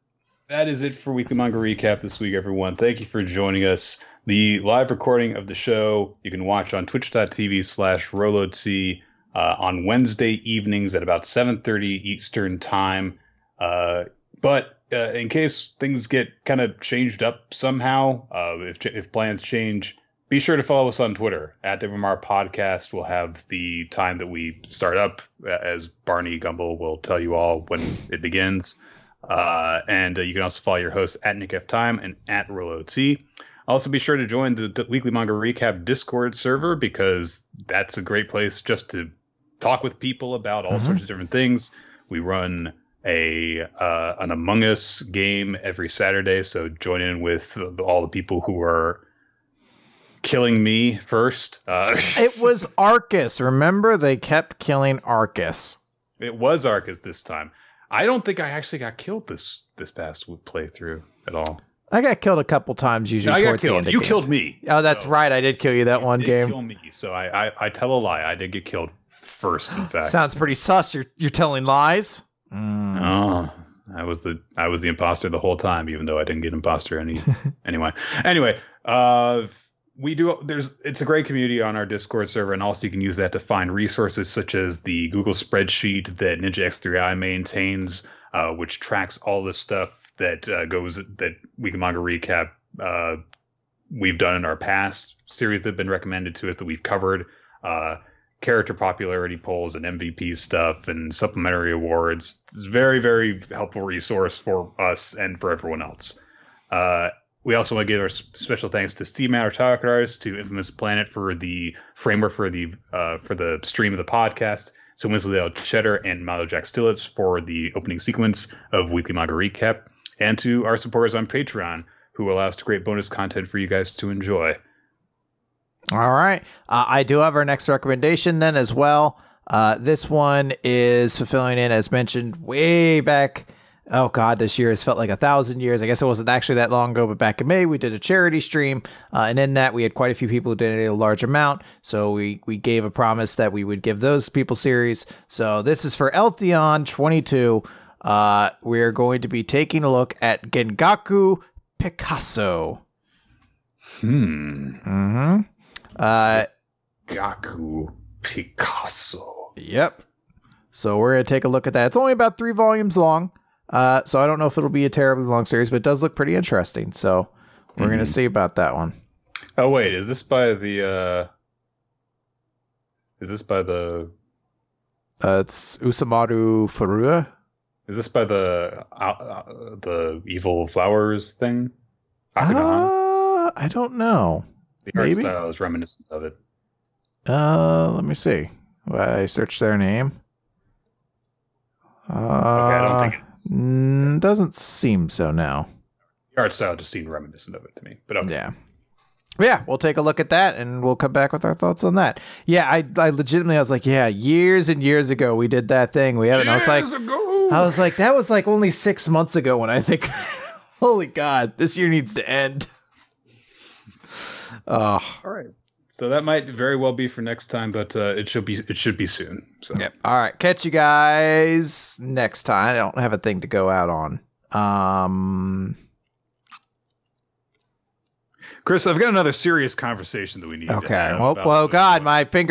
that is it for Weekly Manga Recap this week, everyone. Thank you for joining us. The live recording of the show you can watch on twitch.tv slash RoloT uh, on Wednesday evenings at about 7.30 Eastern Time. Uh, but uh, in case things get kind of changed up somehow, uh, if, if plans change, be sure to follow us on Twitter. At WMR Podcast We'll have the time that we start up, uh, as Barney Gumble will tell you all when it begins. Uh, and you can also follow your hosts at Nick F Time and at RollOT. Also, be sure to join the Weekly Manga Recap Discord server because that's a great place just to talk with people about all sorts of different things. We run a uh, an Among Us game every Saturday. So join in with all the people who are killing me first. Uh, it was Arcus. Remember, they kept killing Arcus. It was Arcus this time. I don't think I actually got killed this this past playthrough at all. I got killed a couple times usually. No, I got killed. You games. killed me. Oh, that's so. right. I did kill you that you one game. Kill me. So I, I I tell a lie. I did get killed first. In fact, sounds pretty sus. You're you're telling lies. Mm. Oh, I was the I was the imposter the whole time, even though I didn't get imposter any anyway. Anyway, uh, we do there's it's a great community on our discord server and also you can use that to find resources such as the google spreadsheet that ninja x3i maintains uh, which tracks all the stuff that uh, goes that we can manga recap uh, we've done in our past series that have been recommended to us that we've covered uh, character popularity polls and mvp stuff and supplementary awards it's a very very helpful resource for us and for everyone else uh, we also want to give our special thanks to Steve Matter Talkers, to Infamous Planet for the framework for the uh, for the stream of the podcast. So Winslow Cheddar and Malo Jack Stillitz for the opening sequence of Weekly Manga Recap, and to our supporters on Patreon who allow us to create bonus content for you guys to enjoy. All right, uh, I do have our next recommendation then as well. Uh, this one is fulfilling in, as mentioned, way back oh god this year has felt like a thousand years. I guess it wasn't actually that long ago but back in may we did a charity stream uh, and in that we had quite a few people who donated a large amount. So we we gave a promise that we would give those people series. So this is for eltheon 22 uh, we're going to be taking a look at genkaku picasso. Hmm. Mm-hmm uh gaku picasso yep so we're going to take a look at that it's only about three volumes long uh, so I don't know if it'll be a terribly long series, but it does look pretty interesting. So we're mm-hmm. gonna see about that one. Oh wait, is this by the? uh Is this by the? Uh, it's Usamaru Furuya. Is this by the uh, uh, the evil flowers thing? Uh, I don't know. The art Maybe? style is reminiscent of it. Uh, let me see. I search their name. Uh, okay, I don't think Mm, doesn't seem so now. The art style just seemed reminiscent of it to me. But okay. yeah. Yeah, we'll take a look at that and we'll come back with our thoughts on that. Yeah, I, I legitimately I was like, yeah, years and years ago we did that thing. We haven't. Years I was like, ago. I was like, that was like only six months ago when I think, holy God, this year needs to end. Oh, all right. So that might very well be for next time, but uh, it should be it should be soon. So yep. All right, catch you guys next time. I don't have a thing to go out on. Um, Chris, I've got another serious conversation that we need. Okay. well, well, God, my finger.